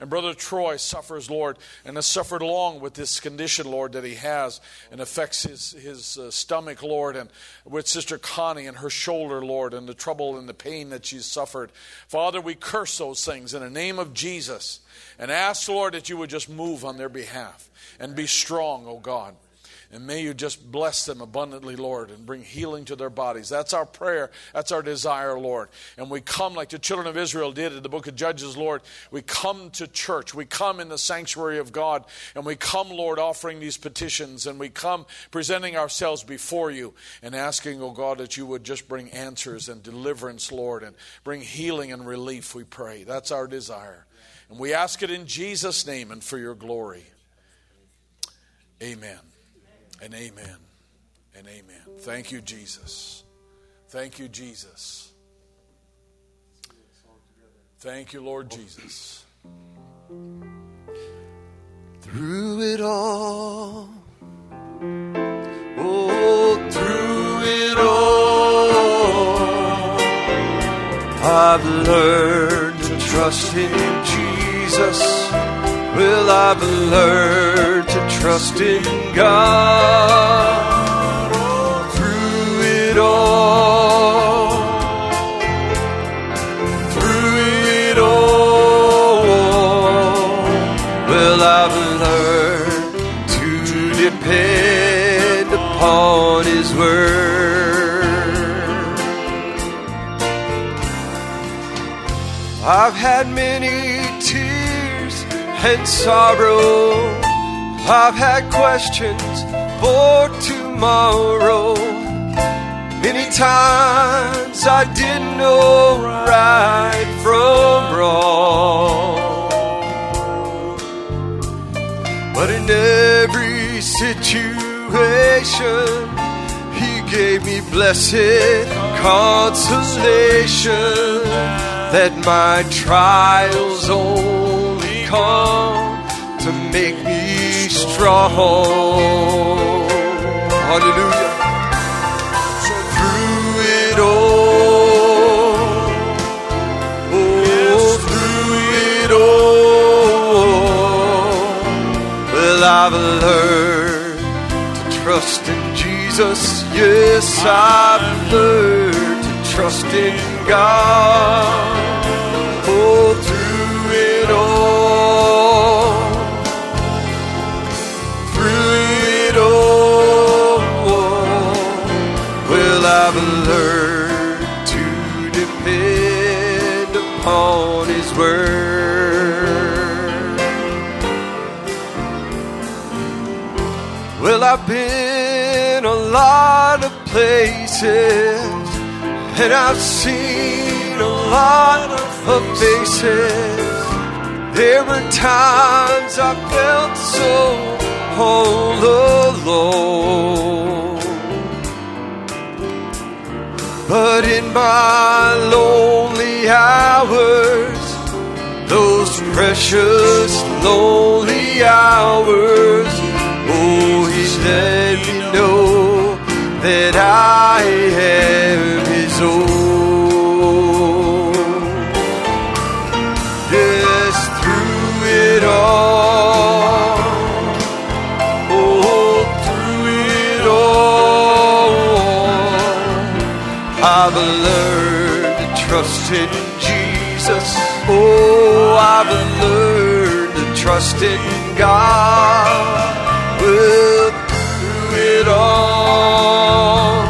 And Brother Troy suffers, Lord, and has suffered along with this condition, Lord, that he has and affects his, his uh, stomach, Lord, and with Sister Connie and her shoulder, Lord, and the trouble and the pain that she's suffered. Father, we curse those things in the name of Jesus and ask, Lord, that you would just move on their behalf and be strong, O oh God. And may you just bless them abundantly, Lord, and bring healing to their bodies. That's our prayer. That's our desire, Lord. And we come like the children of Israel did in the book of Judges, Lord. We come to church. We come in the sanctuary of God. And we come, Lord, offering these petitions. And we come presenting ourselves before you and asking, oh God, that you would just bring answers and deliverance, Lord, and bring healing and relief, we pray. That's our desire. And we ask it in Jesus' name and for your glory. Amen and amen and amen. Thank you, Jesus. Thank you, Jesus. Thank you, Lord Jesus. Through it all, oh, through it all, I've learned to trust in Jesus. Well, I've learned to trust in God through it all. Through it all. I've to depend upon His Word. I've had many and sorrow. I've had questions for tomorrow. Many times I didn't know right from wrong. But in every situation, He gave me blessed consolation that my trials only come to make me strong. Hallelujah. So through it all, oh, through it all, well, I've learned to trust in Jesus. Yes, I've learned to trust in God. Oh, through I've learned to depend upon His Word. Well, I've been a lot of places, and I've seen a lot of faces. There were times I felt so all alone. But in my lonely hours, those precious lonely hours, oh, He let me know that I am His own. I've learned to trust in Jesus. Oh, I've learned to trust in God. Well, through it all,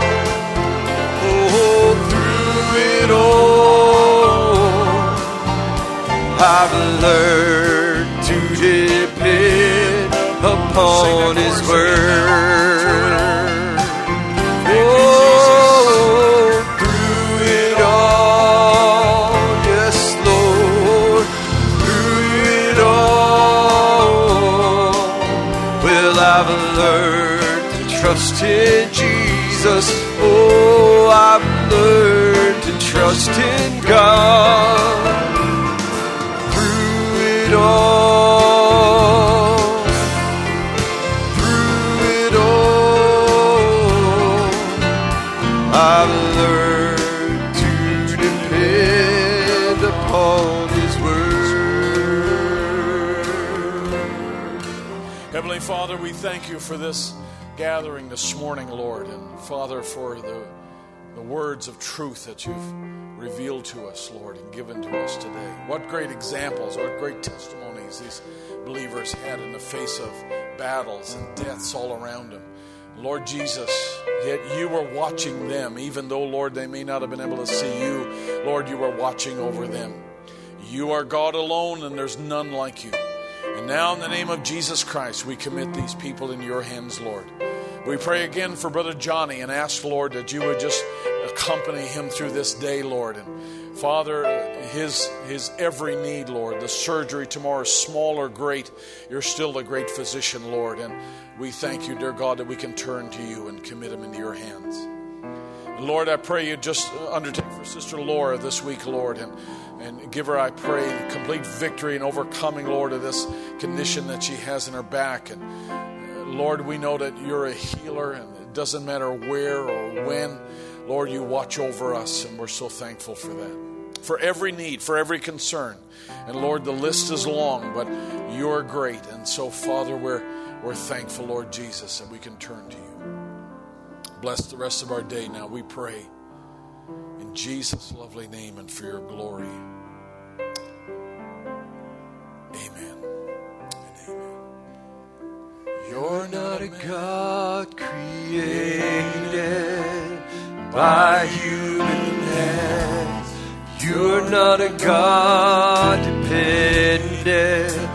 oh, through it all, I've learned to depend upon His word. Trust in Jesus. Oh, I've learned to trust in God through it all, through it all. I've learned to depend upon His word. Heavenly Father, we thank you for this gathering this morning, Lord, and Father, for the, the words of truth that you've revealed to us, Lord, and given to us today. What great examples, what great testimonies these believers had in the face of battles and deaths all around them. Lord Jesus, yet you were watching them, even though, Lord, they may not have been able to see you. Lord, you were watching over them. You are God alone, and there's none like you. And now, in the name of Jesus Christ, we commit these people in your hands, Lord. We pray again for Brother Johnny and ask, Lord, that you would just accompany him through this day, Lord. And Father, his, his every need, Lord, the surgery tomorrow, small or great, you're still the great physician, Lord. And we thank you, dear God, that we can turn to you and commit him into your hands. And Lord, I pray you just undertake for Sister Laura this week, Lord, and, and give her, I pray, complete victory and overcoming, Lord, of this condition that she has in her back. And Lord, we know that you're a healer, and it doesn't matter where or when. Lord, you watch over us, and we're so thankful for that. For every need, for every concern. And Lord, the list is long, but you're great. And so, Father, we're, we're thankful, Lord Jesus, that we can turn to you. Bless the rest of our day now, we pray. In Jesus' lovely name and for your glory. Amen. You're not a God created by human hands. You're not a God dependent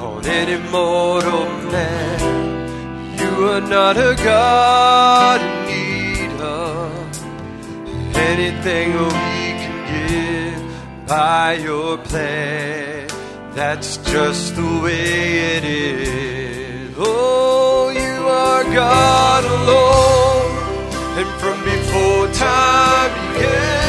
on any mortal man. You are not a God in need of anything we can give by your plan. That's just the way it is. Oh, you are God alone, and from before time began,